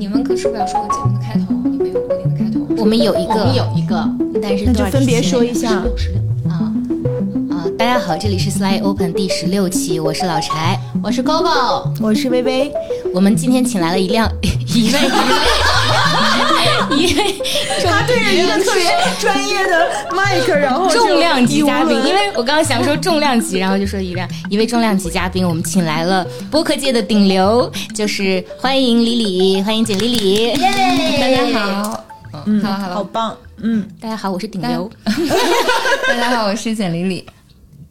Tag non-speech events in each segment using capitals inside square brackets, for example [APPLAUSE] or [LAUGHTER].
你们可是不是要说个节目的开头？你们有固定的开头？我们有一个，我们有一个，但是那就分别说一下。啊啊！大家好，这里是 Sly Open 第十六期，我是老柴。我是 Gogo，我是微微，我们今天请来了一辆 [LAUGHS] 一位一位 [LAUGHS] 他对着一个特别专业的麦克，然后重量级嘉宾，因为我刚刚想说重量级，然后就说一辆一位重量级嘉宾，我们请来了播客界的顶流，就是欢迎李李，欢迎简李李，耶。大家好，嗯，Hello 好 Hello，棒，嗯，大家好，我是顶流。[LAUGHS] 大家好，我是简李李。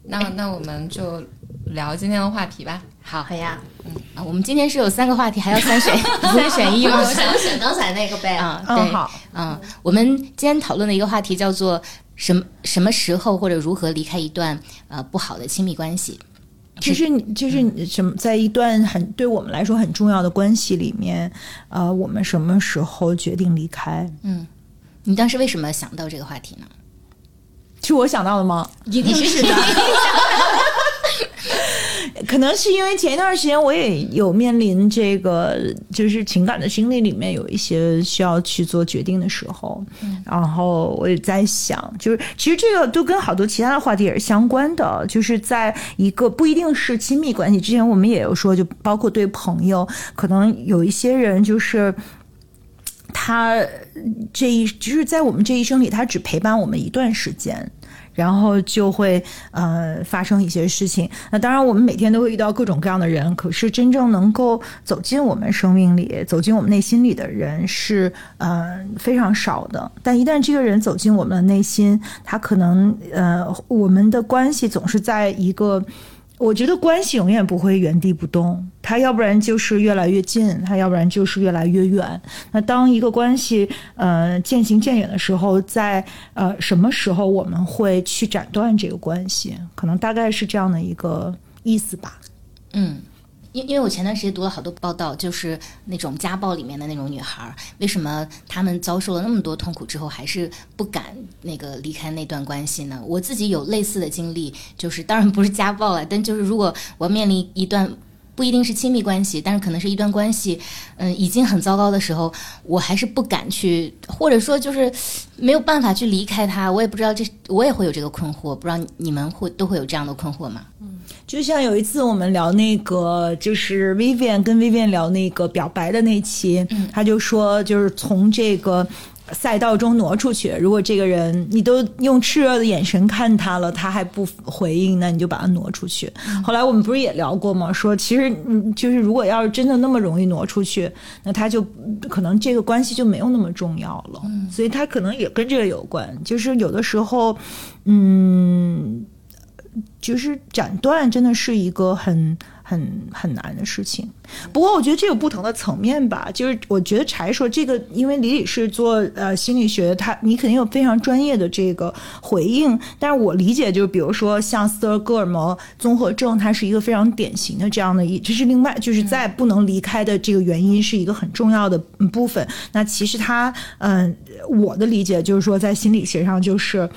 那那我们就聊今天的话题吧。好好呀，啊，我们今天是有三个话题，还要三选 [LAUGHS] 三选一吗？我想选刚才那个呗。啊，对，嗯好，嗯，我们今天讨论的一个话题叫做什么什么时候或者如何离开一段呃不好的亲密关系。其实你就是你什么，在一段很对我们来说很重要的关系里面，呃，我们什么时候决定离开？嗯，你当时为什么想到这个话题呢？是我想到的吗？一定是的，可能是因为前一段时间我也有面临这个，就是情感的经历里面有一些需要去做决定的时候，然后我也在想，就是其实这个都跟好多其他的话题也是相关的，就是在一个不一定是亲密关系之前，我们也有说，就包括对朋友，可能有一些人就是。他这一就是在我们这一生里，他只陪伴我们一段时间，然后就会呃发生一些事情。那当然，我们每天都会遇到各种各样的人，可是真正能够走进我们生命里、走进我们内心里的人是呃非常少的。但一旦这个人走进我们的内心，他可能呃我们的关系总是在一个。我觉得关系永远不会原地不动，它要不然就是越来越近，它要不然就是越来越远。那当一个关系呃渐行渐远的时候，在呃什么时候我们会去斩断这个关系？可能大概是这样的一个意思吧。嗯，因因为我前段时间读了好多报道，就是那种家暴里面的那种女孩儿，为什么她们遭受了那么多痛苦之后，还是不敢那个离开那段关系呢？我自己有类似的经历，就是当然不是家暴了，但就是如果我面临一段。不一定是亲密关系，但是可能是一段关系，嗯，已经很糟糕的时候，我还是不敢去，或者说就是没有办法去离开他。我也不知道这，我也会有这个困惑，不知道你们会都会有这样的困惑吗？嗯就像有一次我们聊那个，就是 Vivian 跟 Vivian 聊那个表白的那期，他就说就是从这个。赛道中挪出去，如果这个人你都用炽热的眼神看他了，他还不回应，那你就把他挪出去。后来我们不是也聊过吗？说其实嗯，就是如果要是真的那么容易挪出去，那他就可能这个关系就没有那么重要了。所以他可能也跟这个有关，就是有的时候，嗯。就是斩断真的是一个很很很难的事情。不过我觉得这有不同的层面吧。就是我觉得柴说这个，因为李李是做呃心理学，他你肯定有非常专业的这个回应。但是我理解就是，比如说像斯德哥尔摩综合症，它是一个非常典型的这样的一，这是另外就是在不能离开的这个原因是一个很重要的部分。那其实他嗯、我的理解就是说，在心理学上就是。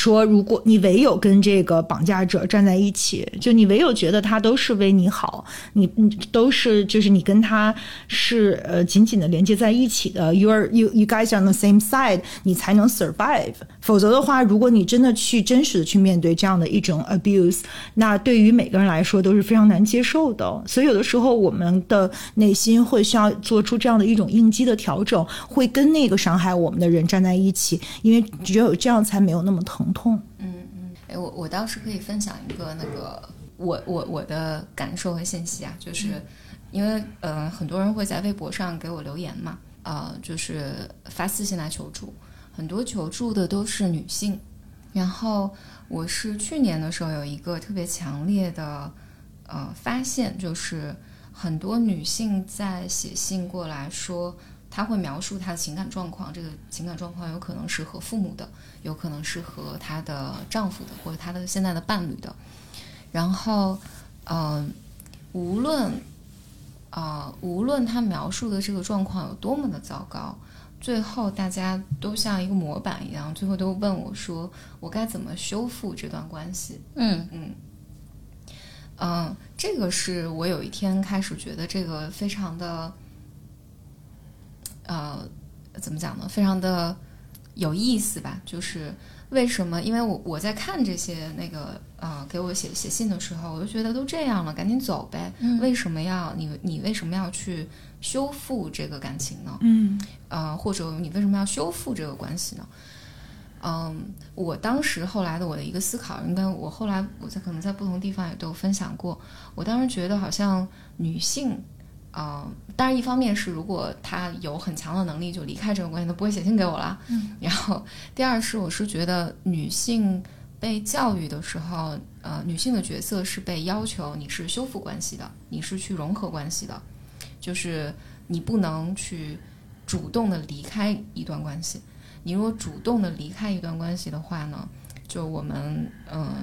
说，如果你唯有跟这个绑架者站在一起，就你唯有觉得他都是为你好，你你都是就是你跟他是呃紧紧的连接在一起的，you are you you guys are on the same side，你才能 survive。否则的话，如果你真的去真实的去面对这样的一种 abuse，那对于每个人来说都是非常难接受的。所以有的时候我们的内心会需要做出这样的一种应激的调整，会跟那个伤害我们的人站在一起，因为只有这样才没有那么疼痛。嗯嗯哎，我我倒是可以分享一个那个我我我的感受和信息啊，就是因为呃很多人会在微博上给我留言嘛，呃就是发私信来求助，很多求助的都是女性，然后我是去年的时候有一个特别强烈的呃发现，就是很多女性在写信过来说。她会描述她的情感状况，这个情感状况有可能是和父母的，有可能是和她的丈夫的，或者她的现在的伴侣的。然后，嗯、无论啊、无论她描述的这个状况有多么的糟糕，最后大家都像一个模板一样，最后都问我说：“我该怎么修复这段关系？”嗯嗯，嗯，这个是我有一天开始觉得这个非常的呃，怎么讲呢？非常的有意思吧？就是为什么？因为我我在看这些那个呃给我写写信的时候，我就觉得都这样了，赶紧走呗。嗯为什么要你你为什么要去修复这个感情呢？嗯呃，或者你为什么要修复这个关系呢？嗯，我当时后来的我的一个思考，应该我后来我在可能在不同地方也都有分享过。我当时觉得好像女性，呃，当然一方面是如果她有很强的能力就离开这个关系，她不会写信给我了。嗯。然后第二是我是觉得女性被教育的时候，呃，女性的角色是被要求你是修复关系的，你是去融合关系的，就是你不能去主动的离开一段关系。你如果主动的离开一段关系的话呢，就我们嗯、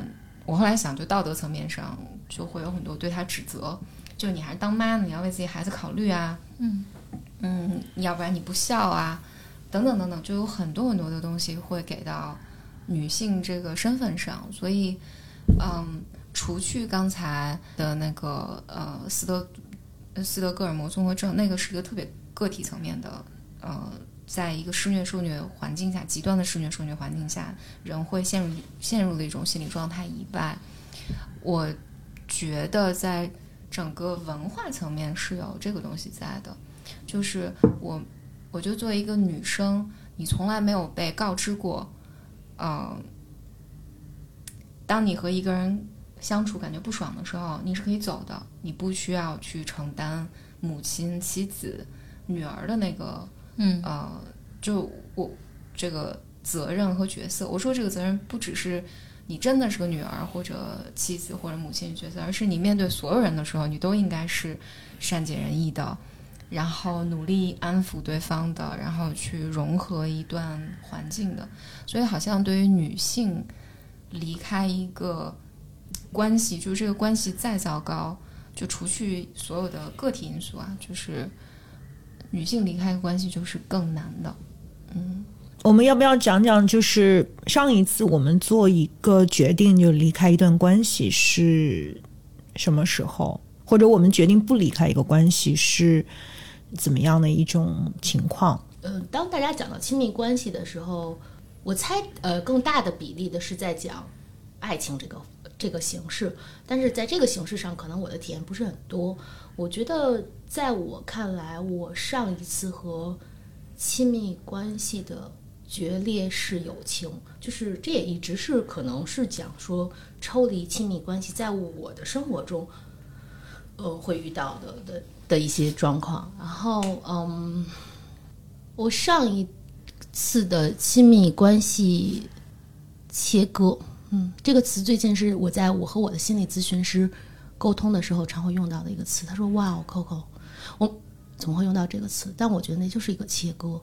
我后来想，就道德层面上就会有很多对他指责，就你还是当妈呢，你要为自己孩子考虑啊，嗯。嗯，要不然你不孝啊，等等等等，就有很多很多的东西会给到女性这个身份上，所以嗯，除去刚才的那个呃斯德呃斯德哥尔摩综合症，那个是一个特别个体层面的呃。在一个施虐受虐环境下，极端的施虐受虐环境下，人会陷入陷入的一种心理状态以外，我觉得在整个文化层面是有这个东西在的。就是我，我觉得作为一个女生，你从来没有被告知过，呃，当你和一个人相处感觉不爽的时候，你是可以走的，你不需要去承担母亲、妻子、女儿的那个嗯呃，就我这个责任和角色，我说这个责任不只是你真的是个女儿或者妻子或者母亲的角色，而是你面对所有人的时候，你都应该是善解人意的，然后努力安抚对方的，然后去融合一段环境的。所以，好像对于女性离开一个关系，就是这个关系再糟糕，就除去所有的个体因素啊，就是。女性离开关系就是更难的，嗯，我们要不要讲讲，就是上一次我们做一个决定就离开一段关系是什么时候，或者我们决定不离开一个关系是怎么样的一种情况？嗯，当大家讲到亲密关系的时候，我猜呃更大的比例的是在讲爱情这个这个形式，但是在这个形式上，可能我的体验不是很多。我觉得在我看来，我上一次和亲密关系的决裂是友情，就是这也一直是可能是讲说抽离亲密关系，在我的生活中，呃会遇到的的的一些状况。然后嗯。我上一次的亲密关系切割，嗯，这个词最近是我在我和我的心理咨询师沟通的时候常会用到的一个词。他说：“哇哦，Coco，我怎么会用到这个词？”但我觉得那就是一个切割。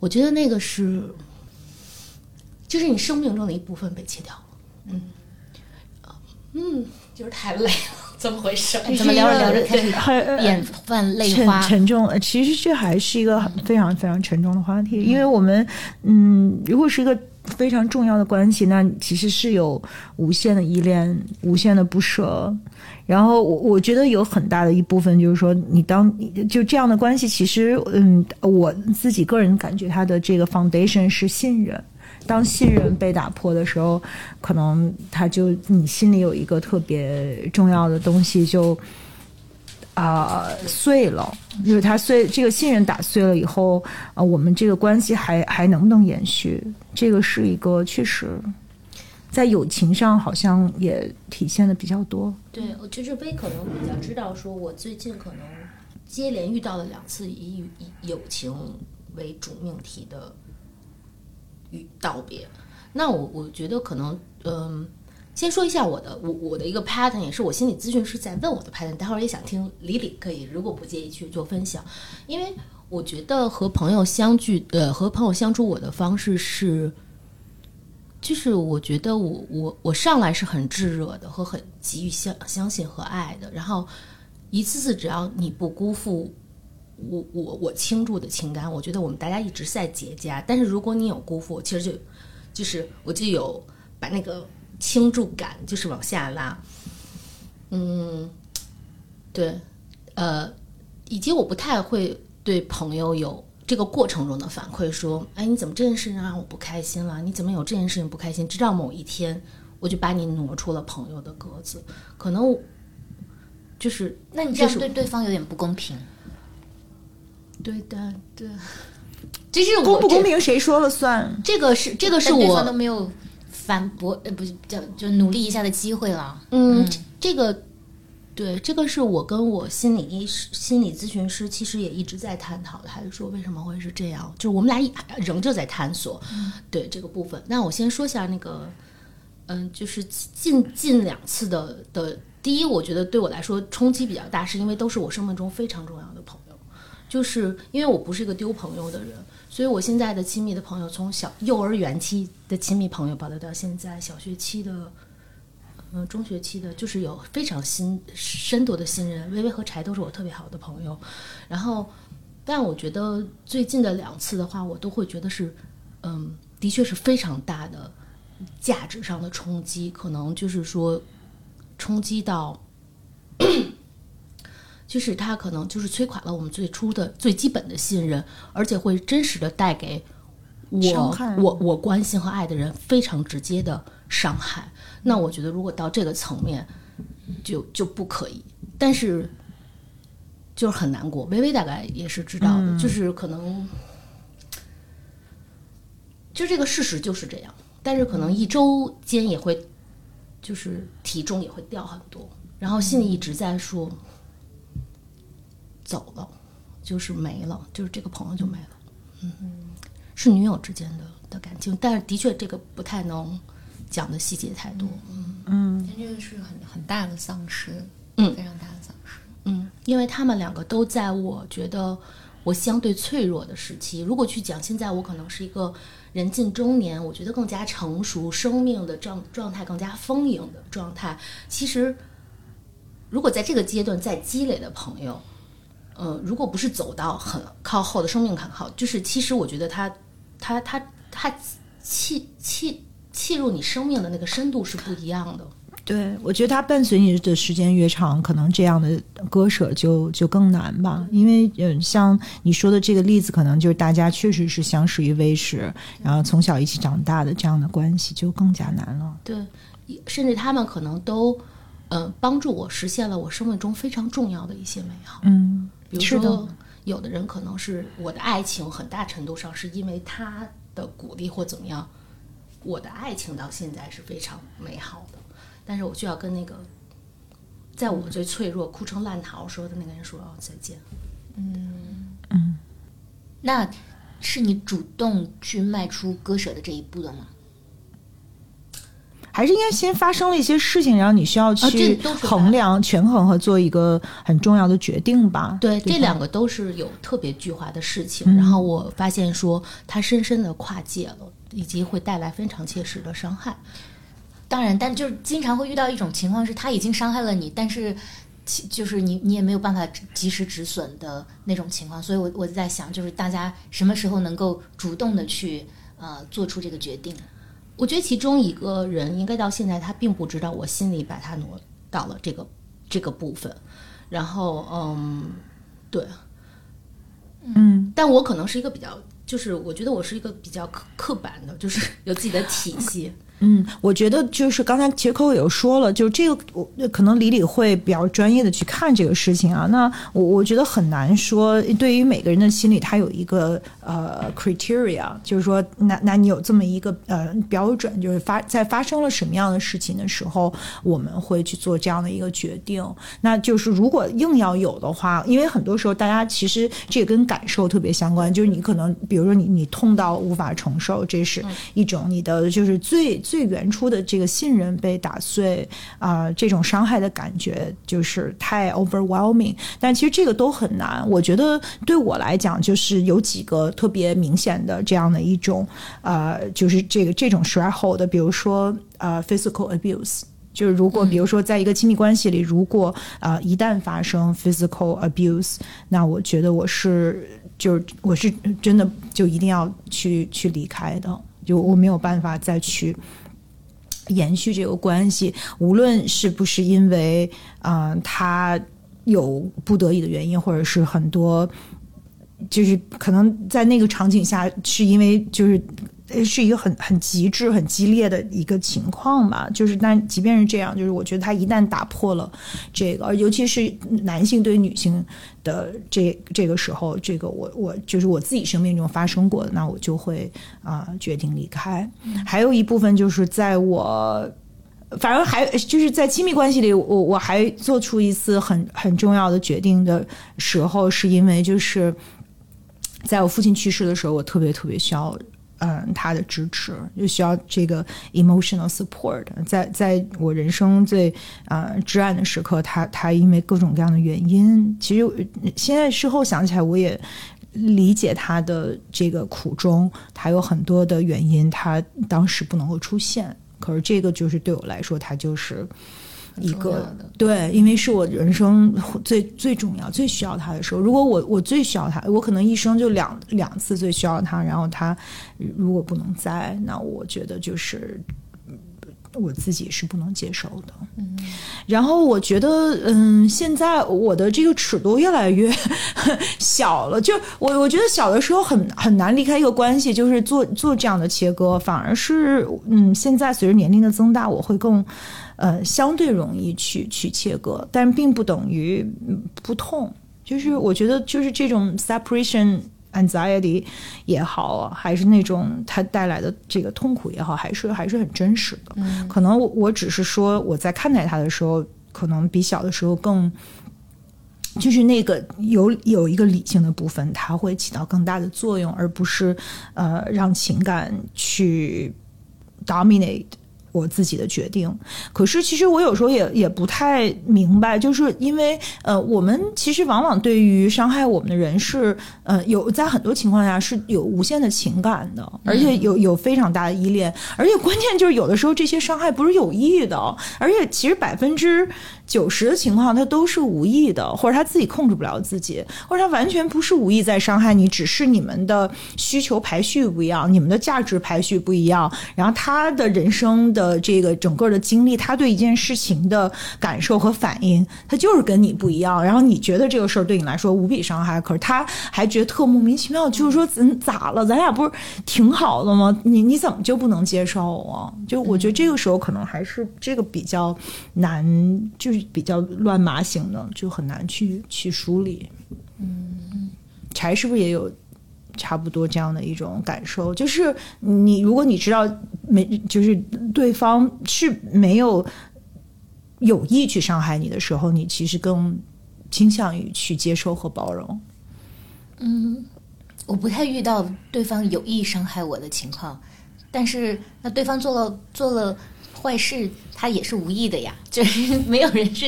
我觉得那个是，就是你生命中的一部分被切掉了。嗯，嗯，就是太累了，怎么回事？[LAUGHS] 怎么聊着聊着开始眼泛泪花？沉重，呃其实这还是一个很非常非常沉重的话题，因为我们，嗯，如果是一个非常重要的关系，那其实是有无限的依恋、无限的不舍。然后我我觉得有很大的一部分就是说，你当就这样的关系，其实，嗯，我自己个人感觉它的这个 foundation 是信任。当信任被打破的时候，可能他就你心里有一个特别重要的东西就啊、碎了，就是他碎这个信任打碎了以后啊、我们这个关系还还能不能延续？这个是一个确实在友情上好像也体现的比较多。对，我其实薇可能比较知道，说我最近可能接连遇到了两次以以友情为主命题的与道别。那我我觉得可能，嗯、先说一下我的我我的一个 pattern，也是我心理咨询师在问我的 pattern。待会儿也想听李李可以，如果不介意去做分享，因为我觉得和朋友相聚，呃，和朋友相处，我的方式是。就是我觉得我我我上来是很炙热的和很给予相相信和爱的，然后一次次只要你不辜负我我我倾注的情感，我觉得我们大家一直在结痂。但是如果你有辜负，其实就就是我就有把那个倾注感就是往下拉。嗯，对，呃，以及我不太会对朋友有这个过程中的反馈，说，哎，你怎么这件事情让我不开心了？你怎么有这件事情不开心？直到某一天，我就把你挪出了朋友的格子，可能就是那你这样对对方有点不公平。对的，对，其实公不公平谁说了算？这个是这个是我都没有反驳，呃，不是叫就努力一下的机会了。嗯，这个对，这个是我跟我心理医师、心理咨询师其实也一直在探讨的，还是说为什么会是这样？就是我们俩一仍旧在探索，对这个部分。那我先说一下那个，嗯，就是近近两次的的，第一，我觉得对我来说冲击比较大，是因为都是我生命中非常重要的朋友，就是因为我不是一个丢朋友的人。所以，我现在的亲密的朋友，从小幼儿园期的亲密朋友，保留到现在小学期的，嗯、中学期的，就是有非常新深度的信任。微微和柴都是我特别好的朋友。然后，但我觉得最近的两次的话，我都会觉得是，嗯，的确是非常大的价值上的冲击，可能就是说冲击到。就是它可能就是摧垮了我们最初的最基本的信任，而且会真实的带给我我我关心和爱的人非常直接的伤害。那我觉得如果到这个层面，就就不可以。但是就是很难过，微微大概也是知道的，就是可能就这个事实就是这样。但是可能一周间也会，就是体重也会掉很多，然后心里一直在说。走了，就是没了，就是这个朋友就没了。嗯，是女友之间的的感情，但是的确这个不太能讲的细节太多。嗯嗯但这个是很很大的丧失，嗯非常大的丧失。嗯，因为他们两个都在我觉得我相对脆弱的时期。如果去讲现在我可能是一个人近中年，我觉得更加成熟，生命的状状态更加丰盈的状态。其实，如果在这个阶段再积累的朋友，呃，如果不是走到很靠后的生命坎靠，就是其实我觉得他他他他契契契入你生命的那个深度是不一样的。对，我觉得它伴随你的时间越长，可能这样的割舍就就更难吧。因为，嗯，像你说的这个例子，可能就是大家确实是相识于微时，然后从小一起长大的这样的关系，就更加难了。对，甚至他们可能都，呃，帮助我实现了我生命中非常重要的一些美好。嗯，比如说，有的人可能是我的爱情，很大程度上是因为他的鼓励或怎么样，我的爱情到现在是非常美好的。但是我就要跟那个，在我最脆弱、哭成烂桃时候的那个人说哦再见。嗯嗯那是你主动去迈出割舍的这一步的吗？还是应该先发生了一些事情，然后你需要去衡量、权衡和做一个很重要的决定吧。对，吧这两个都是有特别巨化的事情。然后我发现说，它深深的跨界了，以及会带来非常切实的伤害。当然，但就是经常会遇到一种情况是，他已经伤害了你，但是其就是你你也没有办法及时止损的那种情况。所以我我在想，就是大家什么时候能够主动的去呃做出这个决定？我觉得其中一个人应该到现在他并不知道我心里把他挪到了这个这个部分，然后嗯，对，嗯，但我可能是一个比较，就是我觉得我是一个比较刻刻板的，就是有自己的体系。嗯，我觉得就是刚才其实 Coco 有说了，就这个我可能李李会比较专业的去看这个事情啊。那我我觉得很难说，对于每个人的心理，他有一个呃 criteria，就是说，那那你有这么一个呃标准，就是发在发生了什么样的事情的时候，我们会去做这样的一个决定。那就是如果硬要有的话，因为很多时候大家其实这跟感受特别相关，就是你可能比如说你你痛到无法承受，这是一种你的就是最最原初的这个信任被打碎啊、这种伤害的感觉就是太 overwhelming。但其实这个都很难，我觉得对我来讲，就是有几个特别明显的这样的一种呃，就是这个这种 threshold 的，比如说呃 physical abuse。就是如果比如说在一个亲密关系里，如果呃一旦发生 physical abuse，那我觉得我是就是我是真的就一定要去去离开的，就我没有办法再去延续这个关系，无论是不是因为嗯、呃他有不得已的原因，或者是很多就是可能在那个场景下，是因为就是是一个很很极致、很激烈的一个情况吧。就是，但即便是这样，就是我觉得他一旦打破了这个，尤其是男性对女性的这这个时候，这个我我就是我自己生命中发生过的，那我就会啊、决定离开。还有一部分就是在我。反正还就是在亲密关系里，我我还做出一次很很重要的决定的时候，是因为就是在我父亲去世的时候，我特别特别需要嗯他的支持，就需要这个 emotional support。在在我人生最呃至暗的时刻，他他因为各种各样的原因，其实现在事后想起来，我也。理解他的这个苦衷，他有很多的原因，他当时不能够出现。可是这个就是对我来说，他就是一个对，因为是我人生最最重要、最需要他的时候。如果我我最需要他，我可能一生就两两次最需要他，然后他如果不能在，那我觉得就是我自己是不能接受的。嗯然后我觉得，嗯，现在我的这个尺度越来越 [LAUGHS] 小了。就我我觉得小的时候很很难离开一个关系，就是做做这样的切割，反而是嗯，现在随着年龄的增大，我会更呃相对容易去去切割，但并不等于嗯不痛。就是我觉得，就是这种 separation anxiety 也好，还是那种它带来的这个痛苦也好，还是还是很真实的。可能我我只是说我在看待它的时候，可能比小的时候更。就是那个有有一个理性的部分，它会起到更大的作用，而不是呃让情感去 dominate 我自己的决定。可是其实我有时候也也不太明白，就是因为呃，我们其实往往对于伤害我们的人是呃有在很多情况下是有无限的情感的，而且有有非常大的依恋，而且关键就是有的时候这些伤害不是有意的，而且其实百分之。九十的情况，他都是无意的，或者他自己控制不了自己，或者他完全不是无意在伤害你，只是你们的需求排序不一样，你们的价值排序不一样，然后他的人生的这个整个的经历，他对一件事情的感受和反应，他就是跟你不一样。然后你觉得这个事儿对你来说无比伤害，可是他还觉得特莫名其妙，就是说咱咋了？咱俩不是挺好的吗？你你怎么就不能接受啊？就我觉得这个时候可能还是这个比较难，就是比较乱麻型的，就很难去去梳理。嗯，柴是不是也有差不多这样的一种感受？就是你如果你知道没，就是对方是没有有意去伤害你的时候，你其实更倾向于去接受和包容。嗯我不太遇到对方有意伤害我的情况，但是那对方做了做了坏事，他也是无意的呀，[LAUGHS] 就是没有人是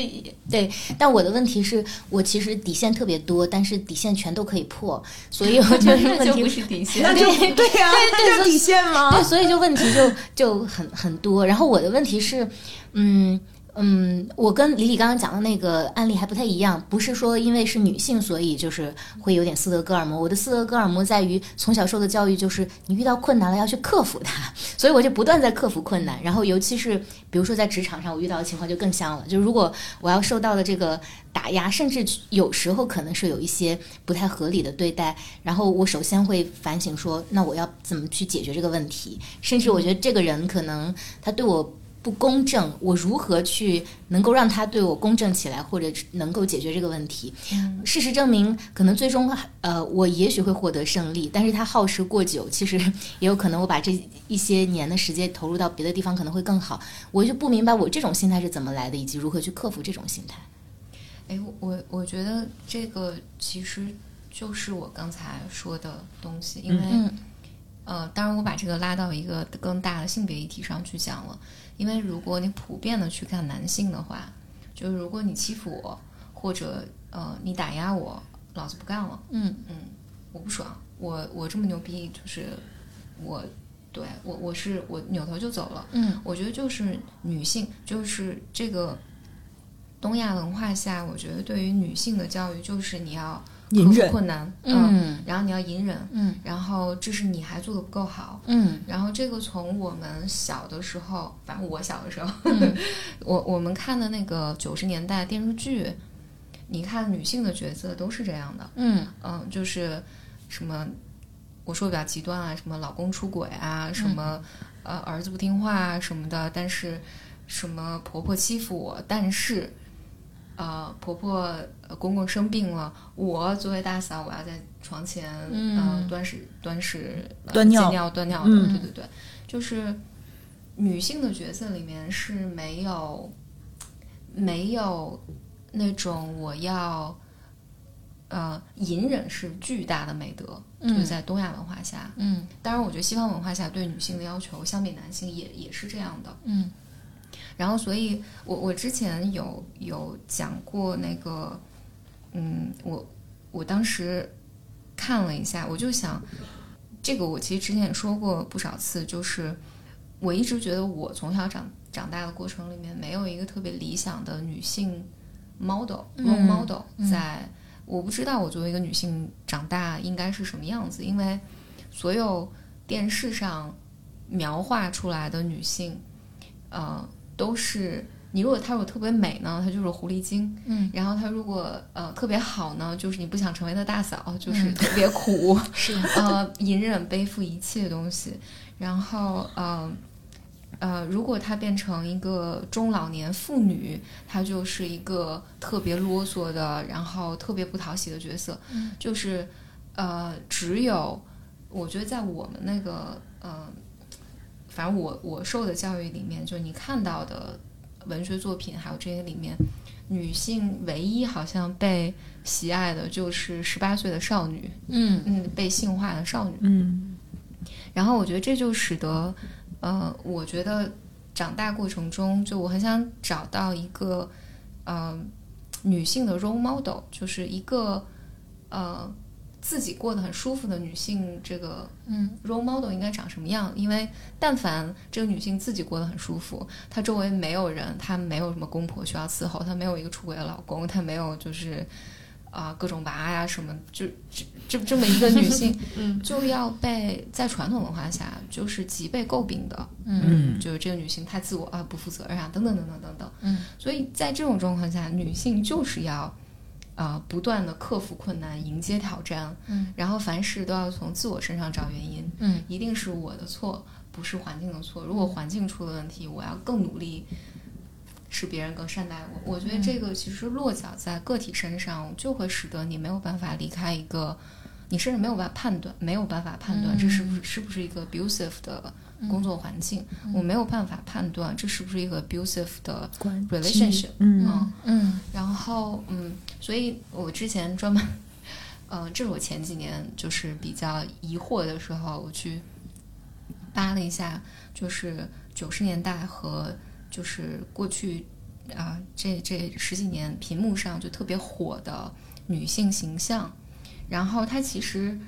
对。但我的问题是我其实底线特别多，但是底线全都可以破，所以我就是问题就不是底线。[LAUGHS] 那就对呀、那叫底线吗？对，[LAUGHS] 所以就问题就就很很多。然后我的问题是，嗯嗯，我跟李李刚刚讲的那个案例还不太一样，不是说因为是女性，所以就是会有点斯德哥尔摩。我的斯德哥尔摩在于从小受的教育就是你遇到困难了要去克服它，所以我就不断在克服困难。然后尤其是比如说在职场上，我遇到的情况就更像了，就如果我要受到的这个打压，甚至有时候可能是有一些不太合理的对待，然后我首先会反省说，那我要怎么去解决这个问题？甚至我觉得这个人可能他对我不公正，我如何去能够让他对我公正起来，或者能够解决这个问题？事实证明，可能最终呃，我也许会获得胜利，但是他耗时过久，其实也有可能我把这一些年的时间投入到别的地方可能会更好。我就不明白我这种心态是怎么来的，以及如何去克服这种心态。哎，我我觉得这个其实就是我刚才说的东西，因为、嗯呃，当然我把这个拉到一个更大的性别议题上去讲了，因为如果你普遍的去看男性的话，就是如果你欺负我，或者呃你打压我，老子不干了，嗯。嗯，我不爽，我我这么牛逼，就是我对我我是我扭头就走了，嗯。我觉得就是女性，就是这个东亚文化下，我觉得对于女性的教育就是你要隐忍。困难，嗯。然后你要隐忍，嗯。然后这是你还做的不够好，嗯。然后这个从我们小的时候，反正我小的时候，嗯。[LAUGHS] 我我们看的那个九十年代电视剧，你看女性的角色都是这样的，嗯。嗯，就是什么，我说的比较极端啊，什么老公出轨啊，什么、呃儿子不听话啊什么的，但是什么婆婆欺负我，但是呃婆婆呃公公生病了，我作为大嫂，我要在床前嗯呃端屎端屎、呃端尿尿端尿对对对，就是女性的角色里面是没有没有那种我要。呃，隐忍是巨大的美德，就是在东亚文化下，嗯当然，我觉得西方文化下对女性的要求相比男性也也是这样的。嗯然后，所以我我之前有有讲过那个，嗯，我我当时看了一下，我就想，这个我其实之前也说过不少次，就是我一直觉得我从小长长大的过程里面，没有一个特别理想的女性 model role model 在。我不知道我作为一个女性长大应该是什么样子，因为所有电视上描画出来的女性，呃，都是你如果她如果特别美呢，她就是狐狸精，嗯，然后她如果呃特别好呢，就是你不想成为她大嫂，就是特别苦，[LAUGHS] 是。[LAUGHS] 呃，隐忍背负一切东西，然后呃。呃，如果她变成一个中老年妇女，她就是一个特别啰嗦的，然后特别不讨喜的角色。嗯。就是呃，只有我觉得在我们那个呃，反正我我受的教育里面，就你看到的文学作品，还有这些里面，女性唯一好像被喜爱的就是十八岁的少女，嗯嗯，被性化的少女。嗯然后我觉得这就使得，呃，我觉得长大过程中，就我很想找到一个，呃，女性的 role model，就是一个，呃，自己过得很舒服的女性，这个嗯 role model 应该长什么样？因为但凡这个女性自己过得很舒服，她周围没有人，她没有什么公婆需要伺候，她没有一个出轨的老公，她没有就是。啊、各种娃呀什么，就这这这么一个女性，[LAUGHS] 嗯就要被在传统文化下就是极被诟病的，嗯就是这个女性太自我啊，不负责任啊，等等等等等等。嗯，所以在这种状况下，女性就是要啊、呃不断的克服困难，迎接挑战，嗯，然后凡事都要从自我身上找原因，嗯一定是我的错，不是环境的错。如果环境出了问题，我要更努力。使别人更善待我，我觉得这个其实落脚在个体身上，就会使得你没有办法离开一个，你甚至没有办法判断，没有办法判断这是不是是不是一个 abusive 的工作环境，我没有办法判断这是不是一个 abusive 的 relationship，嗯。嗯。嗯。然后嗯，所以我之前专门，[LAUGHS] 呃，这是我前几年就是比较疑惑的时候，我去扒了一下，就是九十年代和就是过去啊、这这十几年屏幕上就特别火的女性形象，然后它其实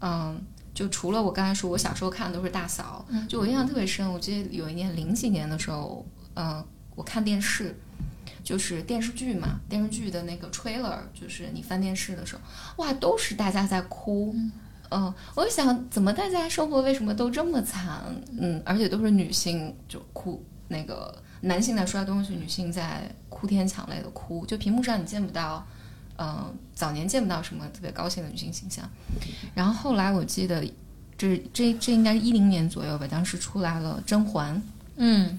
嗯。就除了我刚才说，我小时候看的都是大嫂，就我印象特别深。我记得有一年零几年的时候，嗯、我看电视，就是电视剧嘛，电视剧的那个 trailer，就是你翻电视的时候，哇，都是大家在哭。嗯、我就想，怎么大家生活为什么都这么惨？嗯，而且都是女性就哭，那个男性在摔东西，女性在哭天抢泪的哭。就屏幕上你见不到，嗯、早年见不到什么特别高兴的女性形象。然后后来我记得，这这这应该是一零年左右吧，当时出来了《甄嬛》，《嗯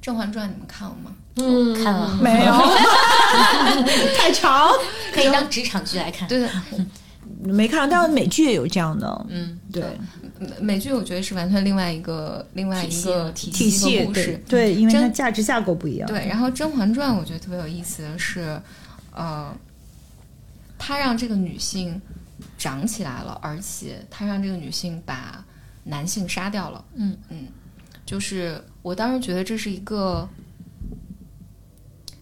甄嬛传》，你们看了吗？嗯。看了。没有，[LAUGHS] 太长，可以当职场剧来看。对对，没看到，但是美剧也有这样的，嗯。对。美美剧我觉得是完全另外一个另外一个体体系和故事。对。对，因为它价值架构不一样。对，然后《甄嬛传》我觉得特别有意思的是，呃，他让这个女性长起来了，而且他让这个女性把男性杀掉了。嗯嗯，就是我当时觉得这是一个。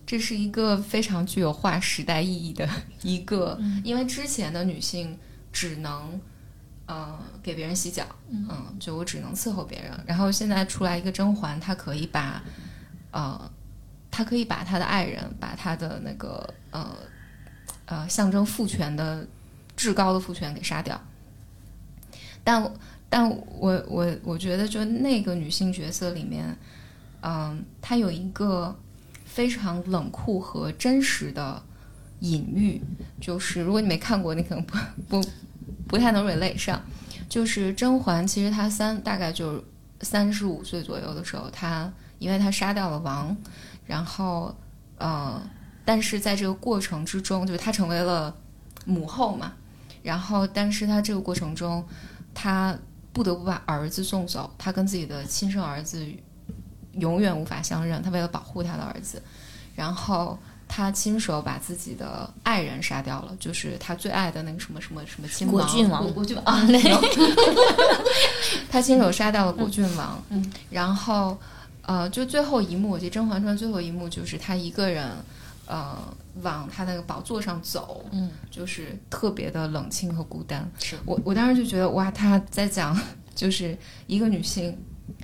这是一个非常具有划时代意义的一个，因为之前的女性只能，呃，给别人洗脚，嗯，就我只能伺候别人。然后现在出来一个甄嬛，她可以把，呃，他可以把他的爱人，把他的那个呃呃象征父权的至高的父权给杀掉。但但我我我觉得，就那个女性角色里面，嗯、她有一个非常冷酷和真实的隐喻，就是如果你没看过，你可能不 [LAUGHS] 不不太能 relate 上。就是甄嬛，其实她三大概就三十五岁左右的时候，她因为她杀掉了王，然后呃，但是在这个过程之中，就是她成为了母后嘛，然后但是她这个过程中，她不得不把儿子送走，她跟自己的亲生儿子永远无法相认，她为了保护她的儿子，然后。他亲手把自己的爱人杀掉了，就是他最爱的那个什么什么什么亲王果郡王，果郡王啊，那个，[LAUGHS] 他亲手杀掉了果郡王。嗯，然后呃，就最后一幕，我记得《甄嬛传》最后一幕就是她一个人呃往她那个宝座上走，嗯，就是特别的冷清和孤单。是我我当时就觉得哇，她在讲就是一个女性。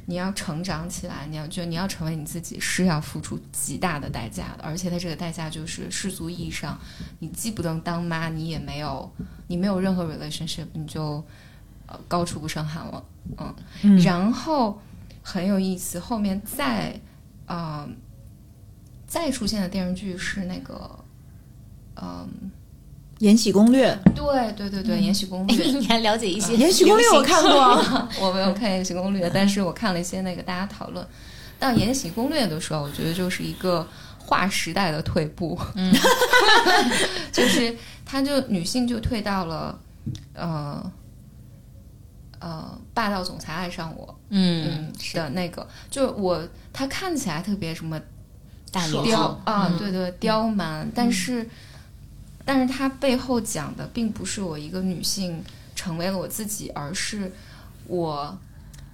你要成长起来，你要就你要成为你自己，是要付出极大的代价的。而且她这个代价就是世俗意义上，你既不能当妈，你也没有，你没有任何 relationship，你就呃高处不胜寒了。嗯，然后很有意思，后面再呃再出现的电视剧是那个嗯。[LAUGHS]《延禧攻略》对对对对，《延禧攻略》你还了解一些？《延禧攻略》我看过，[LAUGHS] 我没有看《延禧攻略》，但是我看了一些那个大家讨论。到《延禧攻略》的时候，我觉得就是一个划时代的退步，嗯，[LAUGHS] 就是他就女性就退到了呃呃霸道总裁爱上我，嗯是。的那个，就我他看起来特别什么大刁啊，对对刁蛮，但是。但是他背后讲的并不是我一个女性成为了我自己，而是我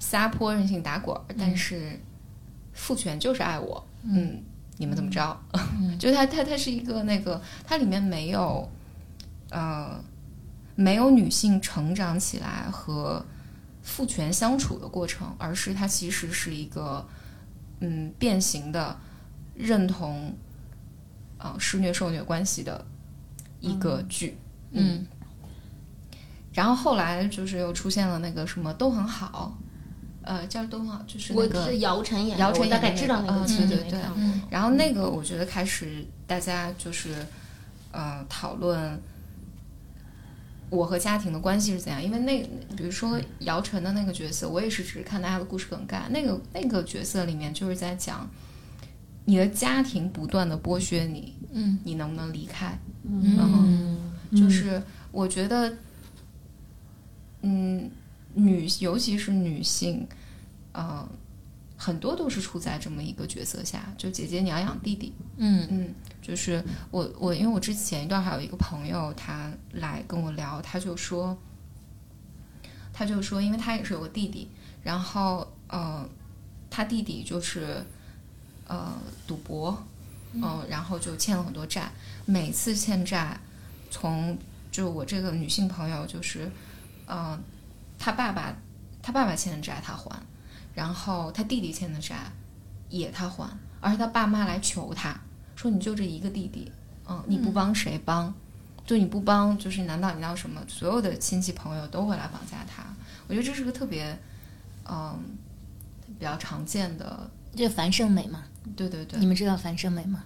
撒泼任性打滚儿，但是父权就是爱我。嗯，你们怎么着？[LAUGHS] 就他他他是一个那个，它里面没有呃没有女性成长起来和父权相处的过程，而是它其实是一个嗯变形的认同啊施虐受虐关系的。一个剧，嗯，然后后来就是又出现了那个什么都很好，呃，叫都很好，就是那个姚晨演，姚晨大概知道那个情节，对对对。然后那个我觉得开始大家就是呃讨论我和家庭的关系是怎样，因为那比如说姚晨的那个角色，我也是只是看大家的故事梗概，那个那个角色里面就是在讲你的家庭不断的剥削你，嗯，你能不能离开？嗯，就是我觉得，嗯，女尤其是女性，呃，很多都是处在这么一个角色下。就姐姐你要养弟弟，嗯嗯，就是我我因为我之前一段还有一个朋友，他来跟我聊，他就说，他就说，因为他也是有个弟弟，然后呃，他弟弟就是呃赌博。嗯，然后就欠了很多债，每次欠债，从就我这个女性朋友就是，嗯，他爸爸他爸爸欠的债他还，然后他弟弟欠的债也他还，而且他爸妈来求他说你就这一个弟弟，嗯，你不帮谁帮？就你不帮，就是难道你要什么？所有的亲戚朋友都会来绑架他？我觉得这是个特别，嗯，比较常见的。这樊胜美嘛？对对对，你们知道樊胜美吗？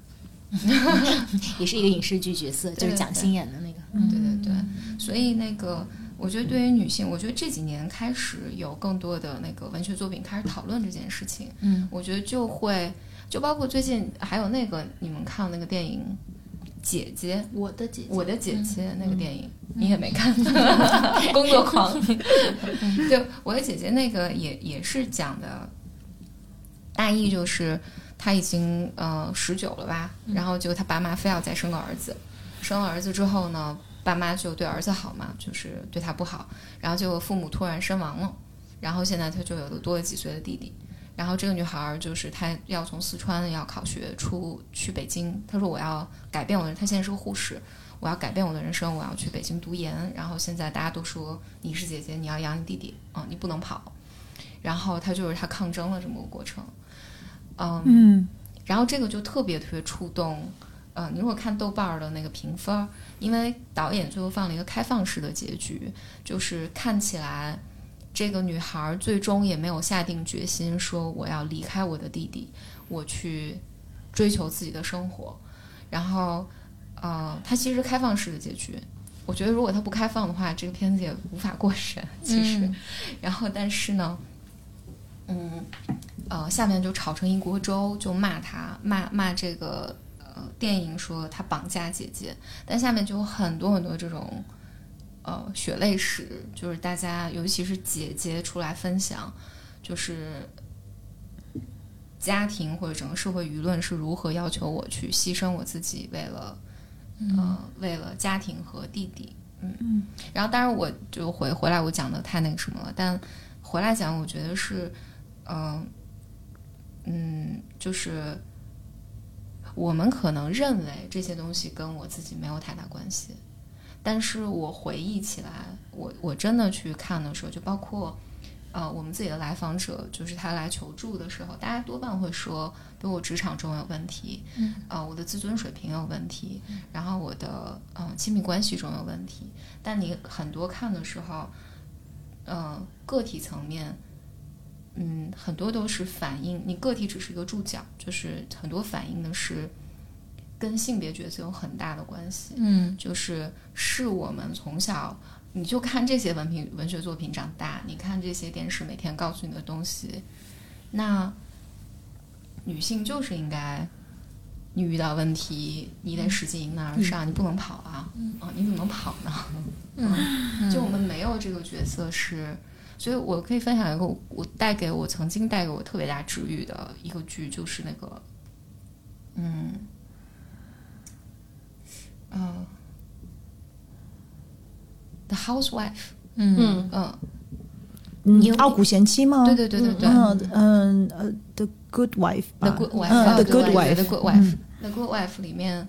[LAUGHS] 也是一个影视剧角色，就是蒋欣演的那个。对对对，所以那个，我觉得对于女性，我觉得这几年开始有更多的那个文学作品开始讨论这件事情。嗯，我觉得就会，就包括最近还有那个你们看那个电影《姐姐》，我的姐姐，我的姐姐那个电影，你也没看，[LAUGHS] 工作狂。[LAUGHS] 就我的姐姐那个也也是讲的。大意就是她已经呃十九了吧，然后就她爸妈非要再生个儿子，生了儿子之后呢，爸妈就对儿子好嘛，就是对他不好，然后结果父母突然身亡了，然后现在他就有了多了几岁的弟弟，然后这个女孩儿就是她要从四川要考学出去北京，她说我要改变我的，她现在是个护士，我要改变我的人生，我要去北京读研，然后现在大家都说你是姐姐，你要养你弟弟啊，你不能跑，然后她就是她抗争了这么个过程。嗯，然后这个就特别特别触动。呃，你如果看豆瓣儿的那个评分，因为导演最后放了一个开放式的结局，就是看起来这个女孩最终也没有下定决心说我要离开我的弟弟，我去追求自己的生活。然后，呃，它其实开放式的结局，我觉得如果它不开放的话，这个片子也无法过审。其实，嗯然后但是呢，嗯，呃，下面就炒成一锅粥，就骂他，骂骂这个呃电影说他绑架姐姐，但下面就有很多很多这种呃血泪史，就是大家尤其是姐姐出来分享，就是家庭或者整个社会舆论是如何要求我去牺牲我自己，为了呃为了家庭和弟弟。嗯嗯，然后当然我就回回来，我讲的太那个什么了，但回来讲，我觉得是，嗯、嗯，就是我们可能认为这些东西跟我自己没有太大关系，但是我回忆起来，我我真的去看的时候，就包括呃我们自己的来访者，就是他来求助的时候，大家多半会说，比如我职场中有问题，嗯，呃我的自尊水平有问题，然后我的呃亲密关系中有问题，但你很多看的时候，呃个体层面。嗯，很多都是反映你个体只是一个注脚，就是很多反映的是跟性别角色有很大的关系。嗯就是是我们从小你就看这些文凭文学作品长大，你看这些电视每天告诉你的东西，那女性就是应该，你遇到问题你得使劲迎难而上，你不能跑啊，啊，你怎么能跑呢？[LAUGHS] 嗯，[LAUGHS] 就我们没有这个角色是，所以我可以分享一个我我带给我曾经带给我特别大治愈的一个剧，就是那个，嗯，呃，The Housewife，嗯。嗯。嗯，嗯你有傲骨贤妻吗？对对对对对。嗯嗯呃，The Good Wife 吧。The Good Wife，，The Good Wife，The Good Wife，The Good Wife 里面，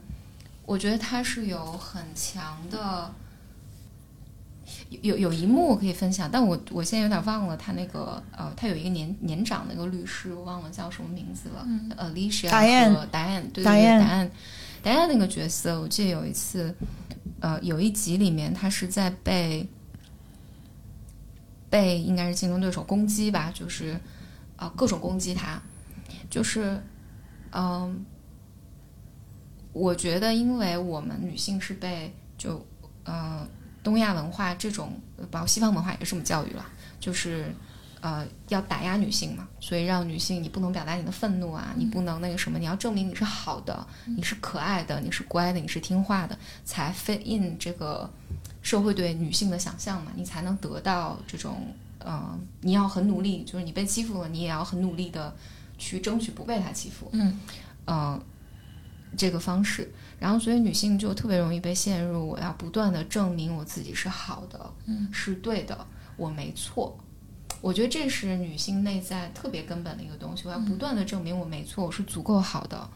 我觉得它是有很强的。有有有一幕我可以分享，但我我现在有点忘了他那个呃，他有一个年年长的一个律师，我忘了叫什么名字了。，Alicia Diane 和 Diane，对对对 Diane，Diane Diane 那个角色，我记得有一次，呃，有一集里面他是在被被应该是竞争对手攻击吧，就是啊、呃各种攻击他，就是嗯、我觉得因为我们女性是被就呃东亚文化这种，呃包括西方文化也是这么教育了，就是呃要打压女性嘛，所以让女性你不能表达你的愤怒啊，你不能那个什么，你要证明你是好的，你是可爱的，你是乖的，你是听话的，才 fit in 这个社会对女性的想象嘛，你才能得到这种嗯，你要很努力，就是你被欺负了，你也要很努力的去争取不被他欺负，嗯。呃，这个方式，然后所以女性就特别容易被陷入我要不断的证明我自己是好的，嗯，是对的，我没错。我觉得这是女性内在特别根本的一个东西，我要不断的证明我没错，我是足够好的，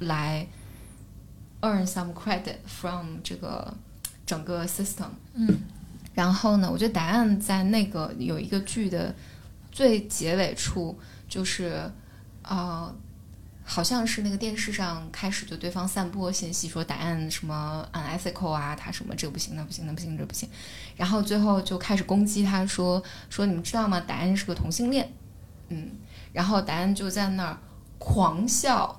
来 earn some credit from 这个整个 system。嗯，然后呢，我觉得答案在那个有一个剧的最结尾处，就是呃，好像是那个电视上开始就对方散播信息，说答案什么 unethical 啊，他什么这不行，那不行，那不行，这不行，然后最后就开始攻击他说说你们知道吗？答案是个同性恋，嗯，然后答案就在那儿狂笑。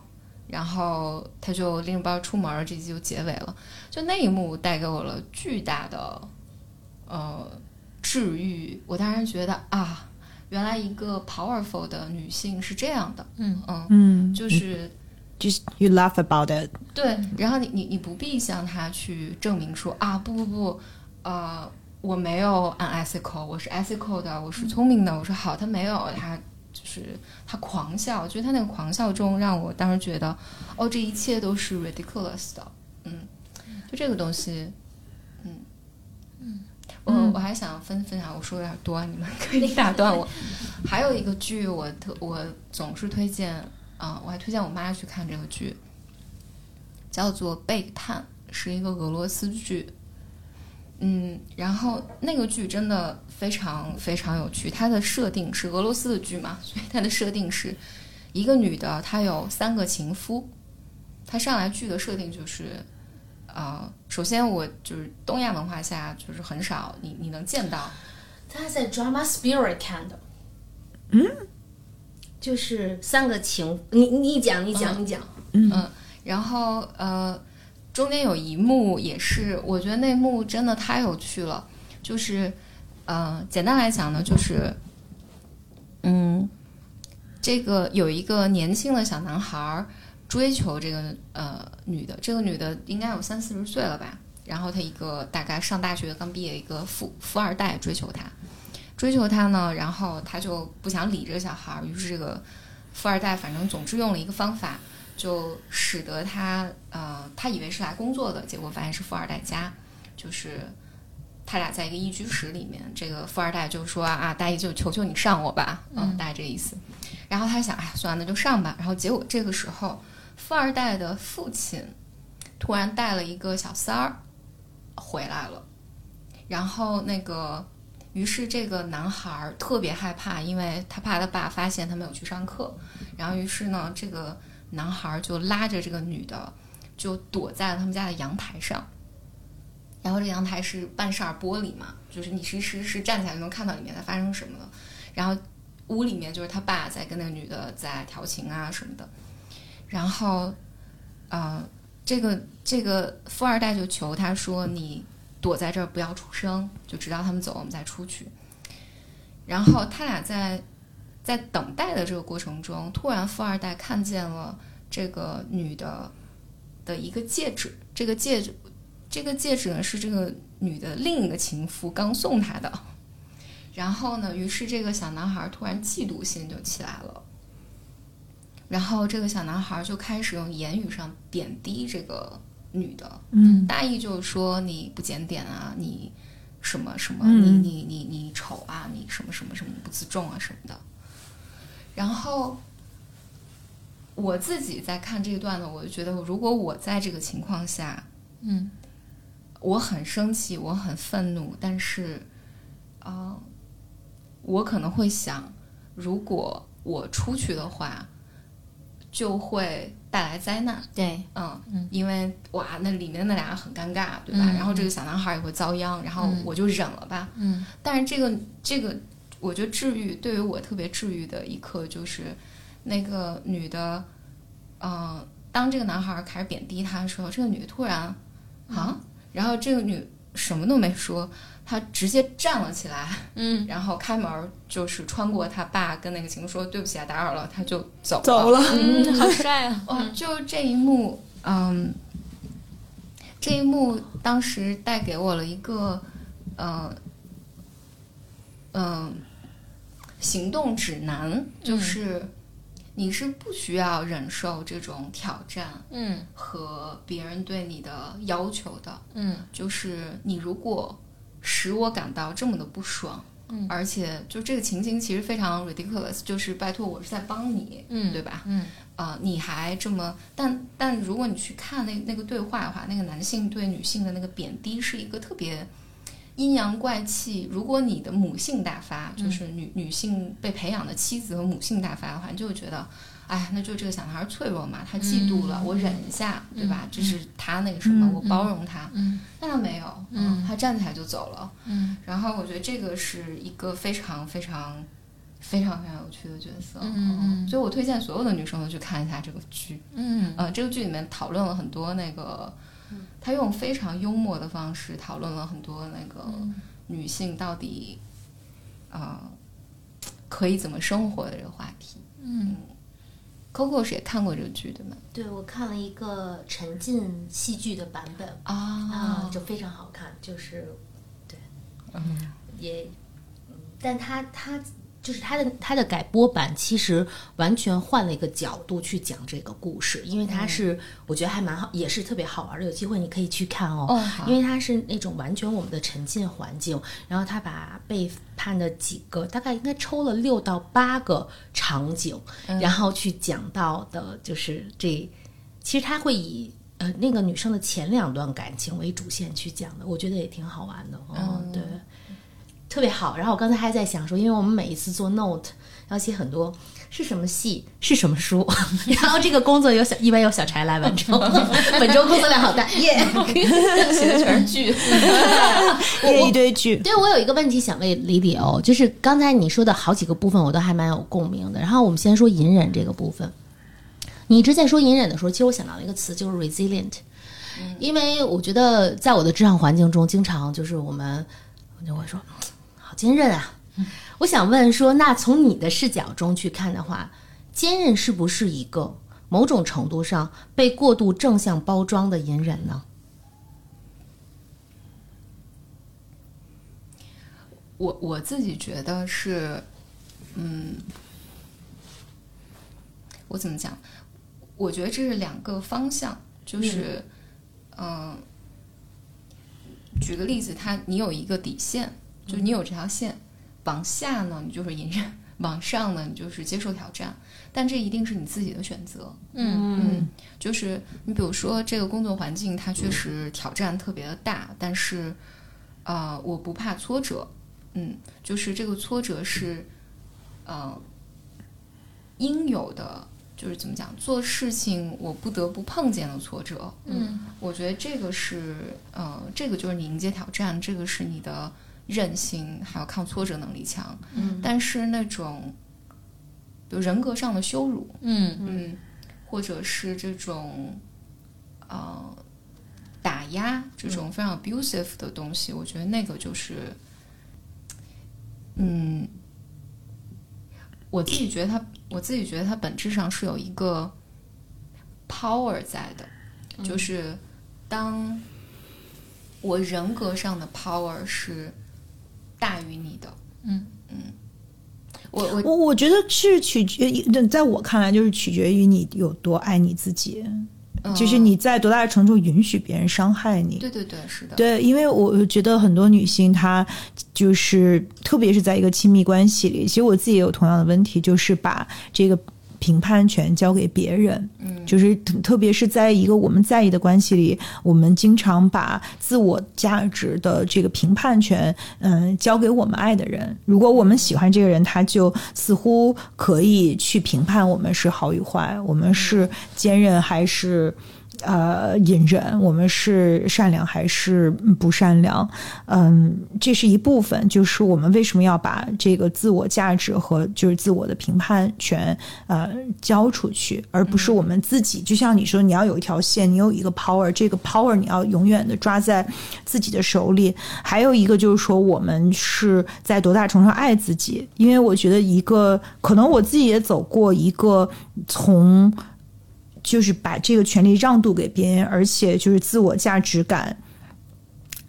然后他就拎着包出门，这集就结尾了。就那一幕带给我了巨大的呃治愈。我当然觉得啊，原来一个 powerful 的女性是这样的，嗯。嗯，嗯，就是，just you laugh about it，对。然后你你你不必向她去证明说啊，不不不，呃，我没有 unethical，我是 ethical 的，我是聪明的，我说好。他没有，他就是他狂笑，就是他那个狂笑中让我当时觉得，哦，这一切都是 ridiculous 的，嗯，就这个东西，我嗯我还想分分享，我说有点多，你们可以打断我。[LAUGHS] 还有一个剧，我特我总是推荐啊、我还推荐我妈去看这个剧，叫做《背叛》，是一个俄罗斯剧。嗯，然后那个剧真的非常非常有趣。它的设定是俄罗斯的剧嘛，所以它的设定是一个女的，她有三个情夫。她上来剧的设定就是，呃，首先我就是东亚文化下就是很少你你能见到，他在 Drama Spirit 看的，嗯，就是三个情，你你讲你讲你讲，嗯，然后呃，中间有一幕也是，我觉得那幕真的太有趣了。就是，呃，简单来讲呢，就是，嗯，这个有一个年轻的小男孩儿追求这个呃女的，这个女的应该有三四十岁了吧。然后她一个大概上大学刚毕业一个富富二代追求她，追求她呢，然后她就不想理这个小孩儿，于是这个富二代反正总之用了一个方法，就使得他呃，他以为是来工作的，结果发现是富二代家，就是他俩在一个一居室里面，这个富二代就说啊，大姨就求求你上我吧，嗯，大概这个意思。然后他想，哎，算了，那就上吧。然后结果这个时候，富二代的父亲突然带了一个小三儿回来了，然后那个。于是这个男孩特别害怕，因为他怕他爸发现他没有去上课。然后于是呢，这个男孩就拉着这个女的，就躲在了他们家的阳台上。然后这阳台是半扇玻璃嘛，就是你其实是站起来就能看到里面在发生什么了。然后屋里面就是他爸在跟那个女的在调情啊什么的。然后，呃，这个这个富二代就求他说：“你躲在这儿不要出声，就直到他们走，我们再出去。”然后他俩在在等待的这个过程中，突然富二代看见了这个女的的一个戒指，这个戒指，这个戒指呢是这个女的另一个情夫刚送她的。然后呢，于是这个小男孩突然嫉妒心就起来了，然后这个小男孩就开始用言语上贬低这个女的，嗯大意就是说你不检点啊，你什么什么，嗯你你你你丑啊，你什么什么什么，不自重啊什么的。然后我自己在看这一段呢，我就觉得，如果我在这个情况下，嗯，我很生气，我很愤怒，但是，呃，我可能会想，如果我出去的话，就会带来灾难。对，嗯，因为哇，那里面那俩很尴尬，对吧？嗯。然后这个小男孩也会遭殃，然后嗯。我就忍了吧。嗯。但是这个这个，我觉得治愈对于我特别治愈的一刻就是，那个女的，呃，当这个男孩开始贬低她的时候，这个女的突然啊，然后这个女什么都没说，她直接站了起来，嗯。然后开门就是穿过他爸跟那个情妇说对不起啊，打扰了，他就走走了，嗯，好帅啊！哇，就这一幕，嗯，这一幕当时带给我了一个，呃，嗯、行动指南，就是你是不需要忍受这种挑战嗯。和别人对你的要求的，嗯。就是你如果使我感到这么的不爽。嗯而且就这个情形其实非常 ridiculous，就是拜托我是在帮你，嗯对吧？嗯啊、你还这么，但但如果你去看那那个对话的话，那个男性对女性的那个贬低是一个特别阴阳怪气。如果你的母性大发，就是女、女性被培养的妻子和母性大发的话，你就会觉得，哎，那就这个小男孩脆弱嘛，他嫉妒了，我忍一下，对吧？这是他那个什么，嗯我包容他。嗯那他没有，嗯他站起来就走了。嗯然后我觉得这个是一个非常非常非常非常有趣的角色，嗯所以我推荐所有的女生都去看一下这个剧。嗯呃，这个剧里面讨论了很多那个，他用非常幽默的方式讨论了很多那个女性到底呃可以怎么生活的这个话题。嗯 Coco 是也看过这个剧对吗？对我看了一个沉浸戏剧的版本啊，啊就非常好看，就是对，嗯。也，嗯但他他就是他的他的改播版，其实完全换了一个角度去讲这个故事，因为它是、我觉得还蛮好，也是特别好玩的，有机会你可以去看哦。哦因为它是那种完全我们的沉浸环境，然后他把被判的几个大概应该抽了六到八个场景，然后去讲到的就是这，其实他会以。呃，那个女生的前两段感情为主线去讲的，我觉得也挺好玩的。哦，对，特别好。然后我刚才还在想说，因为我们每一次做 note 要写很多是什么戏是什么书，[LAUGHS] 然后这个工作有小一般由小柴来完成。[LAUGHS] 本周工作量好大，[LAUGHS] 耶！写的全是剧。列一堆剧，对，我有一个问题想问李李欧，就是刚才你说的好几个部分，我都还蛮有共鸣的。然后我们先说隐忍这个部分，你一直在说隐忍的时候，其实我想到了一个词，就是 resilient。因为我觉得在我的职场环境中，经常就是我们我就会说，好坚韧啊。我想问说，那从你的视角中去看的话，坚韧是不是一个某种程度上被过度正向包装的隐忍呢？我我自己觉得是，嗯，我怎么讲？我觉得这是两个方向，就是，嗯、举个例子，他你有一个底线，就是你有这条线，往下呢你就是隐忍，往上呢你就是接受挑战，但这一定是你自己的选择。嗯嗯，就是你比如说这个工作环境，它确实挑战特别的大，但是，呃，我不怕挫折。嗯，就是这个挫折是，呃，应有的，就是怎么讲，做事情我不得不碰见的挫折。嗯，我觉得这个是，呃，这个就是你迎接挑战，这个是你的韧性还有抗挫折能力强。嗯，但是那种，比如人格上的羞辱，嗯。嗯，或者是这种，呃，打压这种非常 abusive 的东西，我觉得那个就是，嗯，我自己觉得它，我自己觉得它本质上是有一个 power 在的，就是当我人格上的 power 是大于你的，嗯。嗯，我我我我觉得是取决于，在我看来就是取决于你有多爱你自己，就是嗯你在多大的程度允许别人伤害你。对对对，是的，对，因为我觉得很多女性她就是，特别是在一个亲密关系里，其实我自己也有同样的问题，就是把这个评判权交给别人。嗯，就是特特别是在一个我们在意的关系里，我们经常把自我价值的这个评判权，嗯，交给我们爱的人。如果我们喜欢这个人，他就似乎可以去评判我们是好与坏，我们是坚韧还是。呃，隐忍，我们是善良还是不善良？嗯，这是一部分，就是我们为什么要把这个自我价值和就是自我的评判权呃交出去，而不是我们自己。就像你说，你要有一条线，你有一个 power，这个 power 你要永远的抓在自己的手里。还有一个就是说，我们是在多大程度上爱自己？因为我觉得一个可能我自己也走过一个从。就是把这个权利让渡给别人，而且就是自我价值感，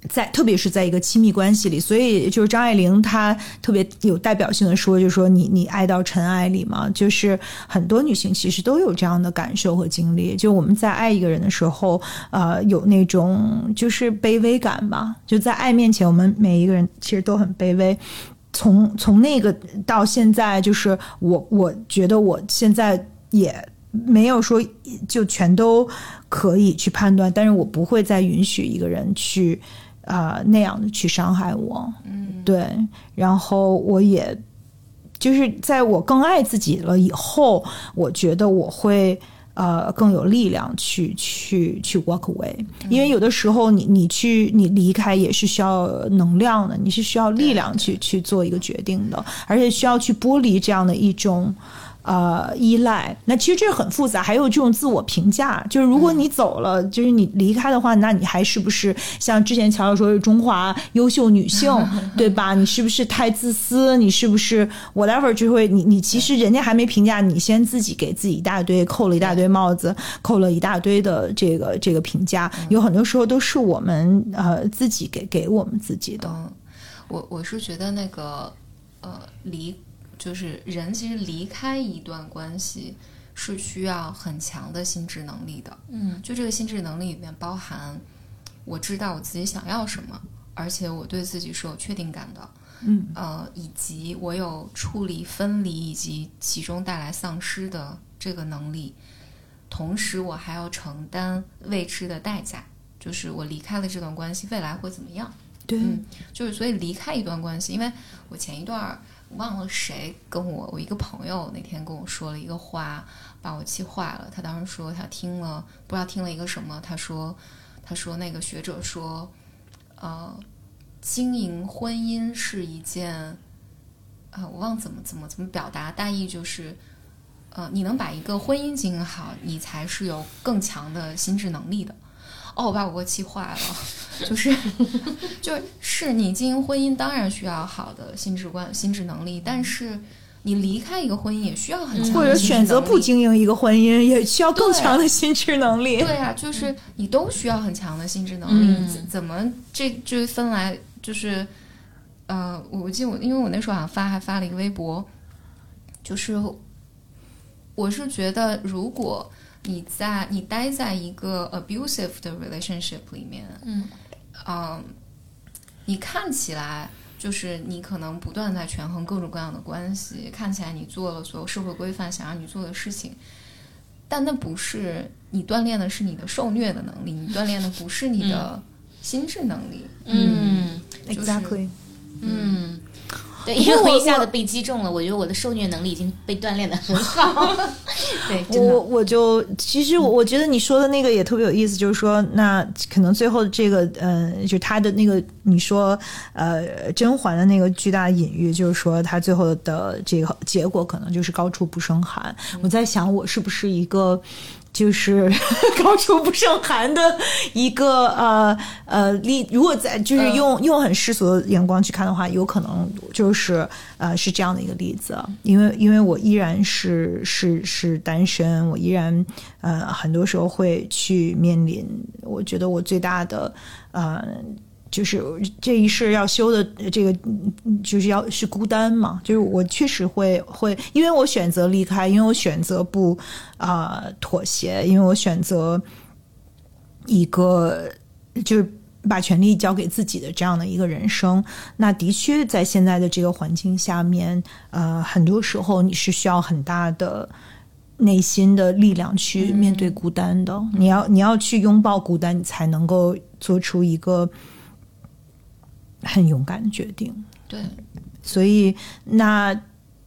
在特别是在一个亲密关系里，所以就是张爱玲她特别有代表性的说，就是说你你爱到尘埃里嘛，就是很多女性其实都有这样的感受和经历，就我们在爱一个人的时候，呃，有那种就是卑微感吧，就在爱面前，我们每一个人其实都很卑微。从从那个到现在，就是我我觉得我现在也没有说就全都可以去判断，但是我不会再允许一个人去啊、呃那样的去伤害我。嗯，对，然后我也就是在我更爱自己了以后，我觉得我会。呃，更有力量去去去 walk away，因为有的时候你你去你离开也是需要能量的，你是需要力量去去做一个决定的，而且需要去剥离这样的一种呃依赖。那其实这很复杂，还有这种自我评价，就是如果你走了，就是你离开的话，那你还是不是像之前乔乔说是中华优秀女性，[LAUGHS] 对吧？你是不是太自私？你是不是 whatever 就会你你其实人家还没评价，你先自己给自己一大堆扣了一大堆帽子，扣了一大堆的这个这个评价，有很多时候都是我们呃自己给给我们自己的。嗯，我我是觉得那个呃离就是人其实离开一段关系是需要很强的心智能力的。嗯，就这个心智能力里面包含我知道我自己想要什么，而且我对自己是有确定感的。嗯，呃，以及我有处理分离以及其中带来丧失的这个能力，同时我还要承担未知的代价，就是我离开了这段关系，未来会怎么样？对，嗯就是所以离开一段关系，因为我前一段儿忘了谁跟我，我一个朋友那天跟我说了一个话，把我气坏了。他当时说他听了不知道听了一个什么，他说他说那个学者说，呃，经营婚姻是一件，啊、我忘怎么怎么怎么表达，大意就是。呃，你能把一个婚姻经营好，你才是有更强的心智能力的。哦，我把我给气坏了。就是 [LAUGHS] 就是是你经营婚姻当然需要好的心智观、心智能力，但是你离开一个婚姻也需要很强的或者选择不经营一个婚姻，也需要更强的心智能力。对啊，就是你都需要很强的心智能力，嗯怎怎么这这分来就是，呃，我记得我因为我那时候好像发还发了一个微博，就是我是觉得如果你在你待在一个 abusive 的 relationship 里面，嗯嗯，你看起来。就是你可能不断在权衡各种各样的关系，看起来你做了所有社会规范想让你做的事情，但那不是你锻炼的是你的受虐的能力，你锻炼的不是你的心智能力。嗯就是 Exactly。嗯，对，因为我一下子被击中了，我觉得我的受虐能力已经被锻炼的很好。[LAUGHS] 对，我，我就其实我我觉得你说的那个也特别有意思，就是说，那可能最后这个，呃，就他的那个你说，呃，甄嬛的那个巨大隐喻，就是说他最后的这个结果可能就是高处不胜寒。我在想，我是不是一个。就是 [LAUGHS] 高处不胜寒的一个呃呃例，如果在就是用、用很世俗的眼光去看的话，有可能就是呃是这样的一个例子，因为因为我依然是是是单身，我依然呃很多时候会去面临，我觉得我最大的呃。就是这一世要修的这个，嗯就是要是孤单嘛。就是我确实会会，因为我选择离开，因为我选择不啊、妥协，因为我选择一个就是把权力交给自己的这样的一个人生。那的确在现在的这个环境下面，呃，很多时候你是需要很大的。内心的力量去面对孤单的，你要你要去拥抱孤单，你才能够做出一个很勇敢的决定。对，所以那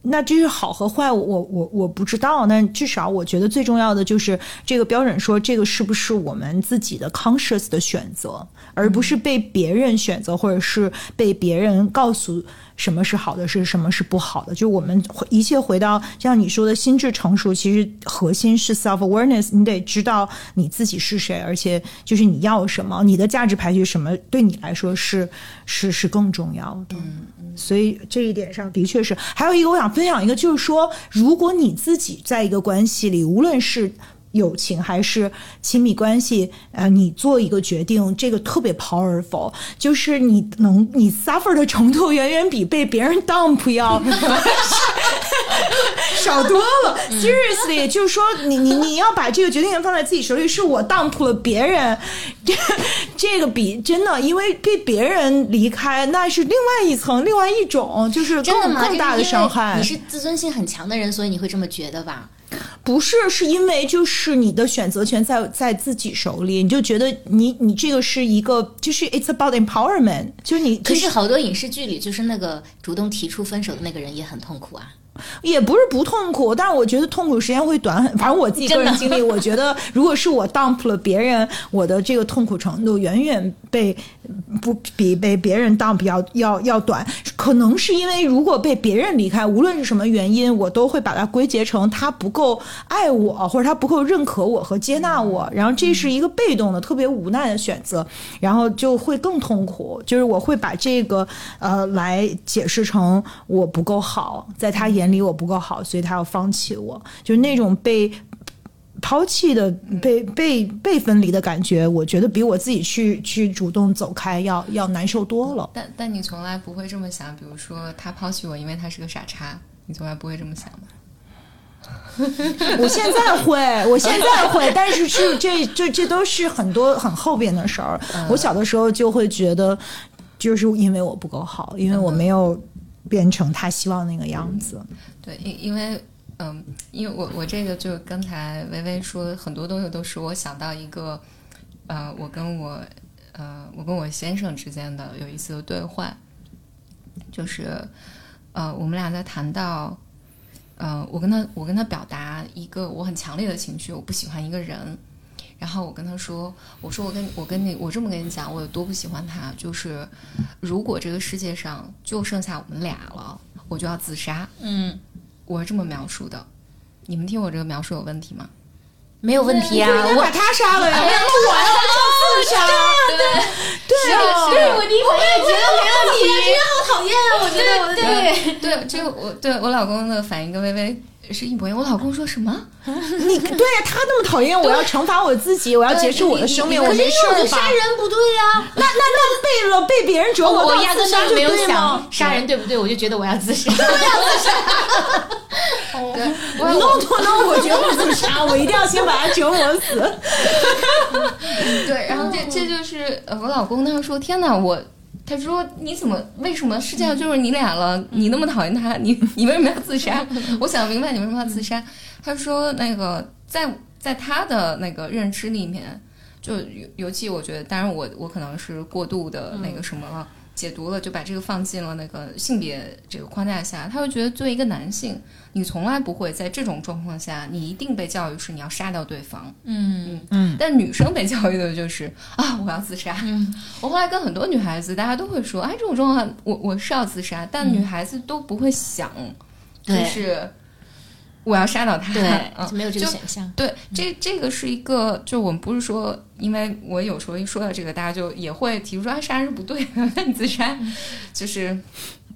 那这是好和坏，我我我不知道。那至少我觉得最重要的就是这个标准说，这个是不是我们自己的 conscious 的选择，而不是被别人选择，或者是被别人告诉什么是好的，是什么是不好的。就我们回一切回到像你说的心智成熟，其实核心是 self awareness，你得知道你自己是谁，而且就是你要什么，你的价值排序什么，对你来说是是是更重要的。所以这一点上的确是，还有一个我想分享一个，就是说，如果你自己在一个关系里，无论是友情还是亲密关系，呃，你做一个决定，这个特别 powerful，就是你能你 suffer 的程度远远比被别人 dump 要 [LAUGHS] [LAUGHS] 少多了。Seriously，就是说你你你要把这个决定权放在自己手里，是我 dump 了别人，这 [LAUGHS] 这个比真的，因为被别人离开，那是另外一层，另外一种，就是？更更大的伤害。你是自尊心很强的人，所以你会这么觉得吧？不是，是因为就是你的选择权在在自己手里，你就觉得你你这个是一个，就是 it's about empowerment，就是你可是好多影视剧里，就是那个主动提出分手的那个人也很痛苦啊。也不是不痛苦，但是我觉得痛苦时间会短很。反正我自己个人经历，我觉得如果是我 dump 了别人，我的这个痛苦程度远远被不比被别人 dump 要要要短。可能是因为如果被别人离开，无论是什么原因，我都会把它归结成他不够爱我，或者他不够认可我和接纳我。然后这是一个被动的、特别无奈的选择，然后就会更痛苦。就是我会把这个呃来解释成我不够好，在他眼里我不够好，所以他要放弃我，就是那种被。抛弃的、被被被分离的感觉，我觉得比我自己去去主动走开要要难受多了。但但你从来不会这么想，比如说他抛弃我，因为他是个傻叉，你从来不会这么想吗？[LAUGHS] 我现在会，我现在会，但是是这这这都是很多很后边的事儿。我小的时候就会觉得，就是因为我不够好，因为我没有变成他希望那个样子。对，因因为嗯，因为我我这个就刚才微微说很多东西都是我想到一个，呃，我跟我呃我跟我先生之间的有一次的对话，就是呃我们俩在谈到。呃，我跟他，我跟他表达一个我很强烈的情绪，我不喜欢一个人。然后我跟他说，我说我跟我跟你，我这么跟你讲，我有多不喜欢他，就是如果这个世界上就剩下我们俩了，我就要自杀。嗯，我是这么描述的，你们听我这个描述有问题吗？没有问题啊，我把他杀了呀，为什么我要做自杀？对对啊，对我第一反应觉得没问题。好讨厌啊！我觉得我的对对，这个我对我老公的反应跟微微是一模一样。我老公说什么？[LAUGHS] 你对呀，他那么讨厌我，要惩罚我自己，我要结束我的生命，我没事吧？杀人不对呀、那那那被了被别人折磨到我压根自杀就就没有想？杀人对不对，我就觉得我要自杀。[LAUGHS] 对，我 no no no，我绝不自杀，我一定要先把他折磨死。[LAUGHS] 对，然后这这就是呃，我老公他说：“天哪，我。”他说：“你怎么？为什么世界上就是你俩了？你那么讨厌他，你 [LAUGHS] 你为什么要自杀？[LAUGHS] 我想明白你为什么要自杀。”他说：“那个在在他的那个认知里面，就尤尤其我觉得，当然我我可能是过度的那个什么了，解读了，就把这个放进了那个性别这个框架下。他会觉得作为一个男性，你从来不会在这种状况下，你一定被教育是你要杀掉对方。嗯嗯嗯，但女生被教育的就是啊，我要自杀。嗯我后来跟很多女孩子，大家都会说，哎，这种状况我我是要自杀，但女孩子都不会想，就对是我要杀到他。对，[LAUGHS] 嗯就没有这个选项。对，这这个是一个，就我们不是说，因为我有时候一说到这个，大家就也会提出说，啊，杀人是不对的，[LAUGHS] 自杀，就是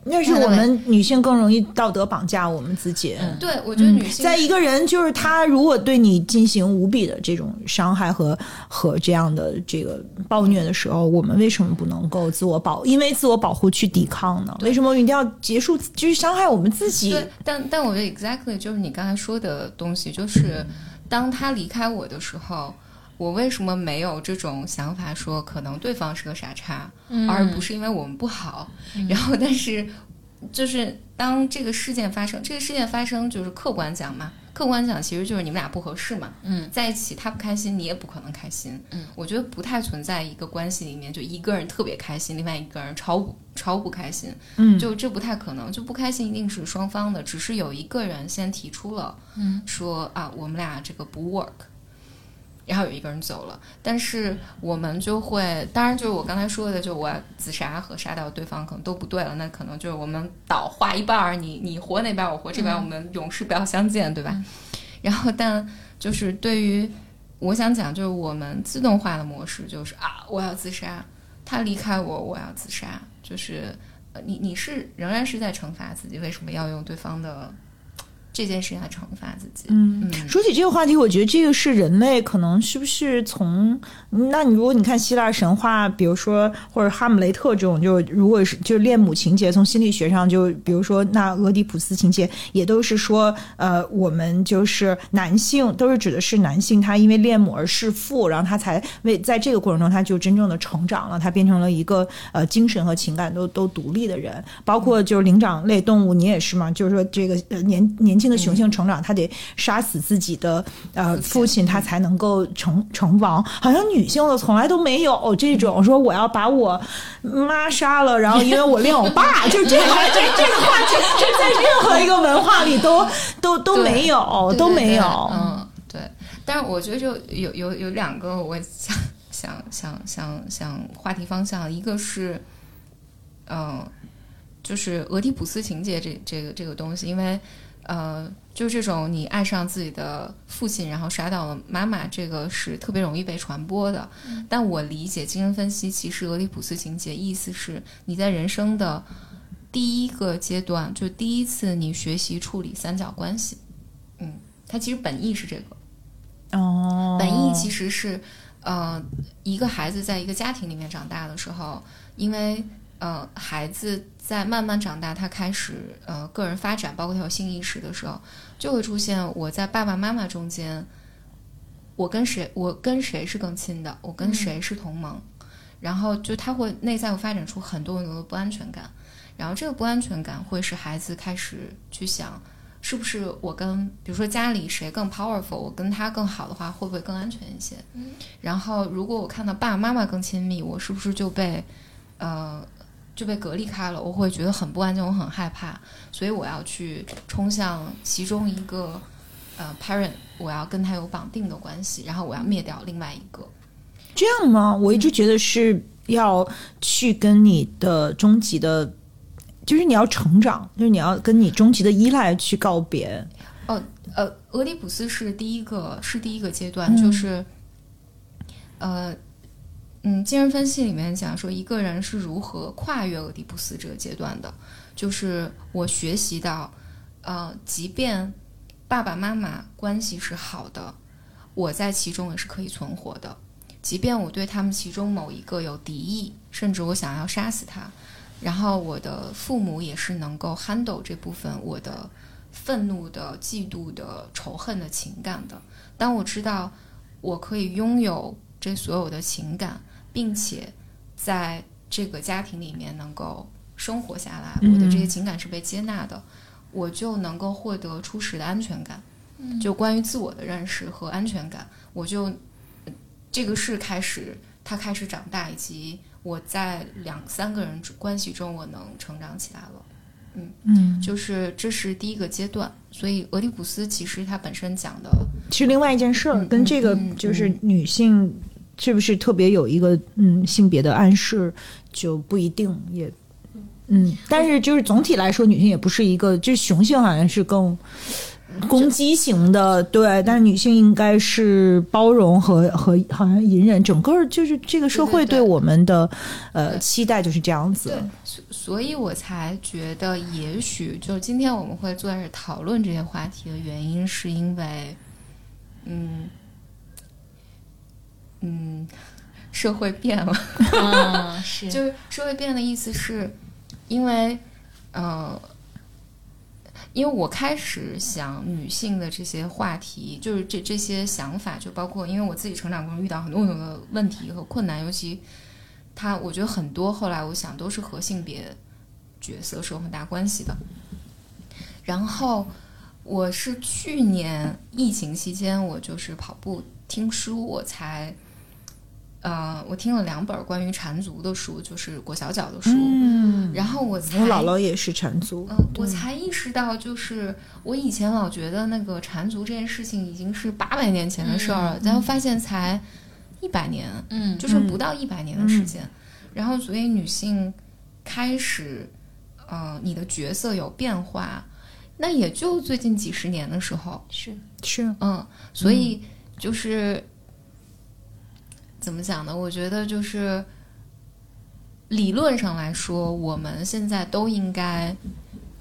那是我们女性更容易道德绑架我们自己。对我觉得女性在一个人就是他如果对你进行无比的这种伤害和和这样的这个暴虐的时候，我们为什么不能够自我保？因为自我保护去抵抗呢？为什么一定要结束，就是伤害我们自己？对，但但我觉得 exactly 就是你刚才说的东西，就是当他离开我的时候，我为什么没有这种想法说可能对方是个傻叉，而不是因为我们不好？然后，但是就是当这个事件发生，这个事件发生就是客观讲嘛。客观讲，其实就是你们俩不合适嘛，嗯，在一起他不开心，你也不可能开心，嗯，我觉得不太存在一个关系里面就一个人特别开心，另外一个人超不超不开心，嗯，就这不太可能，就不开心一定是双方的，只是有一个人先提出了，嗯，说啊，我们俩这个不 work，然后有一个人走了，但是我们就会，当然就是我刚才说的，就我要自杀和杀掉对方可能都不对了，那可能就是我们倒划一半儿，你你活那边儿，我活这边儿，我们永世不要相见，对吧？然后，但就是对于我想讲，就是我们自动化的模式，就是啊，我要自杀，他离开我，我要自杀，就是呃，你你是仍然是在惩罚自己，为什么要用对方的这件事情来惩罚自己？嗯嗯说起这个话题，我觉得这个是人类可能是不是从，那你如果你看希腊神话，比如说或者哈姆雷特这种，就如果是就是恋母情节，从心理学上就比如说那俄狄浦斯情节，也都是说，呃，我们就是男性都是指的是男性，他因为恋母而弑父，然后他才为在这个过程中他就真正的成长了，他变成了一个呃精神和情感都都独立的人，包括就是灵长类动物，你也是嘛，就是说这个呃年年轻的雄性成长，他得杀死自己的呃父亲，他才能够成成王。好像女性的从来都没有这种说我要把我妈杀了，然后因为我恋我爸，就这个这 [LAUGHS] 这个话题，这在任何一个文化里都都都没有，都没对有。嗯，对。但是我觉得就有有有两个我想想想想想话题方向，一个是，嗯、就是俄狄浦斯情节这这个这个东西，因为呃，就是这种你爱上自己的父亲，然后杀掉了妈妈，这个是特别容易被传播的。但我理解精神分析，其实俄狄浦斯情节意思是你在人生的第一个阶段，就第一次你学习处理三角关系。嗯，它其实本意是这个，哦，本意其实是，呃，一个孩子在一个家庭里面长大的时候，因为呃，孩子在慢慢长大，他开始呃个人发展，包括他有性意识的时候，就会出现我在爸爸妈妈中间，我跟谁我跟谁是更亲的，我跟谁是同盟，然后就他会内在会发展出很多很多的不安全感，然后这个不安全感会使孩子开始去想。是不是我跟比如说家里谁更 powerful，我跟他更好的话，会不会更安全一些？然后如果我看到爸爸妈妈更亲密，我是不是就被呃就被隔离开了？我会觉得很不安静，我很害怕，所以我要去冲向其中一个呃 parent，我要跟他有绑定的关系，然后我要灭掉另外一个。这样吗？我一直觉得是要去跟你的终极的，就是你要成长，就是你要跟你终极的依赖去告别。哦，呃，俄狄浦斯是第一个，是第一个阶段，就是，呃，嗯，精神分析里面讲说，一个人是如何跨越俄狄浦斯这个阶段的，就是我学习到，呃，即便爸爸妈妈关系是好的，我在其中也是可以存活的，即便我对他们其中某一个有敌意，甚至我想要杀死他，然后我的父母也是能够 handle 这部分我的愤怒的、嫉妒的、仇恨的情感的。当我知道我可以拥有这所有的情感，并且在这个家庭里面能够生活下来，我的这些情感是被接纳的，我就能够获得初始的安全感。就关于自我的认识和安全感，我就呃这个是开始，他开始长大，以及我在两三个人关系中，我能成长起来了。嗯。嗯，就是这是第一个阶段，所以俄狄浦斯其实它本身讲的，是另外一件事儿，嗯跟这个就是女性是不是特别有一个嗯性别的暗示就不一定也。嗯，但是就是总体来说，女性也不是一个，就是雄性好像是更攻击型的，对，但是女性应该是包容和和好像隐忍，整个就是这个社会对我们的呃对期待就是这样子。所所以我才觉得，也许就是今天我们会坐在这讨论这些话题的原因，是因为，嗯嗯，社会变了。嗯，是 [LAUGHS] 就是社会变的意思是，因为呃，因为我开始想女性的这些话题，就是这这些想法，就包括因为我自己成长过程遇到很多很多的问题和困难，尤其他，我觉得很多后来我想都是和性别角色是有很大关系的。然后我是去年疫情期间，我就是跑步听书，我才。呃，我听了两本关于缠足的书，就是裹小脚的书，嗯，然后我才我姥姥也是缠足，嗯，我才意识到，就是我以前老觉得那个缠足这件事情已经是八百年前的事儿了，然后发现才一百年，嗯就是不到一百年的时间。然后，所以女性开始，呃，你的角色有变化，那也就最近几十年的时候，是。是。嗯，所以就是、怎么讲呢？我觉得就是理论上来说，我们现在都应该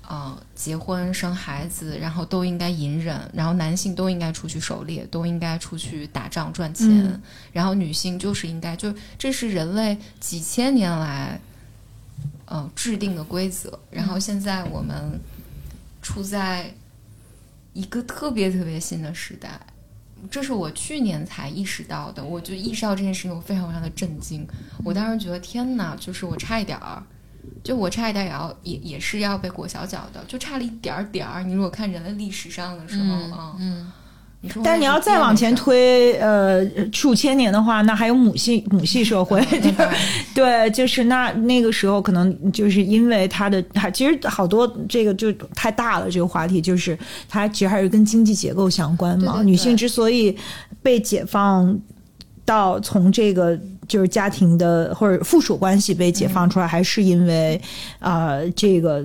呃结婚生孩子，然后都应该隐忍，然后男性都应该出去狩猎，都应该出去打仗赚钱，嗯然后女性就是应该就这是人类几千年来呃制定的规则，然后现在我们处在一个特别特别新的时代。这是我去年才意识到的，我就意识到这件事情，我非常非常的震惊。我当时觉得天哪，就是我差一点儿，就我差一点儿也要也也是要被裹小脚的，就差了一点儿点儿。你如果看人类历史上的时候啊，嗯，但是你要再往前，推，呃，数千年的话，那还有母系母系社会，[LAUGHS] [LAUGHS] 对，就是那那个时候可能就是因为它的，它其实好多这个就太大了，这个话题就是它其实还是跟经济结构相关嘛。对对对。女性之所以被解放到从这个就是家庭的或者附属关系被解放出来，还是因为啊、呃这个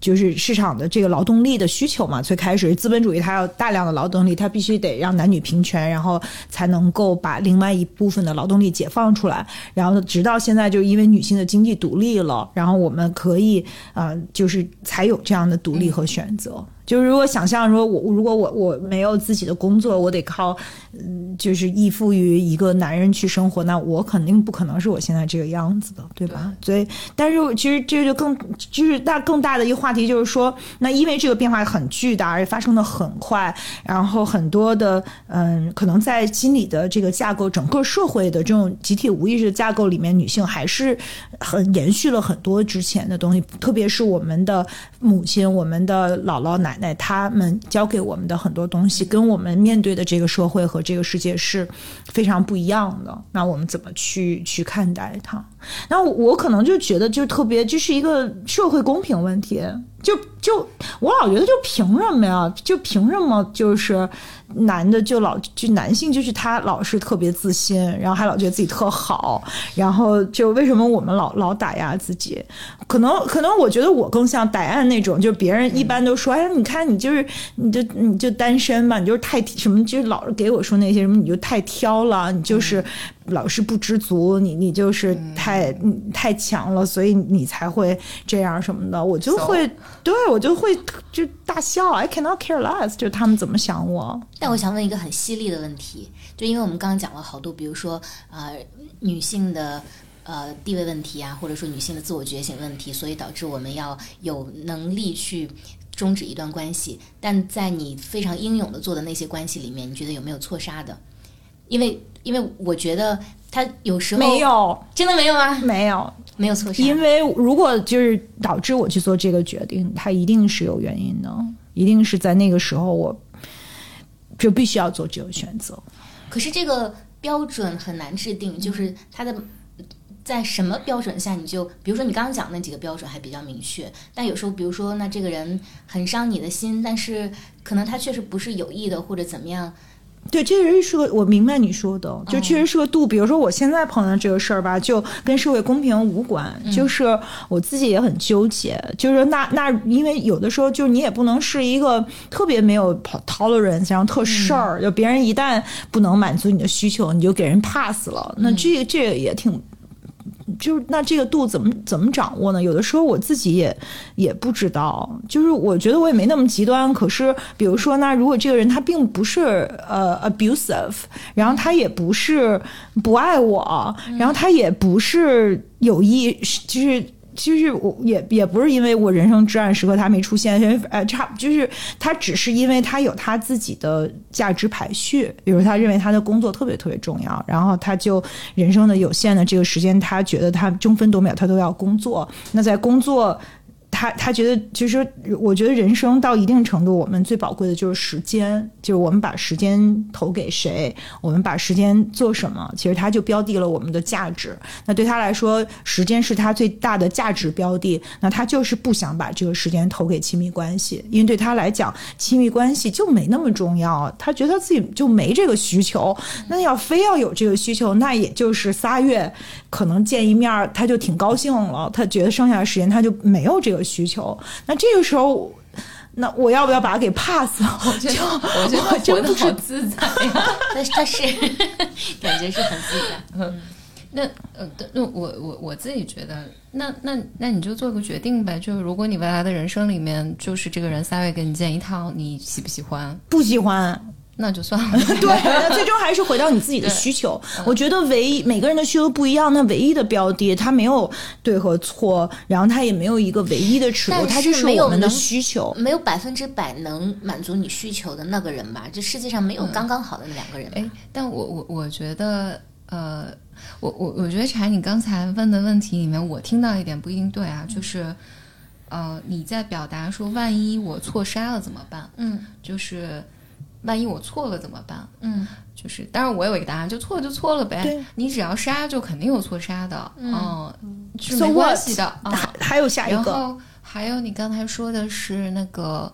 就是市场的这个劳动力的需求嘛。最开始资本主义它要大量的劳动力，它必须得让男女平权，然后才能够把另外一部分的劳动力解放出来。然后直到现在，就因为女性的经济独立了，然后我们可以呃，就是才有这样的独立和选择。就是如果想象说我如果我我没有自己的工作，我得靠嗯，就是依附于一个男人去生活，那我肯定不可能是我现在这个样子的，对吧？所以，但是其实这就更就是大更大的一个话题，就是说，那因为这个变化很巨大，而且发生的很快，然后很多的嗯，可能在心理的这个架构，整个社会的这种集体无意识的架构里面，女性还是很延续了很多之前的东西，特别是我们的母亲、我们的姥姥奶那，他们教给我们的很多东西，跟我们面对的这个社会和这个世界是非常不一样的。那我们怎么去去看待它？那我我可能就觉得，就特别这是一个社会公平问题。就就我老觉得，就凭什么呀？就凭什么就是男的就老就男性就是他老是特别自信，然后还老觉得自己特好，然后就为什么我们老老打压自己？可能可能我觉得我更像戴安那种，就别人一般都说，哎，你看你就是你就你就单身嘛，你就是太什么，就是老是给我说那些什么，你就太挑了，你就是老是不知足，你你就是太你太强了，所以你才会这样什么的，我就会。对，我就会就大笑，I cannot care less，就是他们怎么想我。但我想问一个很犀利的问题，就因为我们刚刚讲了好多，比如说呃女性的呃地位问题啊，或者说女性的自我觉醒问题，所以导致我们要有能力去终止一段关系。但在你非常英勇的做的那些关系里面，你觉得有没有错杀的？因为因为我觉得他有时候没有，真的没有吗？没有。没有错，因为如果就是导致我去做这个决定，它一定是有原因的，一定是在那个时候我就必须要做这个选择。可是这个标准很难制定，就是它的在什么标准下你就，比如说你刚刚讲那几个标准还比较明确，但有时候比如说那这个人很伤你的心，但是可能他确实不是有意的或者怎么样。对，这个是个我明白你说的，就确实是个度。比如说，我现在碰到这个事儿吧，就跟社会公平无关，就是我自己也很纠结。就是那那，因为有的时候，就是你也不能是一个特别没有 tolerance，然后特事儿，就别人一旦不能满足你的需求，你就给人 pass 了。那这这个也挺。就是那这个度怎么怎么掌握呢？有的时候我自己也也不知道。就是我觉得我也没那么极端。可是比如说，那如果这个人他并不是呃 abusive，然后他也不是不爱我，然后他也不是有意，就是。其实我也也不是因为我人生至暗时刻他没出现，因 [LAUGHS] 为呃差就是他只是因为他有他自己的价值排序，比如他认为他的工作特别特别重要，然后他就人生的有限的这个时间，他觉得他争分夺秒他都要工作，那在工作。他他觉得，其实我觉得人生到一定程度，我们最宝贵的就是时间，就是我们把时间投给谁，我们把时间做什么，其实他就标的了我们的价值。那对他来说，时间是他最大的价值标的，那他就是不想把这个时间投给亲密关系，因为对他来讲，亲密关系就没那么重要，他觉得他自己就没这个需求。那要非要有这个需求，那也就是仨月可能见一面，他就挺高兴了，他觉得剩下的时间他就没有这个。需求，那这个时候，那我要不要把它给 pass [LAUGHS] 了？我觉得，我觉得活得好自在呀。[LAUGHS] 但是但是感觉是很自在。嗯，那呃，那我我我自己觉得，那那那你就做个决定呗。就是如果你未来的人生里面，就是这个人三月给你建一套，你喜不喜欢？不喜欢。那就算了。[LAUGHS] 对，那 [LAUGHS] 最终还是回到你自己的需求。我觉得唯一每个人的需求不一样，那唯一的标的，它没有对和错，然后它也没有一个唯一的尺度，它就是我们的需求。没有百分之百能满足你需求的那个人吧？这世界上没有刚刚好的那两个人。哎，但我我我觉得，呃，我我我觉得柴，你刚才问的问题里面，我听到一点不一定对啊，就是，呃，你在表达说，万一我错杀了怎么办？嗯，就是。万一我错了怎么办？嗯，就是，当然我有一个答案，就错了就错了呗。你只要杀，就肯定有错杀的，嗯，是没关系的。还还有下一个，然后还有你刚才说的是那个，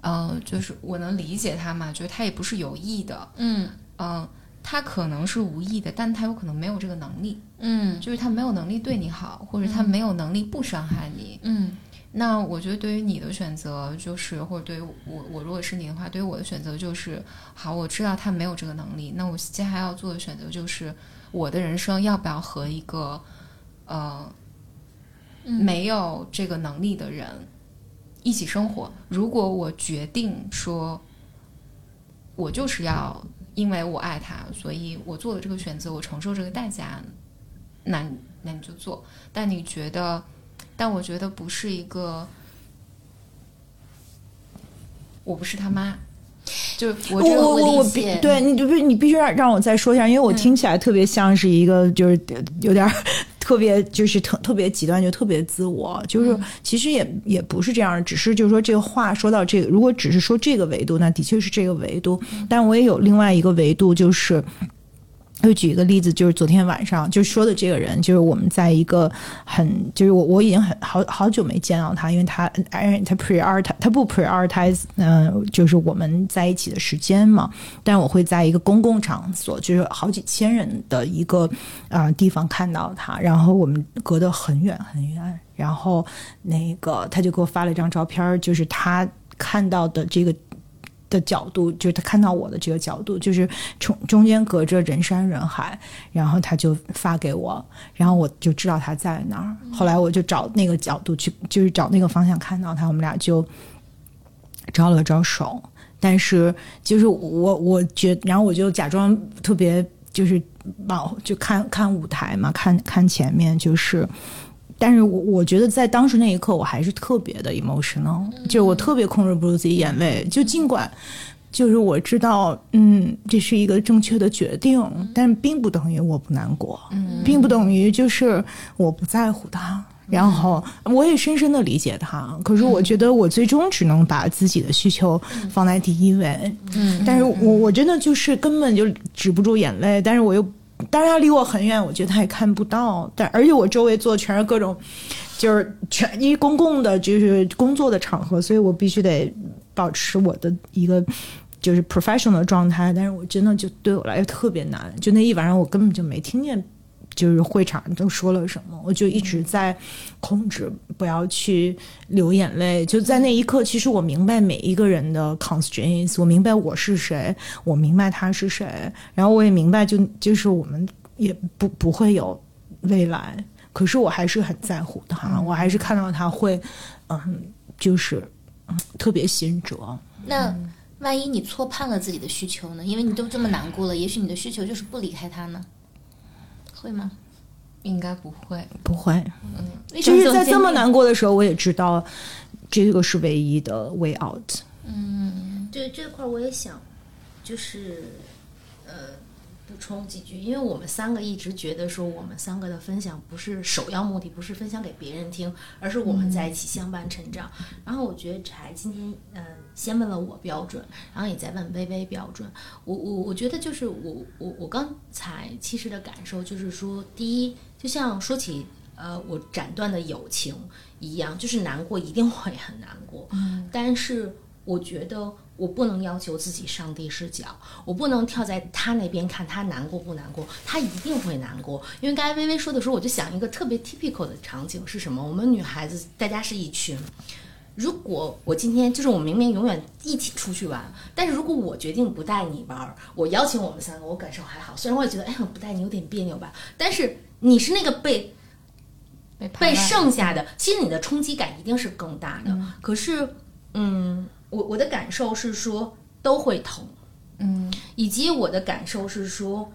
呃，就是我能理解他嘛，就是他也不是有意的，嗯。嗯，他可能是无意的，但他有可能没有这个能力，嗯，就是他没有能力对你好，或者他没有能力不伤害你，嗯。那我觉得，对于你的选择，就是或者对于我，我如果是你的话，对于我的选择就是，好，我知道他没有这个能力，那我接下来要做的选择就是，我的人生要不要和一个，呃，没有这个能力的人一起生活？如果我决定说，我就是要因为我爱他，所以我做的这个选择，我承受这个代价，那那你就做。但你觉得？但我觉得不是一个，我不是他妈，就我我我我必对你就必你必须让让我再说一下，因为我听起来特别像是一个就是有点特别就是特特别极端，就特别自我，就是其实也也不是这样，只是就是说这个话说到这个，如果只是说这个维度，那的确是这个维度，但我也有另外一个维度，就是。就举一个例子，就是昨天晚上就说的这个人，就是我们在一个很，就是我我已经很好好久没见到他，因为他他 prioritize 他不 prioritize，嗯、就是我们在一起的时间嘛。但我会在一个公共场所，就是好几千人的一个啊、地方看到他，然后我们隔得很远很远，然后那个他就给我发了一张照片，就是他看到的这个。的角度，就是他看到我的这个角度，就是中中间隔着人山人海，然后他就发给我，然后我就知道他在哪儿。后来我就找那个角度去，就是找那个方向看到他，我们俩就招了招手。但是就是我我觉，然后我就假装特别就是往就看看舞台嘛，看看前面就是。但是我我觉得在当时那一刻，我还是特别的 emotional，就是我特别控制不住自己眼泪，就尽管就是我知道，嗯，这是一个正确的决定，但并不等于我不难过，并不等于就是我不在乎他。然后我也深深的理解他，可是我觉得我最终只能把自己的需求放在第一位。嗯，但是我我真的就是根本就止不住眼泪，但是我又。当然离我很远，我觉得他也看不到。但而且我周围坐全是各种，就是全因为公共的就是工作的场合，所以我必须得保持我的一个就是 professional 的状态。但是我真的就对我来说特别难，就那一晚上我根本就没听见，就是会场都说了什么，我就一直在控制不要去流眼泪。就在那一刻，其实我明白每一个人的 constraints，我明白我是谁，我明白他是谁，然后我也明白就就是我们也不不会有未来，可是我还是很在乎他，我还是看到他会，嗯，就是嗯特别心折。那万一你错判了自己的需求呢？因为你都这么难过了，也许你的需求就是不离开他呢？会吗？应该不会。不会，为什么就是在这么难过的时候，我也知道这个是唯一的 way out。嗯对这块我也想，就是充几句，因为我们三个一直觉得说，我们三个的分享不是首要目的，不是分享给别人听，而是我们在一起相伴成长。然后我觉得柴今天嗯、呃先问了我标准，然后也在问微微标准。我我我觉得就是我我我刚才其实的感受就是说，第一，就像说起呃我斩断的友情一样，就是难过一定会很难过，但是我觉得我不能要求自己上帝视角，我不能跳在他那边看他难过不难过，他一定会难过。因为刚才微微说的时候，我就想一个特别 typical 的场景是什么？我们女孩子大家是一群。如果我今天就是我明明永远一起出去玩，但是如果我决定不带你玩儿，我邀请我们三个，我感受还好。虽然我也觉得，哎呀，不带你有点别扭吧，但是你是那个被被被剩下的，其实你的冲击感一定是更大的。可是，嗯，我我的感受是说都会疼，嗯，以及我的感受是说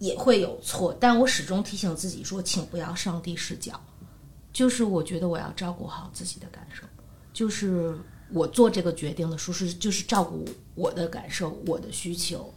也会有错，但我始终提醒自己说，请不要上帝视角。就是我觉得我要照顾好自己的感受，就是我做这个决定的时候是就是照顾我的感受，我的需求。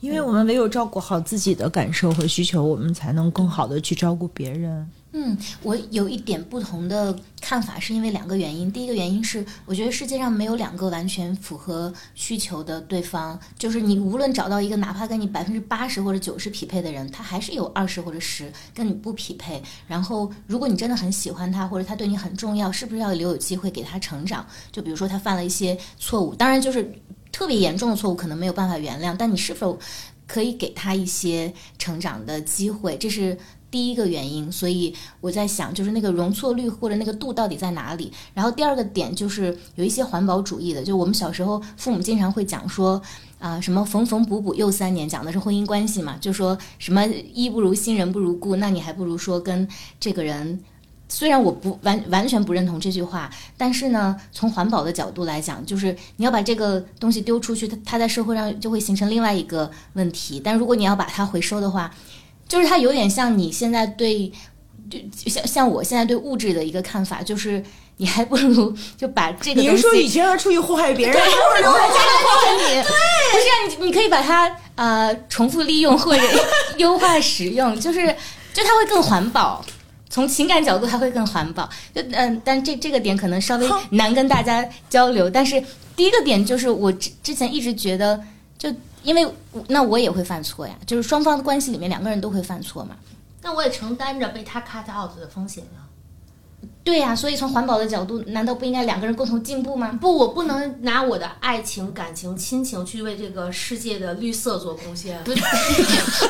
因为我们唯有照顾好自己的感受和需求，我们才能更好的去照顾别人。嗯，我有一点不同的看法，是因为两个原因。第一个原因是，我觉得世界上没有两个完全符合需求的对方，就是你无论找到一个哪怕跟你百分之八十或者九十匹配的人，他还是有二十或者十跟你不匹配。然后，如果你真的很喜欢他，或者他对你很重要，是不是要留有机会给他成长？就比如说他犯了一些错误，当然就是特别严重的错误，可能没有办法原谅，但你是否可以给他一些成长的机会？这是第一个原因，所以我在想，就是那个容错率或者那个度到底在哪里？然后第二个点就是有一些环保主义的，就我们小时候父母经常会讲说。啊，什么缝缝补补又三年，讲的是婚姻关系嘛，就说什么衣不如新，人不如故，那你还不如说跟这个人。虽然我不完完全不认同这句话，但是呢，从环保的角度来讲，就是你要把这个东西丢出去，它它在社会上就会形成另外一个问题。但如果你要把它回收的话，就是它有点像你现在对，就就像像我现在对物质的一个看法，就是你还不如就把这个东西你是说以前要出去祸害别人，对，或者留在家里祸害你，不是啊，你你可以把它呃重复利用或者 [LAUGHS] 优化使用，就是就它会更环保。从情感角度，还会更环保。就嗯，但这这个点可能稍微难跟大家交流。但是第一个点就是我之之前一直觉得，就因为那我也会犯错呀，就是双方的关系里面两个人都会犯错嘛。那我也承担着被他 cut out 的风险呀。对呀、所以从环保的角度，难道不应该两个人共同进步吗？不，我不能拿我的爱情、感情、亲情去为这个世界的绿色做贡献。[LAUGHS] 不是，[LAUGHS]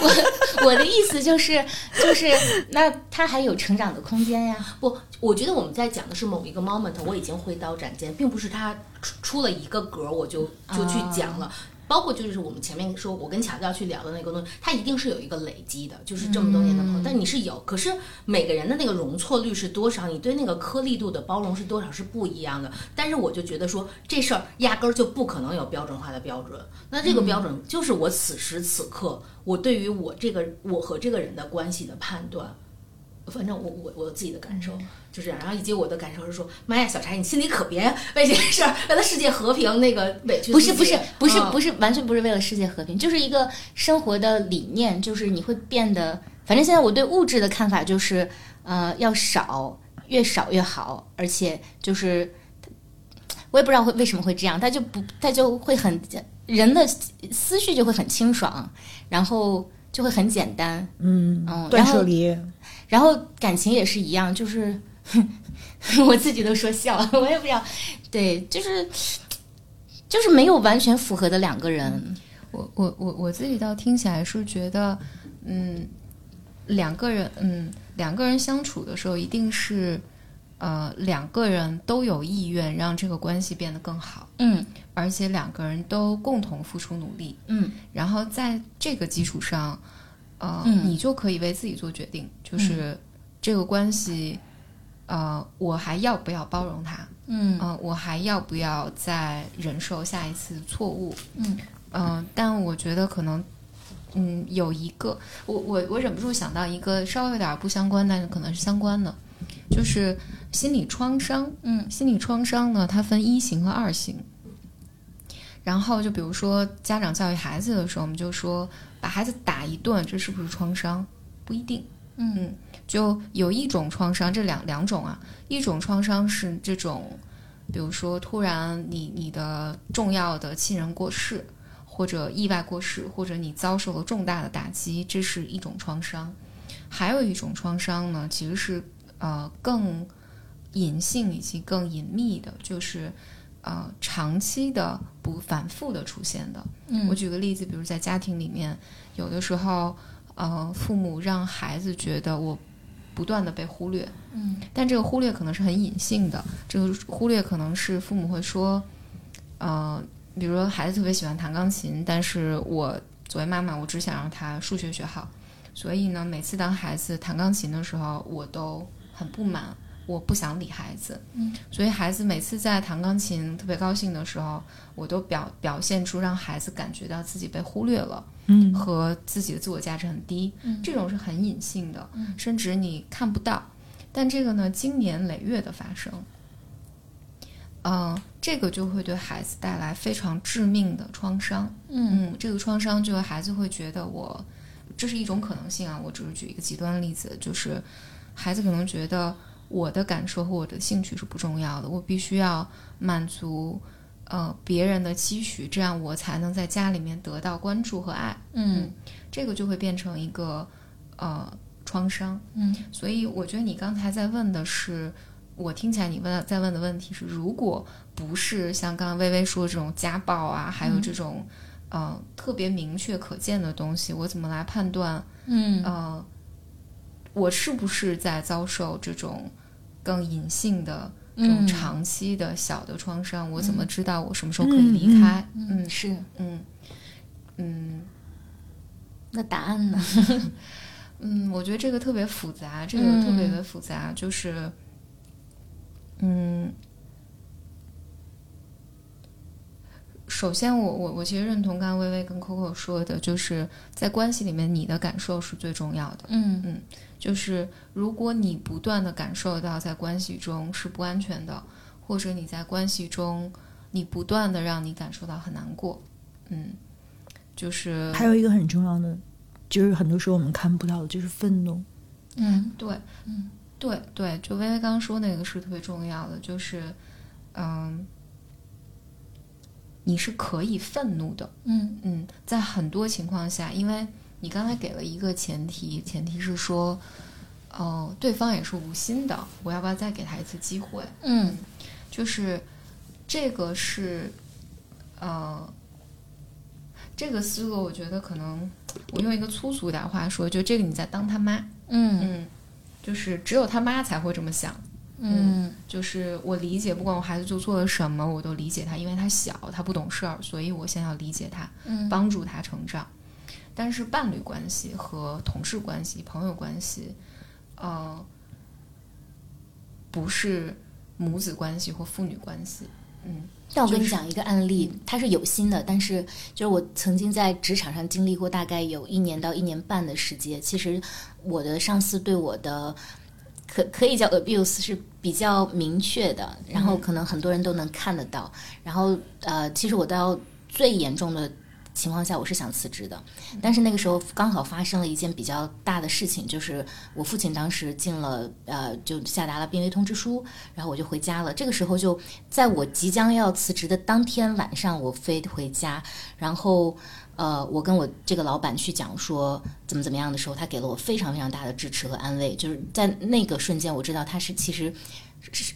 我我的意思就是就是那他还有成长的空间呀。不，我觉得我们在讲的是某一个 moment，我已经挥刀斩剑，并不是他出出了一个格儿我就就去讲了。包括就是我们前面说，我跟乔乔去聊的那个东西，它一定是有一个累积的，就是这么多年的朋友，但你是有，可是每个人的那个容错率是多少，你对那个颗粒度的包容是多少是不一样的。但是我就觉得说这事儿压根儿就不可能有标准化的标准，那这个标准就是我此时此刻我对于我这个我和这个人的关系的判断。反正我我我自己的感受就这样，然后以及我的感受是说，妈呀，小柴，你心里可别为这个事儿，为了世界和平那个委屈不是不是不是不是，是，完全不是为了世界和平，就是一个生活的理念，就是你会变得，反正现在我对物质的看法就是，呃，要少，越少越好，而且就是，我也不知道会为什么会这样，他就不，他就会很人的思绪就会很清爽，然后就会很简单，嗯嗯，断舍离，然后感情也是一样，就是 [LAUGHS] 我自己都说笑，[LAUGHS] 我也不知道，对，就是就是没有完全符合的两个人，我我我我自己倒听起来是觉得，嗯，两个人，嗯，两个人相处的时候，一定是，呃，两个人都有意愿让这个关系变得更好，嗯。而且两个人都共同付出努力，嗯。然后在这个基础上，呃，嗯你就可以为自己做决定，就是这个关系，呃，我还要不要包容他？嗯呃、我还要不要再忍受下一次错误？嗯嗯、但我觉得可能，嗯，有一个，我我我忍不住想到一个稍微有点不相关，但是可能是相关的，就是心理创伤。嗯心理创伤呢，它分一型和二型。然后就比如说家长教育孩子的时候，我们就说把孩子打一顿，这是不是创伤？不一定。嗯就有一种创伤，这两两种啊，一种创伤是这种，比如说突然你你的重要的亲人过世，或者意外过世，或者你遭受了重大的打击，这是一种创伤。还有一种创伤呢，其实是呃更隐性以及更隐秘的，就是呃长期的不反复的出现的。嗯我举个例子，比如在家庭里面，有的时候，呃，父母让孩子觉得我不断的被忽略，嗯，但这个忽略可能是很隐性的，这个忽略可能是父母会说，呃，比如说孩子特别喜欢弹钢琴，但是我作为妈妈，我只想让他数学学好，所以呢，每次当孩子弹钢琴的时候，我都很不满。我不想理孩子，嗯，所以孩子每次在弹钢琴特别高兴的时候，我都表表现出让孩子感觉到自己被忽略了，嗯和自己的自我价值很低，嗯这种是很隐性的，嗯甚至你看不到。但这个呢，经年累月的发生，嗯、这个就会对孩子带来非常致命的创伤。嗯嗯，这个创伤就是孩子会觉得我，这是一种可能性啊。我只是举一个极端的例子，就是孩子可能觉得我的感受和我的兴趣是不重要的，我必须要满足呃别人的期许，这样我才能在家里面得到关注和爱。嗯这个就会变成一个呃创伤。嗯所以我觉得你刚才在问的是，我听起来你问在问的问题是，如果不是像刚刚微微说这种家暴啊，还有这种、呃特别明确可见的东西，我怎么来判断嗯呃我是不是在遭受这种更隐性的？这种嗯长期的小的创伤，我怎么知道我什么时候可以离开？嗯是。嗯嗯那答案呢？[LAUGHS] 嗯，我觉得这个特别复杂，这个嗯特别的复杂，就是，嗯，首先我我我其实认同刚刚微微跟 Coco 说的，就是在关系里面，你的感受是最重要的。嗯嗯就是如果你不断的感受到在关系中是不安全的，或者你在关系中你不断的让你感受到很难过，嗯，就是还有一个很重要的，就是很多时候我们看不到的，就是愤怒。嗯对，嗯对对，就薇薇刚刚说那个是特别重要的，就是，嗯，你是可以愤怒的。嗯嗯，在很多情况下，因为你刚才给了一个前提，前提是说，哦、对方也是无心的，我要不要再给他一次机会？嗯就是这个是，呃，这个思路，我觉得可能我用一个粗俗点儿话说，就这个你在当他妈，嗯嗯，就是只有他妈才会这么想。嗯就是我理解，不管我孩子做错了什么，我都理解他，因为他小，他不懂事儿，所以我先要理解他，嗯帮助他成长。但是伴侣关系和同事关系、朋友关系，呃，不是母子关系或父女关系。嗯但我跟你讲一个案例，他是有心的，但是就是我曾经在职场上经历过大概有一年到一年半的时间。其实我的上司对我的可可以叫 abuse 是比较明确的，然后可能很多人都能看得到。然后呃，其实我到最严重的情况下，我是想辞职的，但是那个时候刚好发生了一件比较大的事情，就是我父亲当时进了呃，就下达了病危通知书，然后我就回家了。这个时候就在我即将要辞职的当天晚上，我飞回家，然后呃，我跟我这个老板去讲说怎么怎么样的时候，他给了我非常非常大的支持和安慰。就是在那个瞬间，我知道他是其实。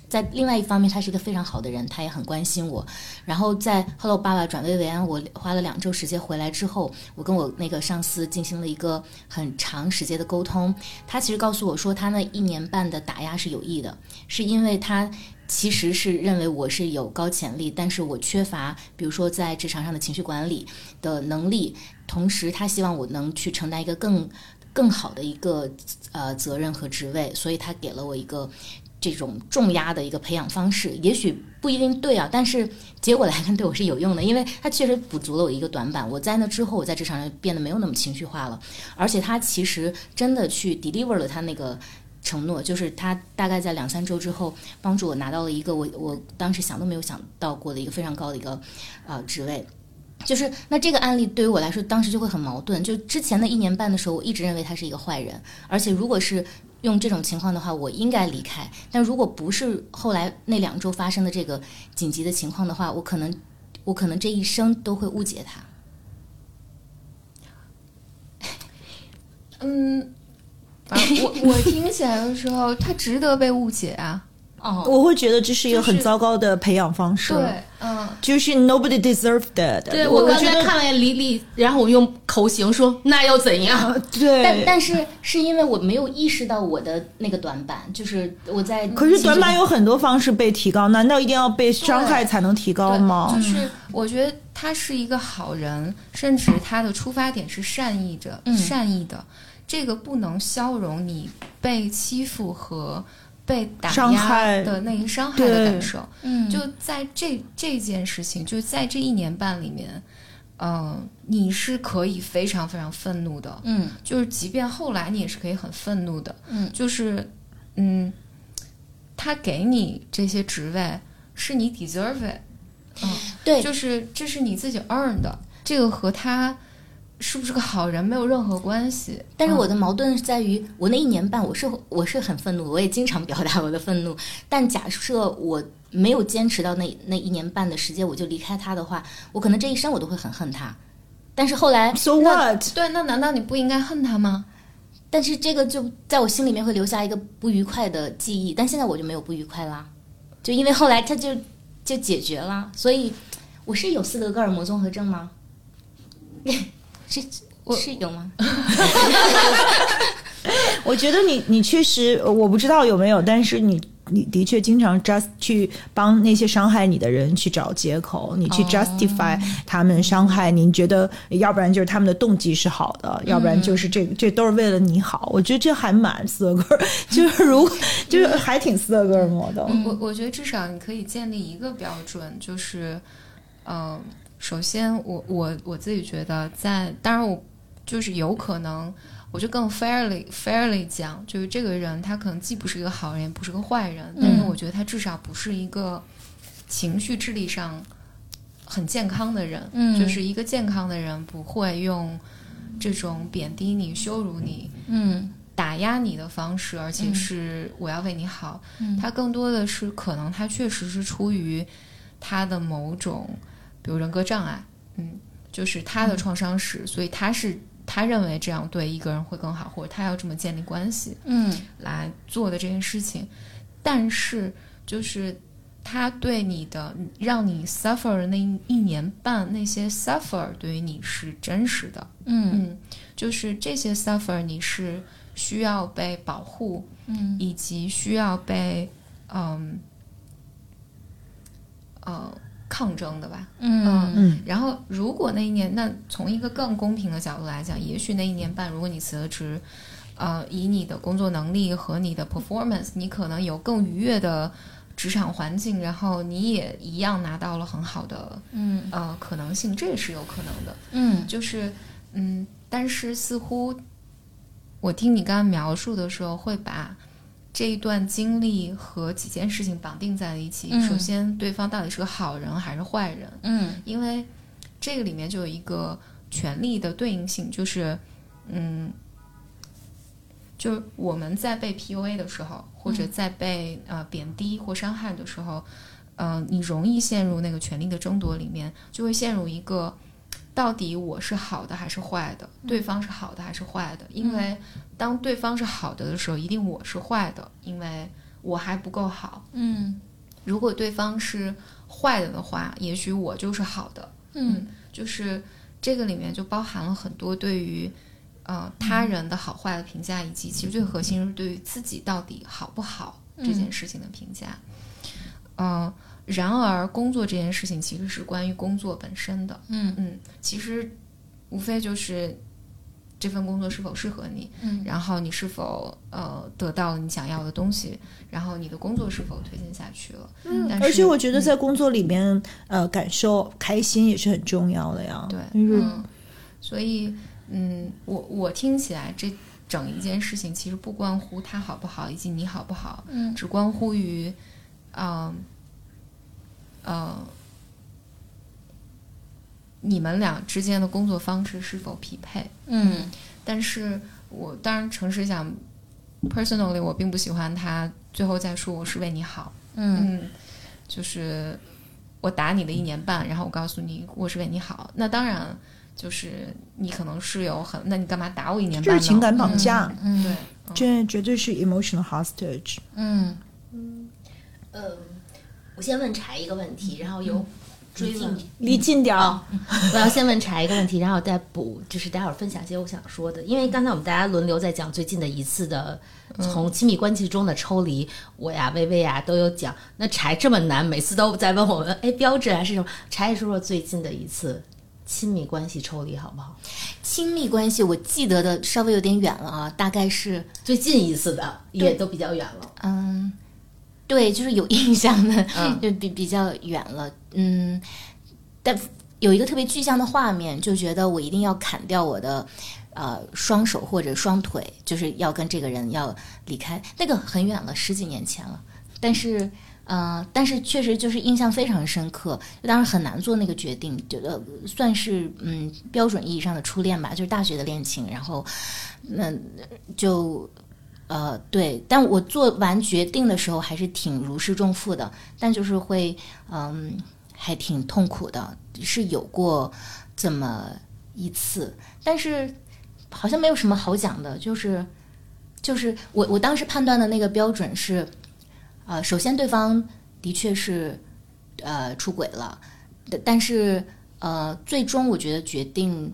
在另外一方面，他是一个非常好的人，他也很关心我。然后在后来我爸爸转危为安，我花了两周时间回来之后，我跟我那个上司进行了一个很长时间的沟通。他其实告诉我说，他那一年半的打压是有意的，是因为他其实是认为我是有高潜力，但是我缺乏，比如说在职场上的情绪管理的能力，同时他希望我能去承担一个更更好的一个呃责任和职位，所以他给了我一个。这种重压的一个培养方式，也许不一定对啊，但是结果来看对我是有用的，因为它确实补足了我一个短板。我在那之后，我在职场上变得没有那么情绪化了，而且他其实真的去 deliver 了他那个承诺，就是他大概在两三周之后，帮助我拿到了一个我我当时想都没有想到过的一个非常高的一个呃职位。就是那这个案例对于我来说，当时就会很矛盾。就之前的一年半的时候，我一直认为他是一个坏人，而且如果是用这种情况的话，我应该离开。但如果不是后来那两周发生的这个紧急的情况的话，我可能我可能这一生都会误解他。嗯，我我听起来的时候，他值得被误解啊。哦，我会觉得这是一个很糟糕的培养方式。对，嗯，就是 nobody deserved that。对我刚才看了李李，然后我用口型说那又怎样？对，但但是是因为我没有意识到我的那个短板，就是我在可是短板有很多方式被提高，难道一定要被伤害才能提高吗？就是我觉得他是一个好人，甚至他的出发点是善意的，嗯善意的，这个不能消融你被欺负和被打压的那个伤害的感受。嗯就在这这件事情，就在这一年半里面，嗯、你是可以非常非常愤怒的，嗯。就是即便后来你也是可以很愤怒的，嗯。就是嗯，他给你这些职位是你 deserve it，嗯，对。就是这是你自己 earn 的，这个和他是不是个好人没有任何关系。但是我嗯的矛盾是在于，我那一年半，我是我是很愤怒，我也经常表达我的愤怒。但假设我没有坚持到那那一年半的时间，我就离开他的话，我可能这一生我都会很恨他。但是后来，So what？对，那难道你不应该恨他吗？但是这个就在我心里面会留下一个不愉快的记忆。但现在我就没有不愉快啦，就因为后来他就就解决了。所以我是有斯德哥尔摩综合症吗？[LAUGHS] 是是有吗？[LAUGHS] 我觉得你你确实，呃我不知道有没有，但是你你的确经常 just 去帮那些伤害你的人去找借口，你去哦 justify 他们伤害你，你觉得要不然就是他们的动机是好的，要不然就是这这都是为了你好。我觉得这还蛮斯德哥，[LAUGHS] 就是如果就是还挺斯德哥尔摩的。我我觉得至少你可以建立一个标准，就是，嗯、首先我我我自己觉得在，当然我就是有可能，我就更 fairly fairly 讲，就是这个人他可能既不是一个好人，也不是个坏人，但是我觉得他至少不是一个情绪智力上很健康的人，嗯。就是一个健康的人不会用这种贬低你、羞辱你、嗯。打压你的方式，而且嗯。是我要为你好。嗯。他更多的是可能他确实是出于他的某种比如人格障碍，嗯，就是他的创伤史，所以他是他认为这样对一个人会更好，或者他要这么建立关系，嗯。来做的这件事情，但是就是他对你的让你 suffer 的那一年半，那些 suffer 对于你是真实的，嗯。嗯，就是这些 suffer 你是需要被保护，嗯。以及需要被嗯呃抗争的吧，嗯。嗯然后，如果那一年，那从一个更公平的角度来讲，也许那一年半，如果你辞了职，呃，以你的工作能力和你的 performance，你可能有更愉悦的职场环境，然后你也一样拿到了很好的嗯。呃可能性，这也是有可能的。嗯。就是嗯，但是似乎我听你刚刚描述的时候，会把这一段经历和几件事情绑定在了一起。嗯首先，对方到底是个好人还是坏人？嗯因为这个里面就有一个权力的对应性，就是嗯，就是我们在被 PUA 的时候，或者在被、呃贬低或伤害的时候，呃，你容易陷入那个权力的争夺里面，就会陷入一个到底我是好的还是坏的，对方是好的还是坏的？因为当对方是好的的时候，一定我是坏的，因为我还不够好。嗯如果对方是坏的的话，也许我就是好的。嗯就是这个里面就包含了很多对于呃他人的好坏的评价，以及其实最核心是对于自己到底好不好这件事情的评价。嗯、然而工作这件事情其实是关于工作本身的。嗯嗯，其实无非就是这份工作是否适合你，嗯然后你是否呃得到了你想要的东西，然后你的工作是否推进下去了。嗯而且我觉得在工作里面，呃，感受开心也是很重要的呀。对，就是嗯，所以，嗯，我我听起来这整一件事情其实不关乎他好不好，以及你好不好，嗯只关乎于，嗯、呃，你们俩之间的工作方式是否匹配。嗯。但是我当然诚实讲，personally 我并不喜欢他最后再说我是为你好，嗯。嗯，就是我打你的一年半，然后我告诉你我是为你好，那当然就是你可能是有很，那你干嘛打我一年半呢？这是情感绑架，嗯对，这绝对是 emotional hostage。嗯。嗯，我先问柴一个问题，然后由追问。离近点儿，哦，我要先问柴一个问题，然后再补，就是待会儿分享一些我想说的。因为刚才我们大家轮流在讲最近的一次的从亲密关系中的抽离，我呀、薇薇呀都有讲。那柴这么难，每次都在问我们，哎，标志还是什么？柴也说说最近的一次亲密关系抽离好不好？亲密关系我记得的稍微有点远了啊，大概是最近一次的也都比较远了。嗯，对，就是有印象的，嗯 [LAUGHS] 就比比较远了，嗯，但有一个特别具象的画面，就觉得我一定要砍掉我的呃双手或者双腿，就是要跟这个人要离开，那个很远了，十几年前了，但是。呃，但是确实就是印象非常深刻，当时很难做那个决定，觉得算是嗯标准意义上的初恋吧，就是大学的恋情，然后嗯就呃，对，但我做完决定的时候还是挺如释重负的，但就是会嗯，还挺痛苦的，是有过这么一次，但是好像没有什么好讲的，就是就是我我当时判断的那个标准是，呃，首先对方的确是呃出轨了，但是呃，最终我觉得决定。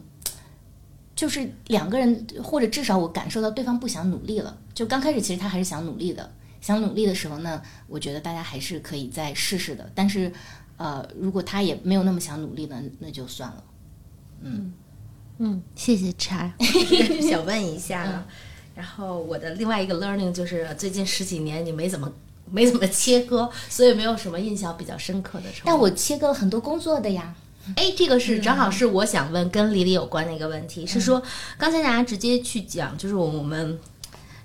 就是两个人，或者至少我感受到对方不想努力了。就刚开始其实他还是想努力的，想努力的时候呢，我觉得大家还是可以再试试的。但是，呃，如果他也没有那么想努力呢，那就算了。嗯嗯，谢谢柴。[LAUGHS] 想问一下了，然后我的另外一个 learning 就是最近十几年你没怎么没怎么切割，所以没有什么印象比较深刻的抽离。但我切割了很多工作的呀。哎，这个是正好是我想问跟李李有关的一个问题，是说刚才大家直接去讲，就是我们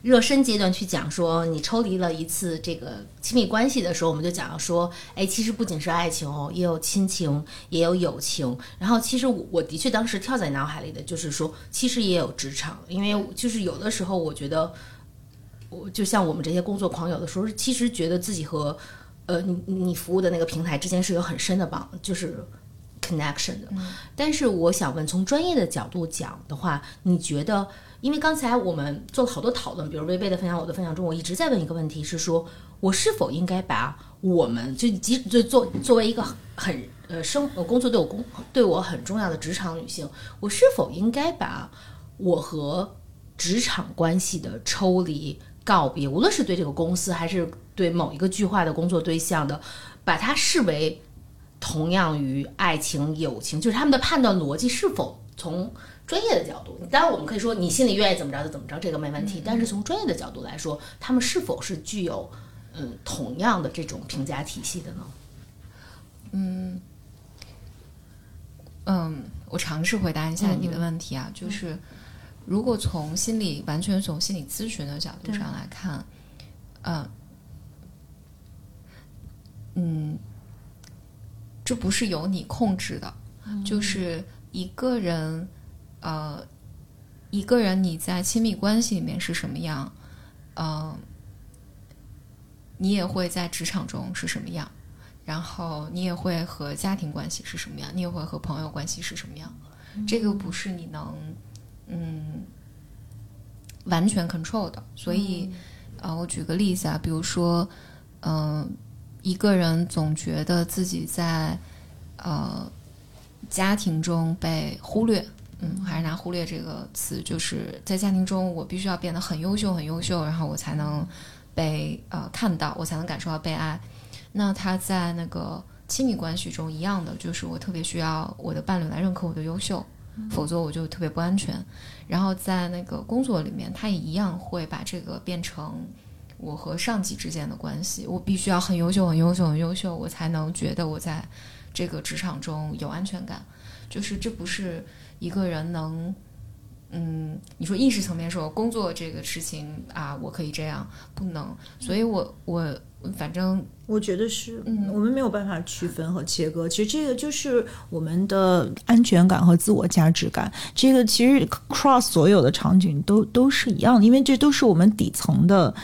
热身阶段去讲说，你抽离了一次这个亲密关系的时候，我们就讲到说，哎，其实不仅是爱情哦，也有亲情，也有友情。然后其实我我的确当时跳在脑海里的就是说，其实也有职场，因为就是有的时候我觉得，我就像我们这些工作狂，有的时候其实觉得自己和呃你你服务的那个平台之间是有很深的绑，就是 connection 的。但是我想问，从专业的角度讲的话，你觉得？因为刚才我们做了好多讨论，比如微微的分享，我的分享中，我一直在问一个问题，是说我是否应该把我们就即就作作为一个很呃生呃工作对我工对我很重要的职场女性，我是否应该把我和职场关系的抽离告别，无论是对这个公司还是对某一个具化的工作对象的，把它视为同样于爱情、友情，就是他们的判断逻辑是否从专业的角度，当然我们可以说你心里愿意怎么着就怎么着，这个没问题。但是从专业的角度来说，他们是否是具有嗯同样的这种评价体系的呢？嗯嗯，我尝试回答一下你的问题啊，就是如果从心理完全从心理咨询的角度上来看，嗯嗯，这不是由你控制的，就是一个人呃一个人你在亲密关系里面是什么样，呃，你也会在职场中是什么样。然后你也会和家庭关系是什么样，你也会和朋友关系是什么样，这个不是你能嗯完全 control 的。所以，啊，我举个例子啊，比如说，嗯、一个人总觉得自己在呃家庭中被忽略，嗯，还是拿忽略这个词，就是在家庭中我必须要变得很优秀，很优秀，然后我才能被呃看到，我才能感受到被爱。那他在那个亲密关系中一样的，就是我特别需要我的伴侣来认可我的优秀，否则我就特别不安全。然后在那个工作里面，他也一样会把这个变成我和上级之间的关系，我必须要很优秀、很优秀、很优秀，我才能觉得我在这个职场中有安全感。就是这不是一个人能。嗯，你说意识层面说工作这个事情啊，我可以这样，不能，所以我我反正我觉得是，嗯我们没有办法区分和切割。其实这个就是我们的安全感和自我价值感。这个其实 cross 所有的场景都都是一样的，因为这都是我们底层的，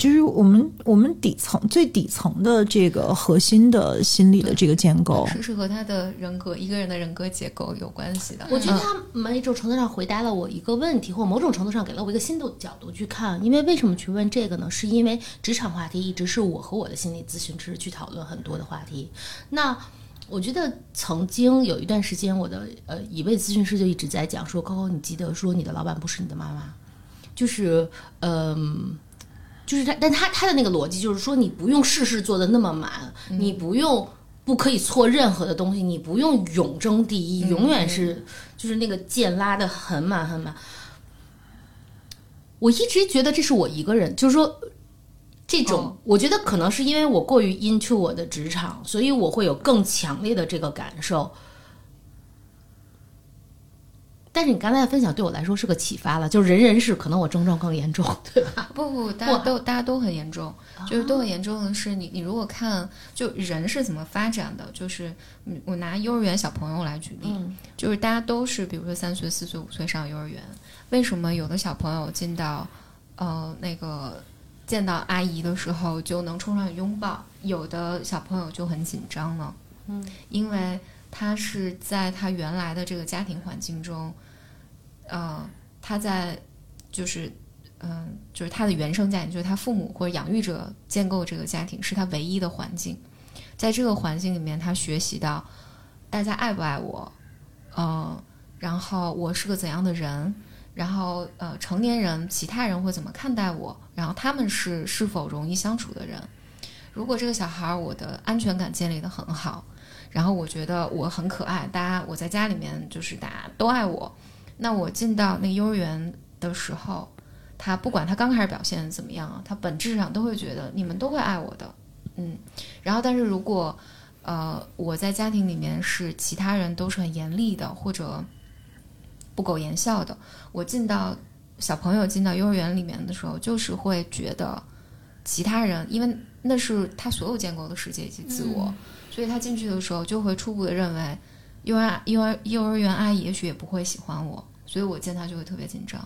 就是我们我们底层最底层的这个核心的心理的这个建构。是是和他的人格一个人的人格结构有关系的。我觉得他某种程度上回答了我一个问题，或某种程度上给了我一个新的角度去看。因为为什么去问这个呢？是因为职场话题一直是我和我的心理咨询师去讨论很多的话题。那我觉得曾经有一段时间，我的呃一位咨询师就一直在讲说：“高高，你记得说你的老板不是你的妈妈，就是嗯。就是他，但他他的那个逻辑就是说，你不用事事做的那么满，你不用不可以错任何的东西，你不用永争第一，永远是就是那个剑拉的很满很满。我一直觉得这是我一个人，就是说这种，哦我觉得可能是因为我过于 into 我的职场，所以我会有更强烈的这个感受。但是你刚才的分享对我来说是个启发了，就是人人是，可能我症状更严重，对吧？[LAUGHS] 不不，大家都大家都很严重，就是都很严重的是你你如果看就人是怎么发展的，就是嗯我拿幼儿园小朋友来举例，嗯就是大家都是比如说三岁、四岁、五岁上幼儿园，为什么有的小朋友进到呃那个见到阿姨的时候就能冲上去拥抱，有的小朋友就很紧张呢？嗯，因为他是在他原来的这个家庭环境中，呃，他在就是嗯、就是他的原生家庭，就是他父母或者养育者建构这个家庭是他唯一的环境，在这个环境里面，他学习到大家爱不爱我，呃，然后我是个怎样的人，然后呃，成年人其他人会怎么看待我，然后他们是是否容易相处的人。如果这个小孩我的安全感建立的很好，然后我觉得我很可爱，大家我在家里面就是大家都爱我，那我进到那幼儿园的时候，他不管他刚开始表现怎么样啊，他本质上都会觉得你们都会爱我的，嗯。然后，但是如果呃我在家庭里面是其他人都是很严厉的或者不苟言笑的，我进到小朋友进到幼儿园里面的时候，就是会觉得其他人，因为那是他所有建构的世界以及自我，所以他进去的时候就会初步的认为幼儿幼儿幼儿园阿姨也许也不会喜欢我，所以我见他就会特别紧张。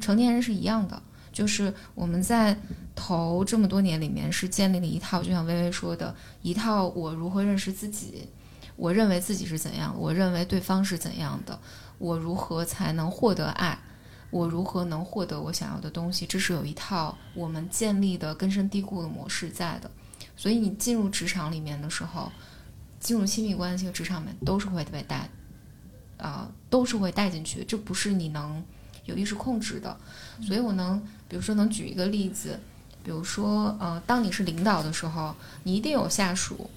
成年人是一样的，就是我们在头这么多年里面是建立了一套，就像微微说的，一套我如何认识自己，我认为自己是怎样，我认为对方是怎样的，我如何才能获得爱，我如何能获得我想要的东西，这是有一套我们建立的根深蒂固的模式在的。所以你进入职场里面的时候，进入亲密关系和职场里面都是会被带，啊、都是会带进去，这不是你能有意识控制的。所以我能，比如说能举一个例子，比如说，呃，当你是领导的时候，你一定有下属。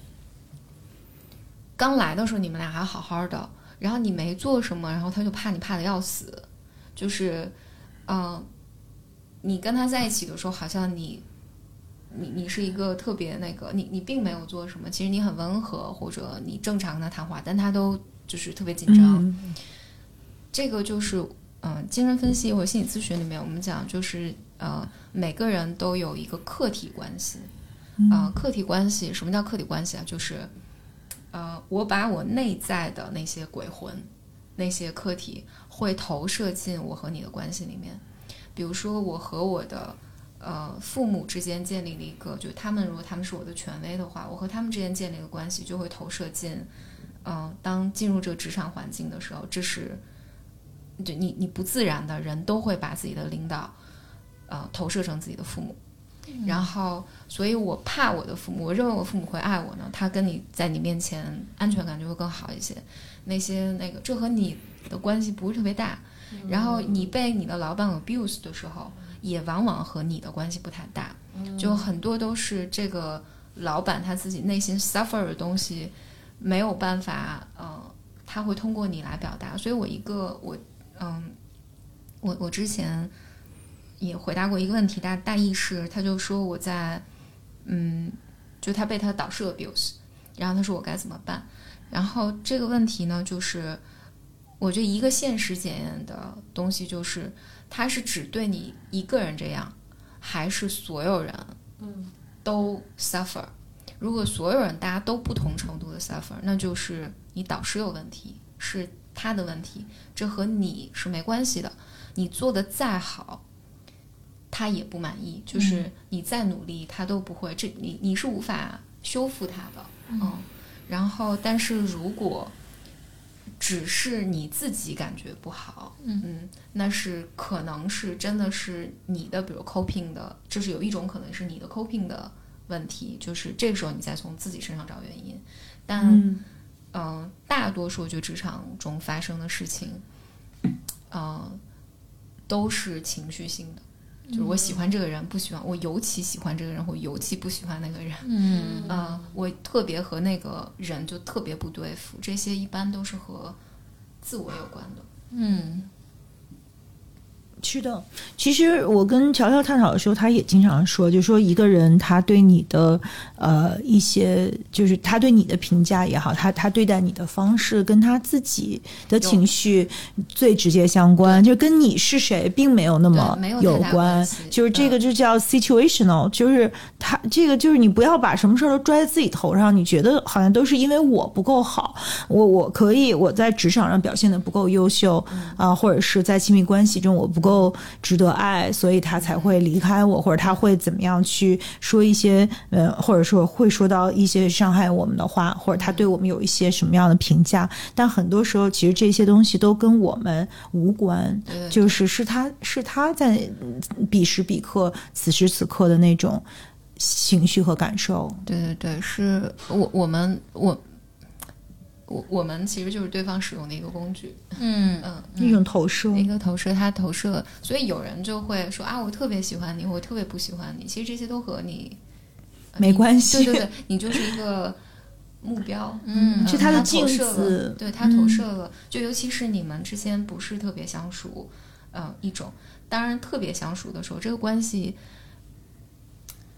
刚来的时候，你们俩还好好的，然后你没做什么，然后他就怕你怕的要死，就是，嗯、你跟他在一起的时候，好像你，你你是一个特别那个，你你并没有做什么，其实你很温和，或者你正常跟他谈话，但他都就是特别紧张。嗯这个就是，嗯、精神分析或者心理咨询里面我们讲，就是呃，每个人都有一个客体关系，啊、客体关系，什么叫客体关系啊？就是，呃，我把我内在的那些鬼魂、那些客体会投射进我和你的关系里面。比如说，我和我的呃父母之间建立了一个，就他们如果他们是我的权威的话，我和他们之间建立的关系就会投射进，嗯、当进入这个职场环境的时候，这是。就你你不自然的人都会把自己的领导，呃，投射成自己的父母，然后，所以我怕我的父母，我认为我父母会爱我呢，他跟你在你面前安全感就会更好一些。那些那个，这和你的关系不是特别大。然后你被你的老板 abuse 的时候，也往往和你的关系不太大，就很多都是这个老板他自己内心 suffer 的东西没有办法，呃，他会通过你来表达。所以我一个我嗯，我我之前也回答过一个问题，大大意是，他就说我在嗯，就他被他导师 abuse，然后他说我该怎么办？然后这个问题呢，就是我觉得一个现实检验的东西就是，他是只对你一个人这样，还是所有人都 suffer？如果所有人大家都不同程度的 suffer，那就是你导师有问题，是他的问题，这和你是没关系的。你做的再好，他也不满意，就是你再努力，他都不会。这你你是无法修复他的，嗯。然后，但是如果只是你自己感觉不好，嗯那是可能是真的是你的，比如 coping 的，就是有一种可能是你的 coping 的问题，就是这个时候你再从自己身上找原因。但嗯嗯、大多数就职场中发生的事情，嗯、都是情绪性的。就是我喜欢这个人，不喜欢我，尤其喜欢这个人，或尤其不喜欢那个人。嗯嗯、我特别和那个人就特别不对付，这些一般都是和自我有关的。嗯是的，其实我跟乔乔探讨的时候，他也经常说，就说一个人他对你的呃一些，就是他对你的评价也好，他他对待你的方式跟他自己的情绪最直接相关，就跟你是谁并没有那么有关。关就是这个就叫 situational，就是他这个就是你不要把什么事儿都拽在自己头上，你觉得好像都是因为我不够好，我我可以我在职场上表现的不够优秀啊、或者是在亲密关系中我不够值得爱，所以他才会离开我，或者他会怎么样去说一些呃，或者说会说到一些伤害我们的话，或者他对我们有一些什么样的评价，但很多时候其实这些东西都跟我们无关，就是是他是他在嗯彼时彼刻、此时此刻的那种情绪和感受。对对对，是我我们我我我们其实就是对方使用的一个工具。嗯。嗯，一种投射，一个投射，他投射，所以有人就会说啊，我特别喜欢你，我特别不喜欢你。其实这些都和你没关系对对对，你就是一个目标，[LAUGHS] 嗯是他的投镜射了子。对他投射了。就尤其是你们之间不是特别相熟，嗯，一种，当然特别相熟的时候，这个关系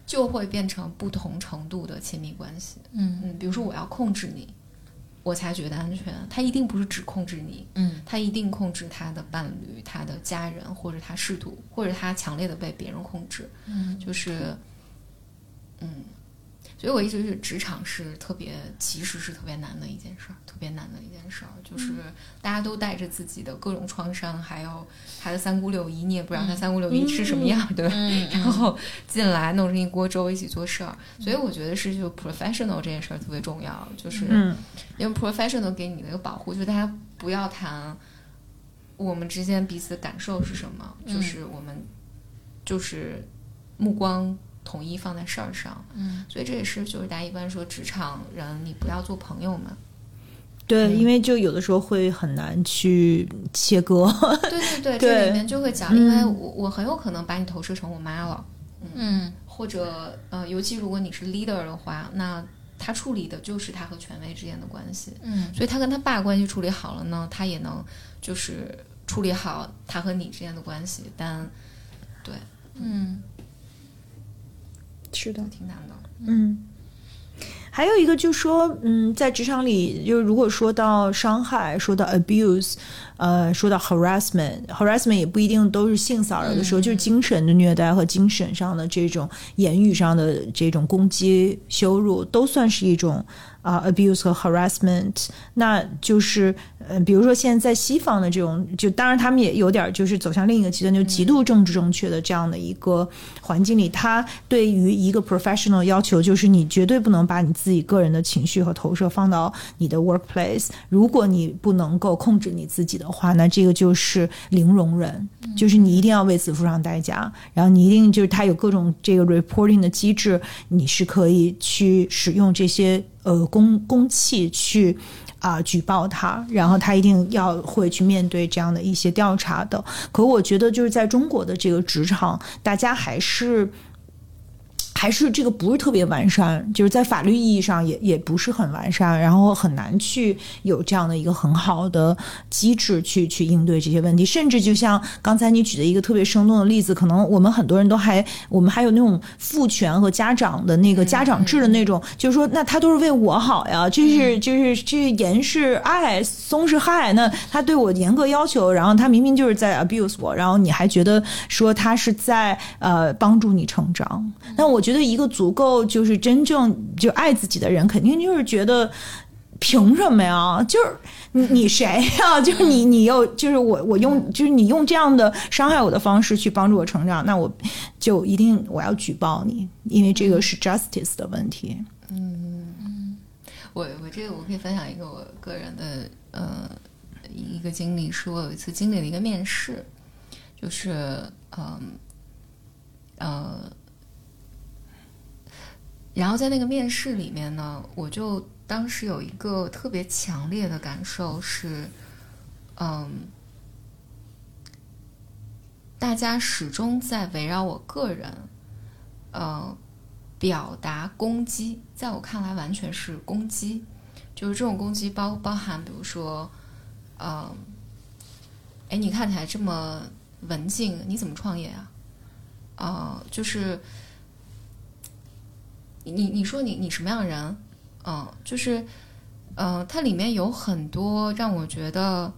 就会变成不同程度的亲密关系。嗯。嗯，比如说我要控制你，我才觉得安全。他一定不是只控制你，嗯他一定控制他的伴侣、他的家人，或者他试图，或者他强烈的被别人控制。嗯就是，嗯，所以我一直是职场是特别，其实是特别难的一件事儿，特别难的一件事儿，就是大家都带着自己的各种创伤，还有他的三姑六姨，你也不知道他三姑六姨是什么样，对吧？嗯然后进来弄成一锅粥一起做事儿，所以我觉得是就 professional 这件事儿特别重要，就是、嗯因为 professional 给你的一个保护，就是大家不要谈我们之间彼此的感受是什么，就是我们就是目光统一放在事儿上。嗯，所以这也是就是大家一般说职场人你不要做朋友嘛。对，因为就有的时候会很难去切割。[LAUGHS] 对对对，对。这里面就会讲，因为我我很有可能把你投射成我妈了，嗯。或者呃，尤其如果你是 leader 的话，那他处理的就是他和权威之间的关系。嗯。所以他跟他爸关系处理好了呢，他也能就是处理好他和你之间的关系，但对，嗯是的，挺难的。嗯。还有一个就是说，嗯，在职场里，就是如果说到伤害，说到 abuse，呃，说到 harassment，harassment 也不一定都是性骚扰的时候，就是精神的虐待和精神上的这种言语上的这种攻击、羞辱，都算是一种啊、abuse 和 harassment。那就是，呃，比如说现在在西方的这种，就当然他们也有点就是走向另一个极端，就极度政治正确的这样的一个环境里，他对于一个 professional 要求就是你绝对不能把你自己个人的情绪和投射放到你的 workplace。如果你不能够控制你自己的话，那这个就是零容忍，就是你一定要为此付上代价。然后你一定就是他有各种这个 reporting 的机制，你是可以去使用这些呃公公器去。啊、举报他，然后他一定要会去面对这样的一些调查的。可我觉得就是在中国的这个职场，大家还是。还是这个不是特别完善，就是在法律意义上也也不是很完善，然后很难去有这样的一个很好的机制去去应对这些问题。甚至就像刚才你举的一个特别生动的例子，可能我们很多人都还我们还有那种父权和家长的那个家长制的那种，就是说那他都是为我好呀，这是就是这严是爱，松是害，那他对我严格要求，然后他明明就是在 abuse 我，然后你还觉得说他是在呃帮助你成长。那我觉得一个足够就是真正就爱自己的人，肯定就是觉得。凭什么呀？就是你你谁呀？[LAUGHS] 就是你你又就是我我用就是你用这样的伤害我的方式去帮助我成长，那我就一定我要举报你，因为这个是 justice 的问题。嗯我我这个我可以分享一个我个人的呃一个经历，是我有一次经历了一个面试，就是嗯呃然后在那个面试里面呢，我就当时有一个特别强烈的感受是，嗯，大家始终在围绕我个人，呃，表达攻击，在我看来完全是攻击，就是这种攻击包包含，比如说，嗯，哎，你看起来这么文静，你怎么创业啊？啊、就是。你你你说你你什么样的人？嗯，就是，呃，它里面有很多让我觉得，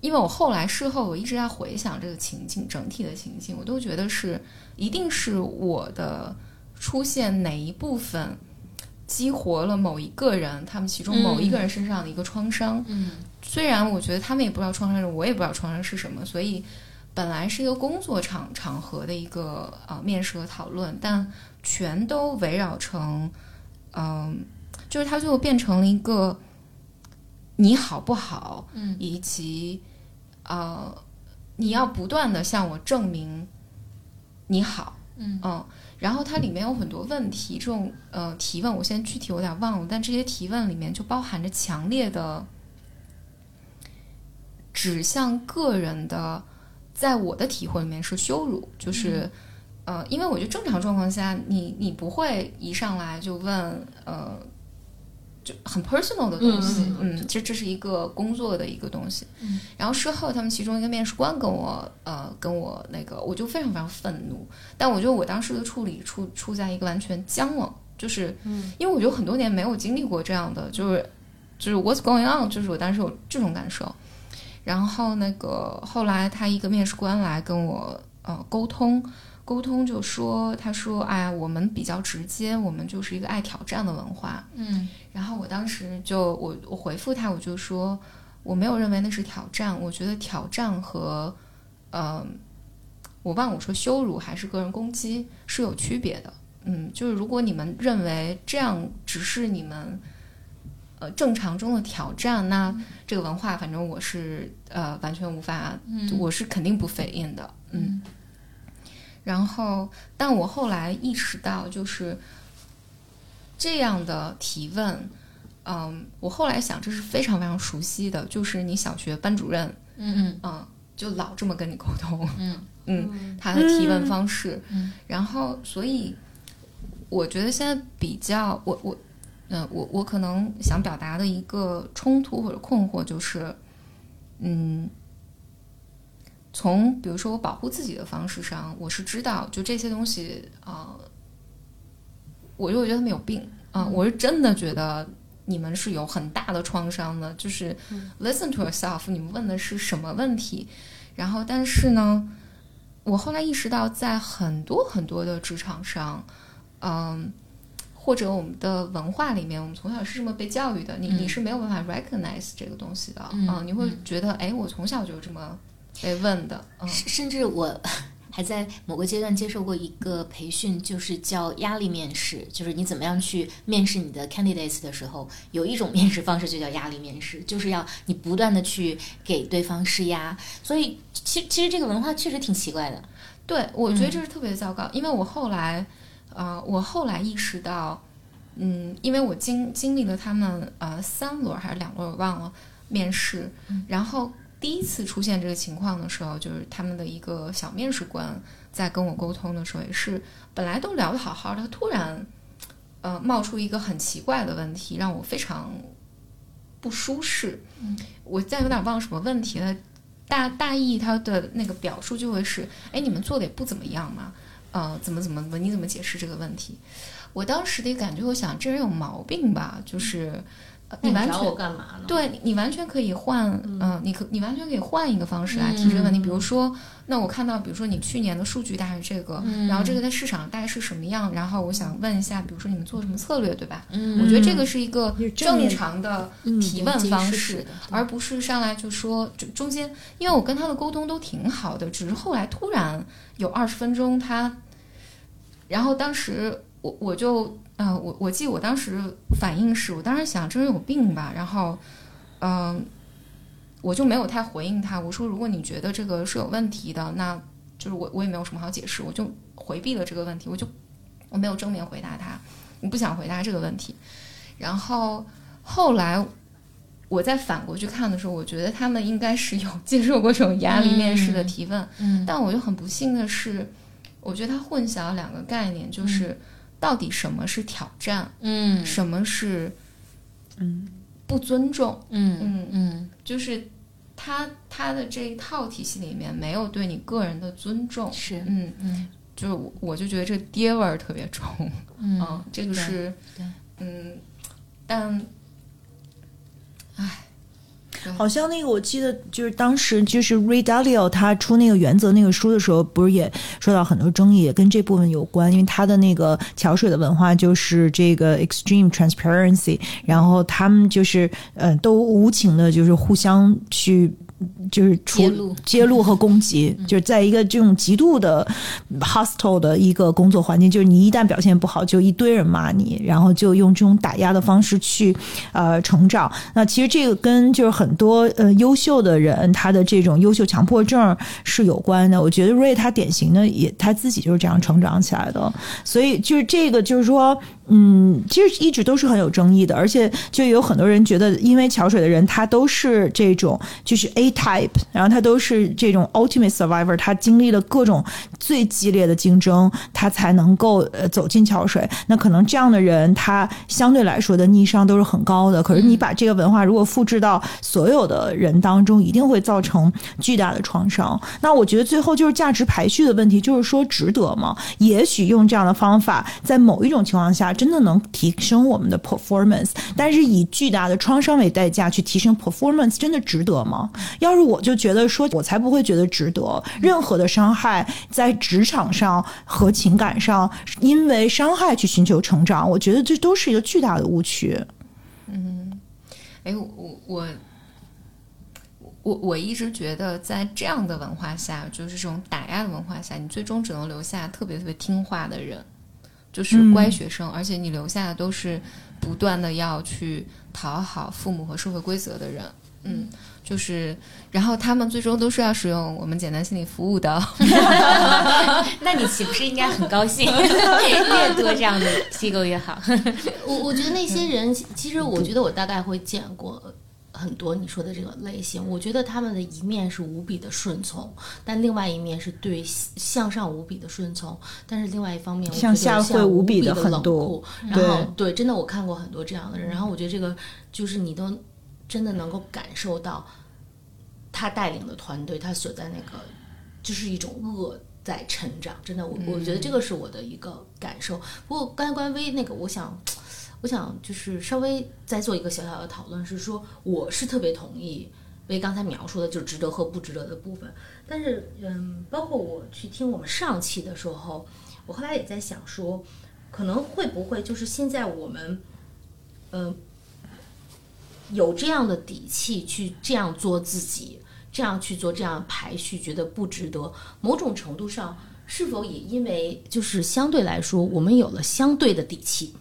因为我后来事后我一直在回想这个情境，整体的情境，我都觉得是一定是我的出现哪一部分激活了某一个人，他们其中某一个人身上的一个创伤。嗯虽然我觉得他们也不知道创伤是，我也不知道创伤是什么，所以本来是一个工作场场合的一个呃面试和讨论，但全都围绕成，嗯、就是它最后变成了一个你好不好，嗯。以及呃你要不断的向我证明你好，嗯。然后它里面有很多问题，这种呃提问，我现在具体有点忘了，但这些提问里面就包含着强烈的指向个人的，在我的体会里面是羞辱，就是、呃，因为我觉得正常状况下，你你不会一上来就问呃。就很 personal 的东西，嗯这这是一个工作的一个东西。嗯然后事后他们其中一个面试官跟我呃跟我那个，我就非常非常愤怒，但我觉得我当时的处理处处在一个完全僵了，就是嗯因为我觉得很多年没有经历过这样的，就是就是 what's going on，就是我当时有这种感受。然后那个后来他一个面试官来跟我呃沟通，沟通就说他说哎呀我们比较直接，我们就是一个爱挑战的文化。嗯然后我当时就我我回复他，我就说我没有认为那是挑战，我觉得挑战和呃，我忘了我说羞辱还是个人攻击是有区别的。嗯，就是如果你们认为这样只是你们呃正常中的挑战，那这个文化反正我是呃完全无法，我是肯定不反应的，嗯。然后，但我后来意识到，就是这样的提问，嗯，我后来想这是非常非常熟悉的，就是你小学班主任，嗯嗯，就老这么跟你沟通，嗯嗯，他的提问方式，嗯，然后所以我觉得现在比较，我我，嗯、我我可能想表达的一个冲突或者困惑就是，嗯，从比如说我保护自己的方式上，我是知道就这些东西啊、呃我就觉得他们有病啊、我是真的觉得。你们是有很大的创伤的，就是 listen to yourself，你们问的是什么问题？然后，但是呢，我后来意识到，在很多很多的职场上，嗯，或者我们的文化里面，我们从小是这么被教育的，你、你是没有办法 recognize 这个东西的，嗯你会觉得，哎，我从小就这么被问的，嗯甚甚至我 [LAUGHS] 还在某个阶段接受过一个培训，就是叫压力面试，就是你怎么样去面试你的 candidates 的时候，有一种面试方式就叫压力面试，就是要你不断的去给对方施压。所以其其实这个文化确实挺奇怪的。对，我觉得这是特别糟糕，因为我后来，呃，我后来意识到，嗯，因为我经经历了他们呃三轮还是两轮我忘了面试，然后第一次出现这个情况的时候，就是他们的一个小面试官在跟我沟通的时候，也是本来都聊得好好的，突然呃冒出一个很奇怪的问题，让我非常不舒适。我现在有点忘什么问题了。大大意他的那个表述就会是，哎，你们做的也不怎么样嘛，呃，怎么怎么怎么，你怎么解释这个问题？我当时的感觉，我想这人有毛病吧，就是、你完全那找我干嘛呢？对你，完全可以换，嗯、你可你完全可以换一个方式来提这个问题。比如说，那我看到，比如说你去年的数据大概是这个，然后这个在市场大概是什么样，然后我想问一下，比如说你们做什么策略，对吧？嗯我觉得这个是一个正常的提问方式，而不是上来就说就中间，因为我跟他的沟通都挺好的，只是后来突然有二十分钟他，然后当时我我就呃我我记得我当时反应是我当时想这人有病吧，然后嗯、我就没有太回应他，我说如果你觉得这个是有问题的，那就是我我也没有什么好解释，我就回避了这个问题，我就我没有正面回答他，我不想回答这个问题，然后后来。我再反过去看的时候，我觉得他们应该是有接受过这种压力面试的提问，嗯但我就很不幸的是，我觉得他混淆了两个概念，就是到底什么是挑战，嗯。什么是嗯不尊重，嗯。嗯，嗯。就是他他的这一套体系里面没有对你个人的尊重，是。嗯，嗯就是我我就觉得这爹味儿特别重，嗯。嗯，这个是对，嗯，但，唉，好像那个我记得就是当时就是 Ray Dalio 他出那个原则那个书的时候，不是也受到很多争议，也跟这部分有关，因为他的那个桥水的文化就是这个 extreme transparency，然后他们就是呃都无情的，就是互相去。就是出揭露揭露和攻击，就是在一个这种极度的 hostile 的一个工作环境，就是你一旦表现不好，就一堆人骂你，然后就用这种打压的方式去呃成长。那其实这个跟就是很多呃优秀的人他的这种优秀强迫症是有关的。我觉得瑞他典型的也他自己就是这样成长起来的，所以就是这个就是说。嗯，其实一直都是很有争议的，而且就有很多人觉得，因为桥水的人他都是这种就是 A type，然后他都是这种 ultimate survivor，他经历了各种最激烈的竞争，他才能够呃走进桥水。那可能这样的人，他相对来说的逆商都是很高的。可是你把这个文化如果复制到所有的人当中，一定会造成巨大的创伤。那我觉得最后就是价值排序的问题，就是说值得吗？也许用这样的方法，在某一种情况下。真的能提升我们的 performance，但是以巨大的创伤为代价去提升 performance，真的值得吗？要是我就觉得说，我才不会觉得值得。任何的伤害在职场上和情感上，因为伤害去寻求成长，我觉得这都是一个巨大的误区。嗯，哎，我我我我一直觉得，在这样的文化下，就是这种打压的文化下，你最终只能留下特别特别听话的人。就是乖学生，而且你留下的都是不断的要去讨好父母和社会规则的人。嗯，就是，然后他们最终都是要使用我们简单心理服务的。[LAUGHS] [LAUGHS] 那你岂不是应该很高兴？[LAUGHS] 越多这样的机构越好。我我觉得那些人，其实我觉得我大概会见过很多你说的这个类型。我觉得他们的一面是无比的顺从，但另外一面是对向上无比的顺从，但是另外一方面，向下会无无比的冷酷。然后对，真的我看过很多这样的人，然后我觉得这个就是你都真的能够感受到他带领的团队，他所在那个就是一种恶。在成长，真的，我我觉得这个是我的一个感受。不过刚才关于微那个，我想我想就是稍微再做一个小小的讨论，是说我是特别同意为刚才描述的，就值得和不值得的部分。但是，嗯，包括我去听我们上期的时候，我后来也在想说，可能会不会就是现在我们，嗯、有这样的底气去这样做自己，这样去做这样排序，觉得不值得。某种程度上，是否也因为就是相对来说，我们有了相对的底气？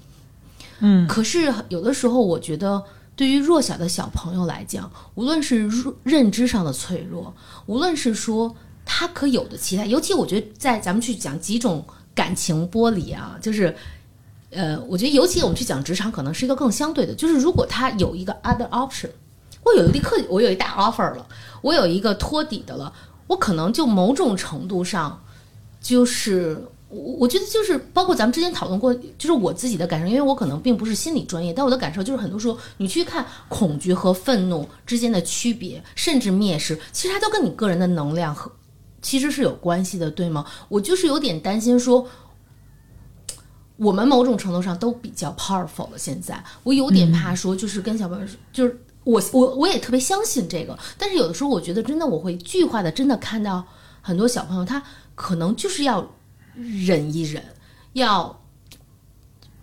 嗯，可是有的时候，我觉得对于弱小的小朋友来讲，无论是认知上的脆弱，无论是说他可有的期待，尤其我觉得在咱们去讲几种感情剥离啊，就是。呃，我觉得尤其我们去讲职场，可能是一个更相对的，就是如果他有一个 other option，我有一立刻我有一大 offer 了，我有一个托底的了，我可能就某种程度上，就是我我觉得就是包括咱们之前讨论过，就是我自己的感受，因为我可能并不是心理专业，但我的感受就是很多时候你去看恐惧和愤怒之间的区别，甚至蔑视，其实它都跟你个人的能量和其实是有关系的，对吗？我就是有点担心说。我们某种程度上都比较 powerful 了。现在我有点怕说，就是跟小朋友说，就是我我我也特别相信这个，但是有的时候我觉得真的我会具化的真的看到很多小朋友，他可能就是要忍一忍，要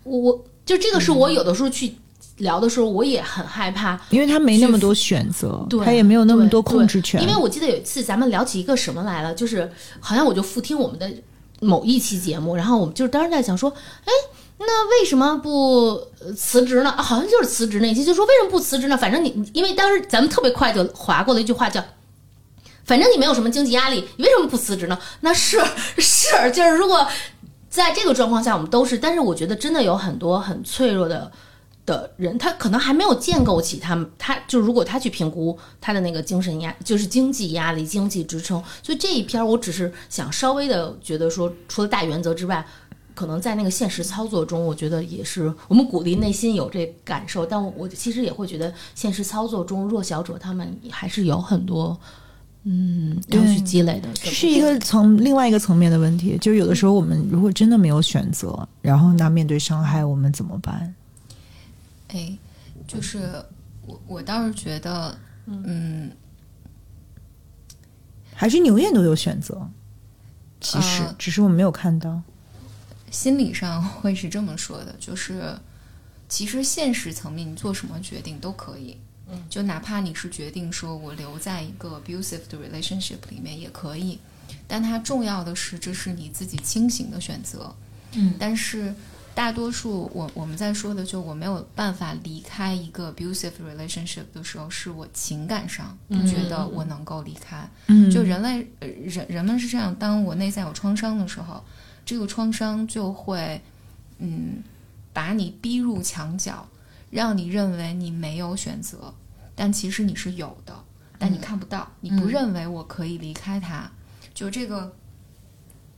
我我就这个是我有的时候去聊的时候，我也很害怕，因为他没那么多选择，对他也没有那么多控制权。因为我记得有一次咱们聊起一个什么来了，就是好像我就复听我们的某一期节目，然后我们就是当时在想说，哎，那为什么不呃辞职呢？啊好像就是辞职那一期，就说为什么不辞职呢？反正你因为当时咱们特别快就划过了一句话叫。反正你没有什么经济压力，你为什么不辞职呢？那是是，就是如果在这个状况下，我们都是，但是我觉得真的有很多很脆弱的的人，他可能还没有建构起他们，他就如果他去评估他的那个精神压，就是经济压力、经济支撑，所以这一篇儿我只是想稍微的觉得说，除了大原则之外。可能在那个现实操作中，我觉得也是我们鼓励内心有这感受，但我其实也会觉得现实操作中弱小者他们还是有很多嗯要去积累的。这是一个从另外一个层面的问题，就是有的时候我们如果真的没有选择，然后那面对伤害我们怎么办？哎，就是我我倒是觉得，嗯，还是你永远都有选择？其实、呃只是我们没有看到。心理上会是这么说的，就是其实现实层面你做什么决定都可以，嗯，就哪怕你是决定说我留在一个 abusive 的 relationship 里面也可以，但它重要的是这是你自己清醒的选择，嗯，但是大多数我我们在说的就我没有办法离开一个 abusive relationship 的时候，是我情感上不觉得我能够离开，嗯。就人类呃人人们是这样，当我内在有创伤的时候，这个创伤就会嗯把你逼入墙角，让你认为你没有选择，但其实你是有的，但你看不到，你不认为我可以离开他，就这个。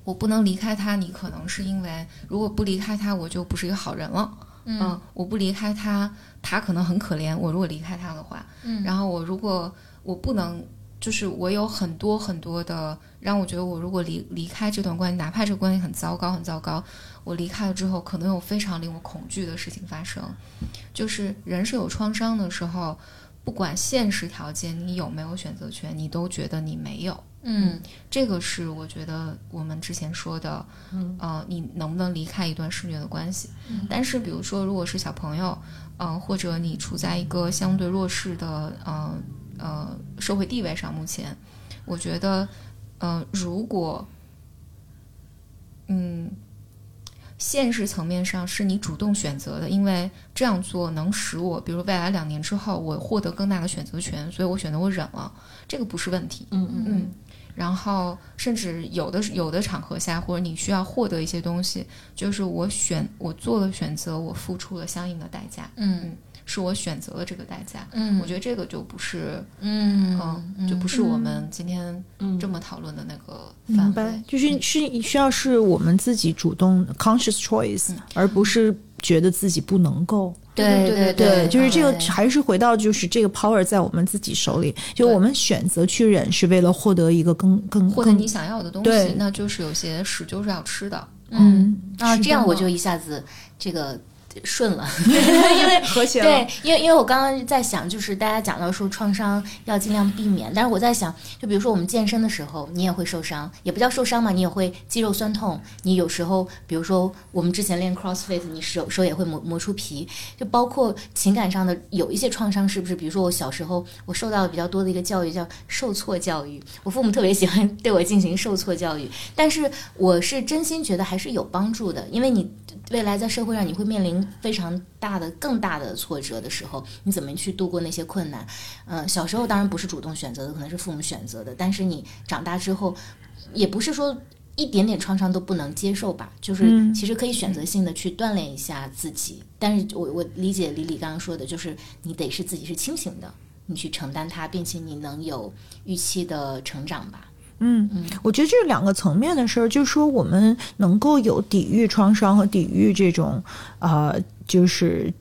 我不能离开他，你可能是因为如果不离开他，我就不是一个好人了。嗯，我不离开他，他可能很可怜。我如果离开他的话，嗯然后我如果我不能，就是我有很多很多的让我觉得，我如果离离开这段关系，哪怕这个关系很糟糕很糟糕，我离开了之后，可能有非常令我恐惧的事情发生。就是人是有创伤的时候，不管现实条件你有没有选择权，你都觉得你没有。嗯这个是我觉得我们之前说的，嗯呃，你能不能离开一段施虐的关系？但是比如说，如果是小朋友，嗯、或者你处在一个相对弱势的，呃呃社会地位上，目前，我觉得，呃，如果，嗯，现实层面上是你主动选择的，因为这样做能使我，比如未来两年之后我获得更大的选择权，所以我选择我忍了，这个不是问题。嗯嗯嗯，然后甚至有的有的场合下，或者你需要获得一些东西，就是我选我做了选择，我付出了相应的代价，嗯是我选择了这个代价。嗯我觉得这个就不是，嗯嗯，就不是我们今天嗯这么讨论的那个范围。，就是是需要是我们自己主动 conscious choice，、而不是觉得自己不能够。对对对，就是这个还是回到就是这个 power 在我们自己手里，就我们选择去忍，是为了获得一个更更更获得你想要的东对西，那就是有些屎就是要吃的。嗯啊，这样我就一下子这个顺了，[LAUGHS] 因为和谐了对，因为因为我刚刚在想，就是大家讲到说创伤要尽量避免，但是我在想，就比如说我们健身的时候，你也会受伤，也不叫受伤嘛，你也会肌肉酸痛，你有时候，比如说我们之前练 CrossFit，你手手也会磨磨出皮，就包括情感上的有一些创伤，是不是？比如说我小时候我受到的比较多的一个教育叫受挫教育，我父母特别喜欢 [LAUGHS] 对我进行受挫教育，但是我是真心觉得还是有帮助的，因为你未来在社会上你会面临非常大的、更大的挫折的时候，你怎么去度过那些困难？嗯、小时候当然不是主动选择的，可能是父母选择的，但是你长大之后，也不是说。一点点创伤都不能接受吧，就是嗯其实可以选择性的去锻炼一下自己。但是我我理解李李刚刚说的，就是你得是自己是清醒的，你去承担它，并且你能有预期的成长吧。嗯，我觉得这是两个层面的事儿，就是说我们能够有抵御创伤和抵御这种呃，就是。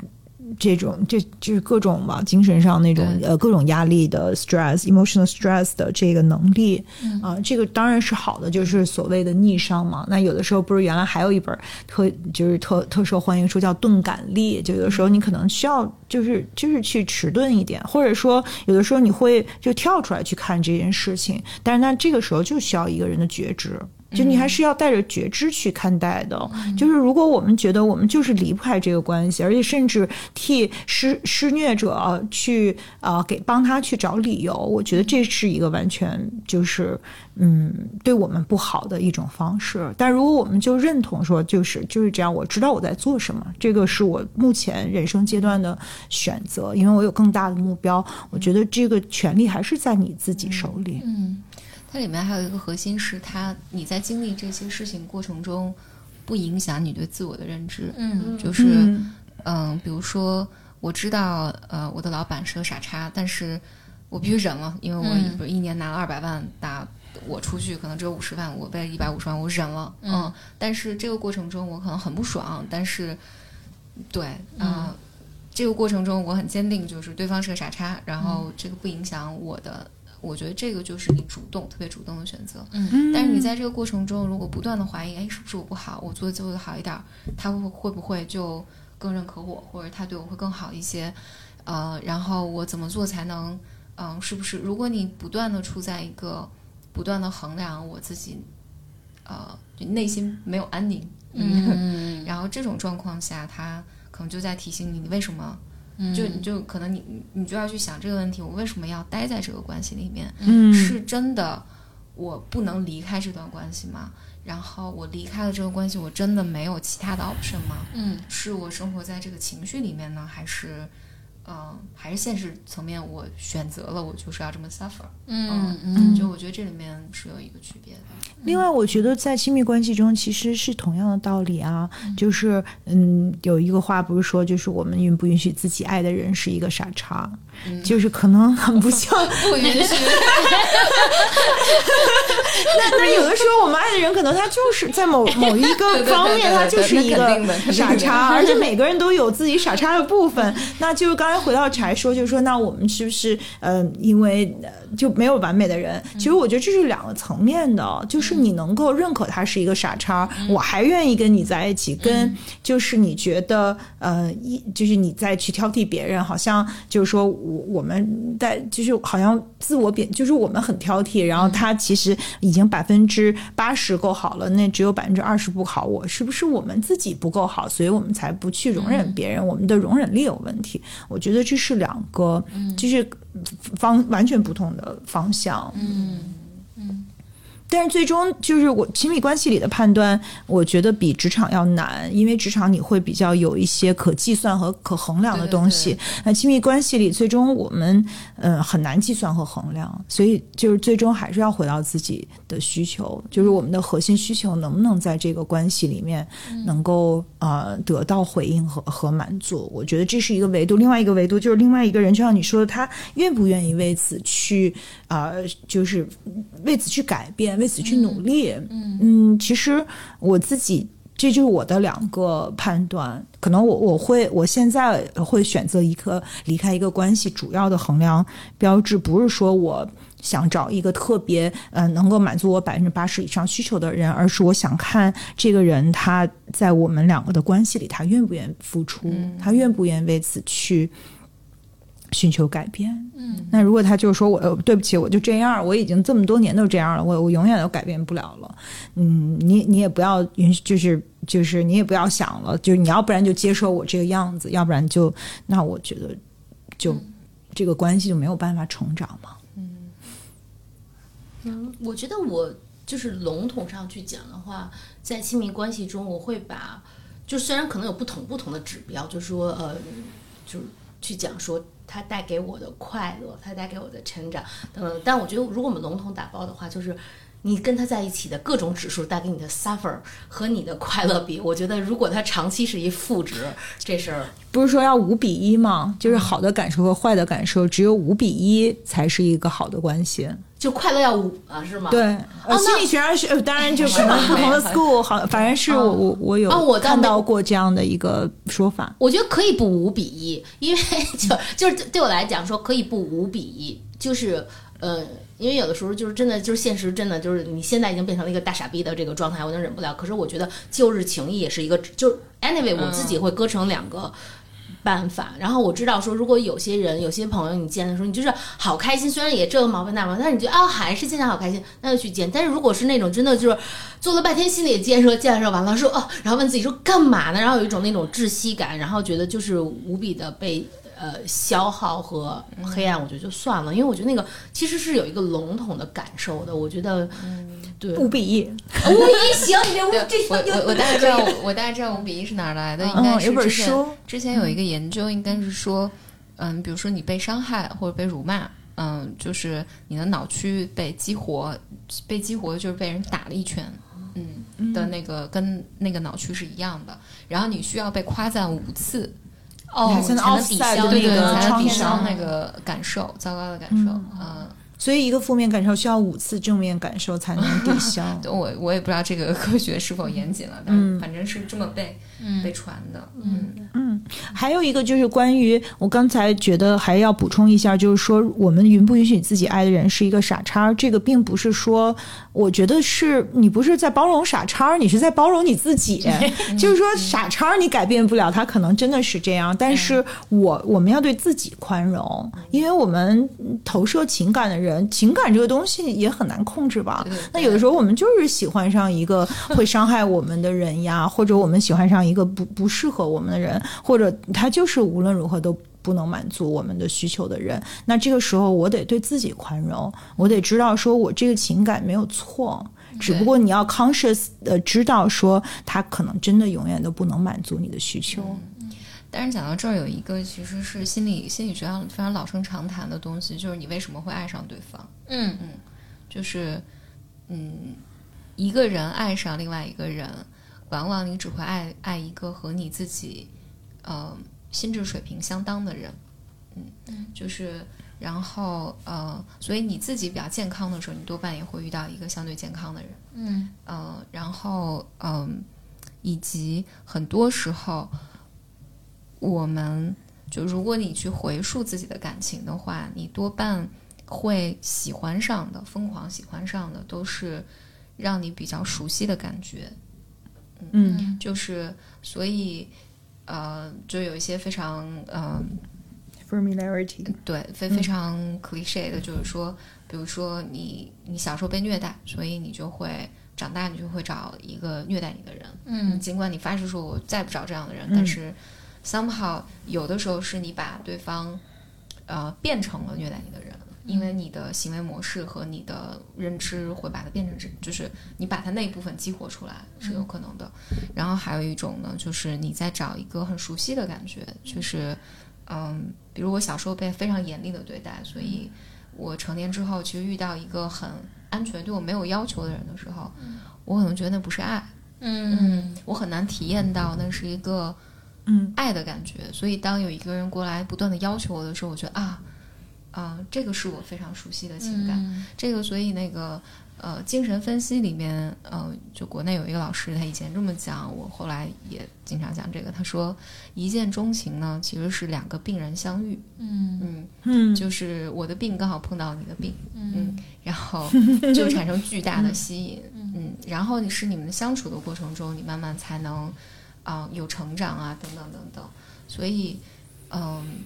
这种这就是各种吧，精神上那种呃各种压力的 stress、emotional stress 的这个能力啊、这个当然是好的，就是所谓的逆商嘛。那有的时候不是原来还有一本特就是特特受欢迎书叫钝感力，就有的时候你可能需要就是就是去迟钝一点，或者说有的时候你会就跳出来去看这件事情，但是那这个时候就需要一个人的觉知。就你还是要带着觉知去看待的，就是如果我们觉得我们就是离不开这个关系，而且甚至替施施虐者去啊、呃给帮他去找理由，我觉得这是一个完全就是嗯对我们不好的一种方式。但如果我们就认同说就是就是这样，我知道我在做什么，这个是我目前人生阶段的选择，因为我有更大的目标，我觉得这个权利还是在你自己手里。嗯它里面还有一个核心是它你在经历这些事情过程中，不影响你对自我的认知。嗯。就是嗯。嗯，比如说我知道呃我的老板是个傻叉，但是我必须忍了，因为我嗯。比如一年拿了二百万，打我出去可能只有五十万，我为了一百五十万我忍了，嗯。但是这个过程中我可能很不爽，但是对嗯。这个过程中，我很坚定，就是对方是个傻叉，然后这个不影响我的，我觉得这个就是你主动、特别主动的选择。嗯但是你在这个过程中，如果不断的怀疑，哎，是不是我不好？我做做的好一点儿，他会会不会就更认可我，或者他对我会更好一些？呃，然后我怎么做才能，嗯、是不是？如果你不断的处在一个不断的衡量我自己，呃，就内心没有安宁，嗯 [LAUGHS] 然后这种状况下，他可能就在提醒你，你为什么？嗯就你就可能你你就要去想这个问题，我为什么要待在这个关系里面？嗯是真的我不能离开这段关系吗？然后我离开了这个关系，我真的没有其他的 option 吗？嗯是我生活在这个情绪里面呢，还是呃，还是现实层面我选择了我就是要这么 suffer？嗯嗯就我觉得这里面是有一个区别的。另外，我觉得在亲密关系中其实是同样的道理啊，就是嗯，有一个话不是说，就是我们允不允许自己爱的人是一个傻叉，就是可能很不像。[LAUGHS] 不允许。那那有的时候我们爱的人，可能他就是在某 [LAUGHS] 某一个方面，他就是一个傻叉，而且每个人都有自己傻叉的部分。[LAUGHS] 那就是刚才回到柴说，就是说，那我们是不是呃，因为呃就没有完美的人？其实我觉得这是两个层面的，就是你能够认可他是一个傻叉，我还愿意跟你在一起，跟就是你觉得呃一就是你再去挑剔别人，好像就是说我我们在就是好像自我贬，就是我们很挑剔，然后他其实已经百分之八十够好了，那只有百分之二十不好，我是不是我们自己不够好，所以我们才不去容忍别人，我们的容忍力有问题？我觉得这是两个，就是方完全不同的方向。嗯但是最终就是我亲密关系里的判断，我觉得比职场要难，因为职场你会比较有一些可计算和可衡量的东西。那亲密关系里，最终我们呃很难计算和衡量，所以就是最终还是要回到自己的需求，就是我们的核心需求能不能在这个关系里面能够呃得到回应和和满足。我觉得这是一个维度，另外一个维度就是另外一个人，就像你说的，他愿不愿意为此去啊、就是为此去改变，为此去努力。嗯其实我自己。这就是我的两个判断，可能我我会我现在会选择一个离开一个关系，主要的衡量标志不是说我想找一个特别呃能够满足我百分之八十以上需求的人，而是我想看这个人他在我们两个的关系里，他愿不愿意付出，他愿不愿意为此去寻求改变。嗯，那如果他就是说我呃对不起，我就这样，我已经这么多年都这样了，我我永远都改变不了了。嗯，你你也不要允许，就是就是你也不要想了，就是你要不然就接受我这个样子，要不然就那我觉得就、这个关系就没有办法成长嘛。嗯嗯我觉得我就是笼统上去讲的话，在亲密关系中，我会把，就虽然可能有不同不同的指标，就是说呃，就是去讲说它带给我的快乐，它带给我的成长等等，但我觉得如果我们笼统打包的话，就是。你跟他在一起的各种指数带给你的 suffer 和你的快乐比，[LAUGHS] 我觉得如果他长期是一负值，这事儿不是说要五比一吗？就是好的感受和坏的感受，只有五比一才是一个好的关系。就快乐要五啊，是吗？对，呃，那心理学上是，呃 [LAUGHS] 当然就可能不同的 school 好，反正是我我我有哦我倒没看到过这样的一个说法。我觉得可以不五比一，因为就就是对我来讲说可以不五比一，就是呃，因为有的时候就是真的就是现实真的就是你现在已经变成了一个大傻逼的这个状态，我就忍不了。可是我觉得旧日情谊也是一个，就是 anyway 我自己会割成两个。办法，然后我知道说，如果有些人、有些朋友你见的时候，你就是好开心，虽然也这个毛病那毛病，但是你觉得啊、还是见他好开心，那就去见。但是如果是那种真的就是做了半天心理建设，建设完了说哦，然后问自己说干嘛呢？然后有一种那种窒息感，然后觉得就是无比的被呃消耗和黑暗，我觉得就算了，因为我觉得那个其实是有一个笼统的感受的。我觉得，对，五比一，五比一行，你这五对这我我我大概知道，我大概知道五比一是哪儿来的，应该嗯，是有本之前书，之前有一个研究，应该是说，嗯，比如说你被伤害或者被辱骂，嗯，就是你的脑区被激活，被激活就是被人打了一拳，嗯。的那个跟那个脑区是一样的，然后你需要被夸赞五次，哦还才能才能抵 offset 消对对对，那个才能抵消创伤那个感受，糟糕的感受，嗯。所以一个负面感受需要五次正面感受才能抵消。[LAUGHS] 我我也不知道这个科学是否严谨了，但是反正是这么被、被传的。嗯嗯，还有一个就是关于我刚才觉得还要补充一下，就是说我们允不允许自己爱的人是一个傻叉？这个并不是说，我觉得是你不是在包容傻叉，你是在包容你自己。[LAUGHS] 就是说傻叉你改变不了，他可能真的是这样，但是我我们要对自己宽容，因为我们投射情感的人，情感这个东西也很难控制吧？那有的时候我们就是喜欢上一个会伤害我们的人呀，或者我们喜欢上一个不不适合我们的人，或者他就是无论如何都不能满足我们的需求的人。那这个时候我得对自己宽容，我得知道说我这个情感没有错。只不过你要 conscious 的知道说，他可能真的永远都不能满足你的需求。但是讲到这儿，有一个其实是心理心理学上非常老生常谈的东西，就是你为什么会爱上对方？嗯嗯就是嗯，一个人爱上另外一个人，往往你只会爱爱一个和你自己呃心智水平相当的人。嗯，就是然后呃，所以你自己比较健康的时候，你多半也会遇到一个相对健康的人。嗯呃，然后嗯、以及很多时候，我们就如果你去回溯自己的感情的话，你多半会喜欢上的、疯狂喜欢上的，都是让你比较熟悉的感觉。嗯就是所以呃，就有一些非常呃，familiarity，对，非非常 cliche 的，就是说，比如说你你小时候被虐待，所以你就会长大，你就会找一个虐待你的人。嗯尽管你发誓说我再不找这样的人，嗯但是 somehow 有的时候是你把对方呃变成了虐待你的人。因为你的行为模式和你的认知会把它变成这，就是你把它那一部分激活出来是有可能的。然后还有一种呢，就是你在找一个很熟悉的感觉，就是嗯，比如我小时候被非常严厉的对待，所以我成年之后其实遇到一个很安全、对我没有要求的人的时候，我可能觉得那不是爱，嗯我很难体验到那是一个嗯。爱的感觉。所以当有一个人过来不断的要求我的时候，我觉得啊啊、这个是我非常熟悉的情感。嗯。这个所以那个呃精神分析里面，呃，就国内有一个老师，他以前这么讲，我后来也经常讲这个。他说，一见钟情呢，其实是两个病人相遇，嗯。嗯，嗯。就是我的病刚好碰到你的病，嗯。嗯，然后就产生巨大的吸引，嗯，然后你是你们相处的过程中，你慢慢才能啊、有成长啊，等等等等。所以，嗯，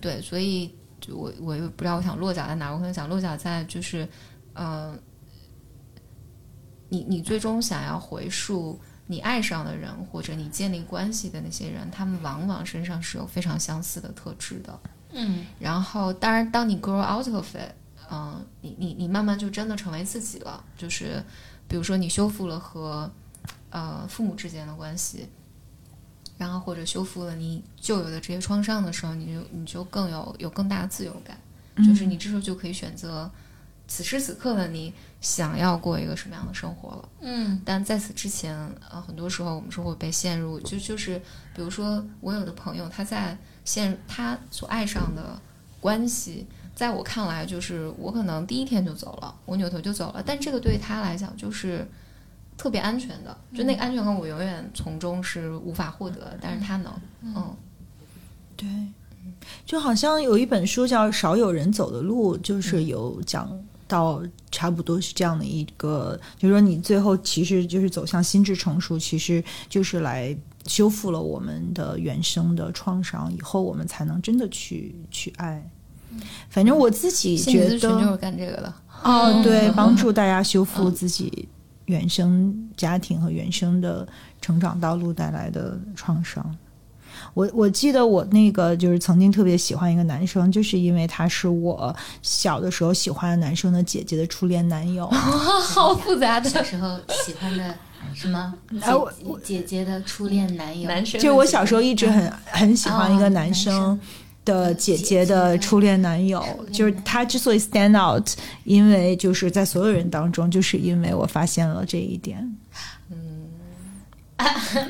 对，所以就我我又不知道我想落脚在哪儿，我可能想落脚在就是，呃，你你最终想要回溯你爱上的人或者你建立关系的那些人，他们往往身上是有非常相似的特质的。嗯然后，当然，当你 grow out of it，嗯、你你你慢慢就真的成为自己了。就是，比如说你修复了和呃父母之间的关系，然后或者修复了你旧有的这些创伤的时候，你就你就更有有更大的自由感。就是你这时候就可以选择此时此刻的你想要过一个什么样的生活了。嗯但在此之前，呃，很多时候我们是会被陷入，就就是比如说，我有的朋友他在陷他所爱上的关系，在我看来，就是我可能第一天就走了，我扭头就走了，但这个对他来讲就是特别安全的，就那个安全感我永远从中是无法获得，但是他能，嗯。对，就好像有一本书叫《少有人走的路》，就是有讲到差不多是这样的一个，就是说你最后其实就是走向心智成熟，其实就是来修复了我们的原生的创伤，以后我们才能真的去去爱。反正我自己觉得就是干这个的，哦，对，帮助大家修复自己原生家庭和原生的成长道路带来的创伤。我我记得我那个就是曾经特别喜欢一个男生，就是因为他是我小的时候喜欢的男生的姐姐的初恋男友。[LAUGHS] 好复杂的小时候喜欢的 [LAUGHS] 什么哎我姐姐姐的初恋男友，男生，就我小时候一直很很喜欢一个男哦生的姐姐的初恋男友，恋就是他之所以 stand out，因为就是在所有人当中，就是因为我发现了这一点。嗯，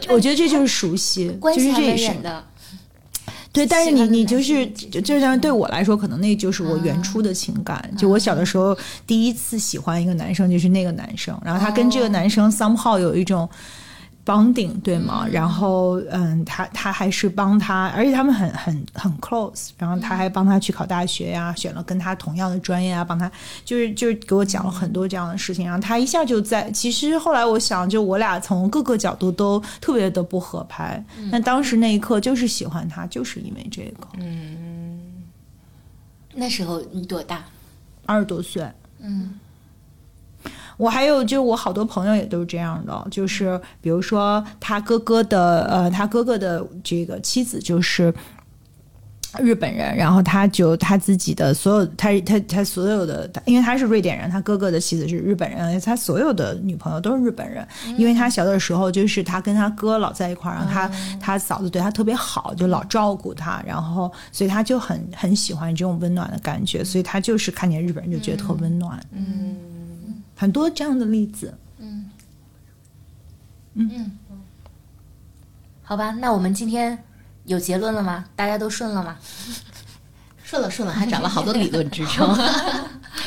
我觉得这就是熟悉，[LAUGHS] 就是这也是的，对，但是你你就是就就像对我来说，可能那就是我原初的情感。就我小的时候第一次喜欢一个男生，就是那个男生，然后他跟这个男生 somehow 有一种 bonding，对吗？然后嗯，他他还是帮他，而且他们很很很 close，然后他还帮他去考大学呀，选了跟他同样的专业啊，帮他就是就是给我讲了很多这样的事情，然后他一下就在。其实后来我想，就我俩从各个角度都特别的不合拍，那当时那一刻就是喜欢他，就是因为这个。嗯那时候你多大？二十多岁。嗯我还有就我好多朋友也都是这样的，就是比如说他哥哥的呃，他哥哥的这个妻子就是。日本人，然后他就他自己的所有，他他他所有的，因为他是瑞典人，他哥哥的妻子是日本人，他所有的女朋友都是日本人。因为他小的时候就是他跟他哥老在一块儿，然后他、他嫂子对他特别好，就老照顾他，然后所以他就很很喜欢这种温暖的感觉，所以他就是看见日本人就觉得特温暖。嗯，很多这样的例子。嗯嗯好吧，那我们今天有结论了吗？大家都顺了吗？顺了顺了，还涨了好多理论支撑。[LAUGHS]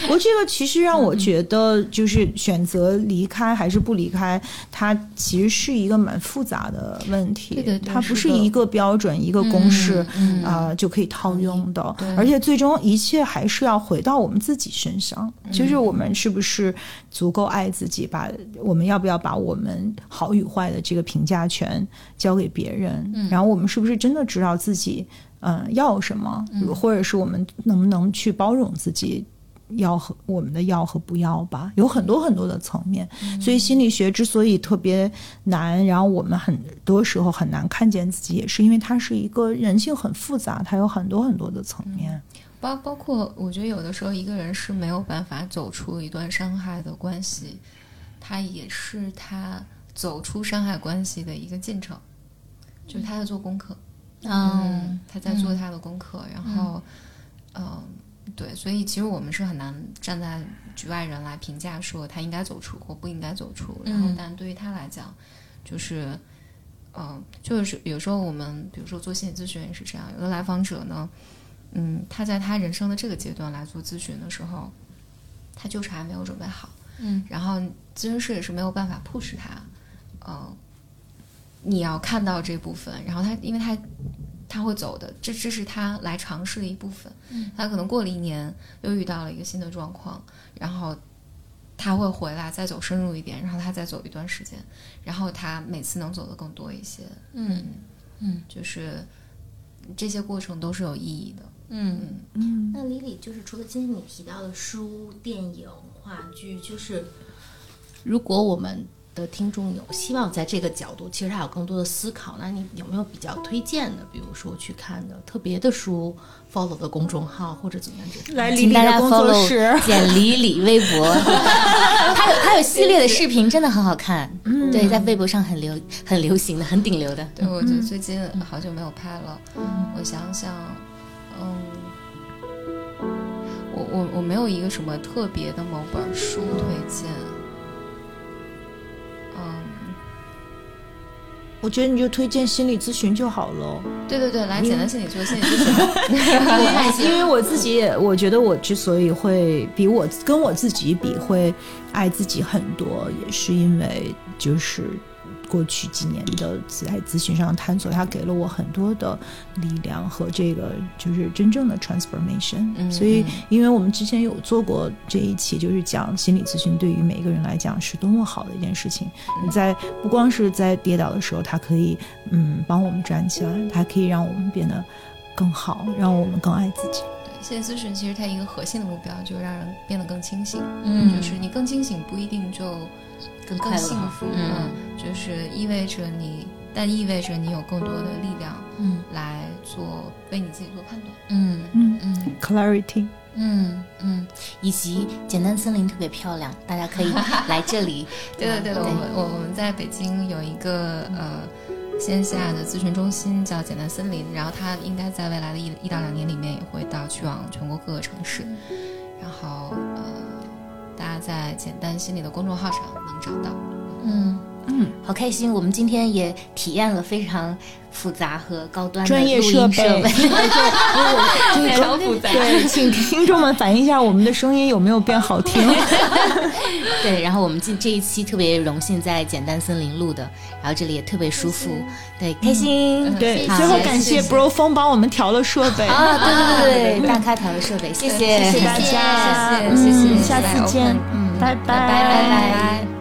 不过这个其实让我觉得，就是选择离开还是不离开，它其实是一个蛮复杂的问题。对对对它不是一个标准、一个公式嗯啊、就可以套用的。对而且最终一切还是要回到我们自己身上，就是我们是不是足够爱自己，把我们要不要把我们好与坏的这个评价权交给别人，然后我们是不是真的知道自己嗯要什么，或者是我们能不能去包容自己。要和我们的要和不要吧，有很多很多的层面，所以心理学之所以特别难，然后我们很多时候很难看见自己，也是因为它是一个人性很复杂，它有很多很多的层面。包包括我觉得有的时候一个人是没有办法走出一段伤害的关系，他也是他走出伤害关系的一个进程，就是他在做功课，嗯，他在做他的功课，然后，嗯、对，所以其实我们是很难站在局外人来评价说他应该走出或不应该走出，然后嗯。但对于他来讲，就是，嗯、就是有时候我们比如说做心理咨询也是这样，有的来访者呢，嗯，他在他人生的这个阶段来做咨询的时候，他就是还没有准备好，嗯，然后咨询师也是没有办法 push 他，呃，你要看到这部分，然后他因为他他会走的，这这是他来尝试的一部分，嗯，他可能过了一年又遇到了一个新的状况，然后。他会回来再走深入一点，然后他再走一段时间，然后他每次能走的更多一些。嗯嗯就是这些过程都是有意义的。嗯嗯，那李李，就是除了今天你提到的书、电影、话剧，就是如果我们的听众有希望在这个角度，其实还有更多的思考，那你有没有比较推荐的，比如说去看的特别的书，follow 的公众号或者怎么样？[LAUGHS] 来李李的工作室，[LAUGHS] 简李李微博，他有他有系列的视频，真的很好看。嗯对，在微博上很流很流行的，很顶流的。对，我就最近好久没有拍了。我想想，嗯，我我我没有一个什么特别的某本书推荐。我觉得你就推荐心理咨询就好了。对对对，来简单心理做心理咨询。[LAUGHS] 因为我自己也，我觉得我之所以会比我跟我自己比会爱自己很多，也是因为就是过去几年的在咨询上的探索，它给了我很多的力量和这个就是真正的 transformation。嗯所以嗯，因为我们之前有做过这一期，就是讲心理咨询对于每一个人来讲是多么好的一件事情。你在不光是在跌倒的时候，它可以嗯帮我们站起来，它可以让我们变得更好，让我们更爱自己。对，心理咨询其实它一个核心的目标就是让人变得更清醒。嗯就是你更清醒不一定就更快乐更幸福，嗯。就是意味着你，但意味着你有更多的力量嗯。来做为你自己做判断。嗯嗯嗯 Clarity，嗯嗯，以及简单森林特别漂亮，大家可以 [LAUGHS] 来这里。[LAUGHS] 对对，对的，我们我我们在北京有一个呃线下的咨询中心叫简单森林，然后它应该在未来的一一到两年里面也会到去往全国各个城市，然后呃大家在简单心理的公众号上能找到。嗯嗯，好开心！我们今天也体验了非常复杂和高端的专业设备备。非常复杂对，请听众们反映一下我们的声音有没有变好听。[LAUGHS] 对，然后我们这这一期特别荣幸在简单森林录的，然后这里也特别舒服，对，开心。嗯对，最后感谢 Bro 风帮我们调了设备。啊，对对对对，大咖调的设备，谢谢，谢谢谢大家，谢谢谢谢嗯下次见，嗯，拜拜拜拜拜。拜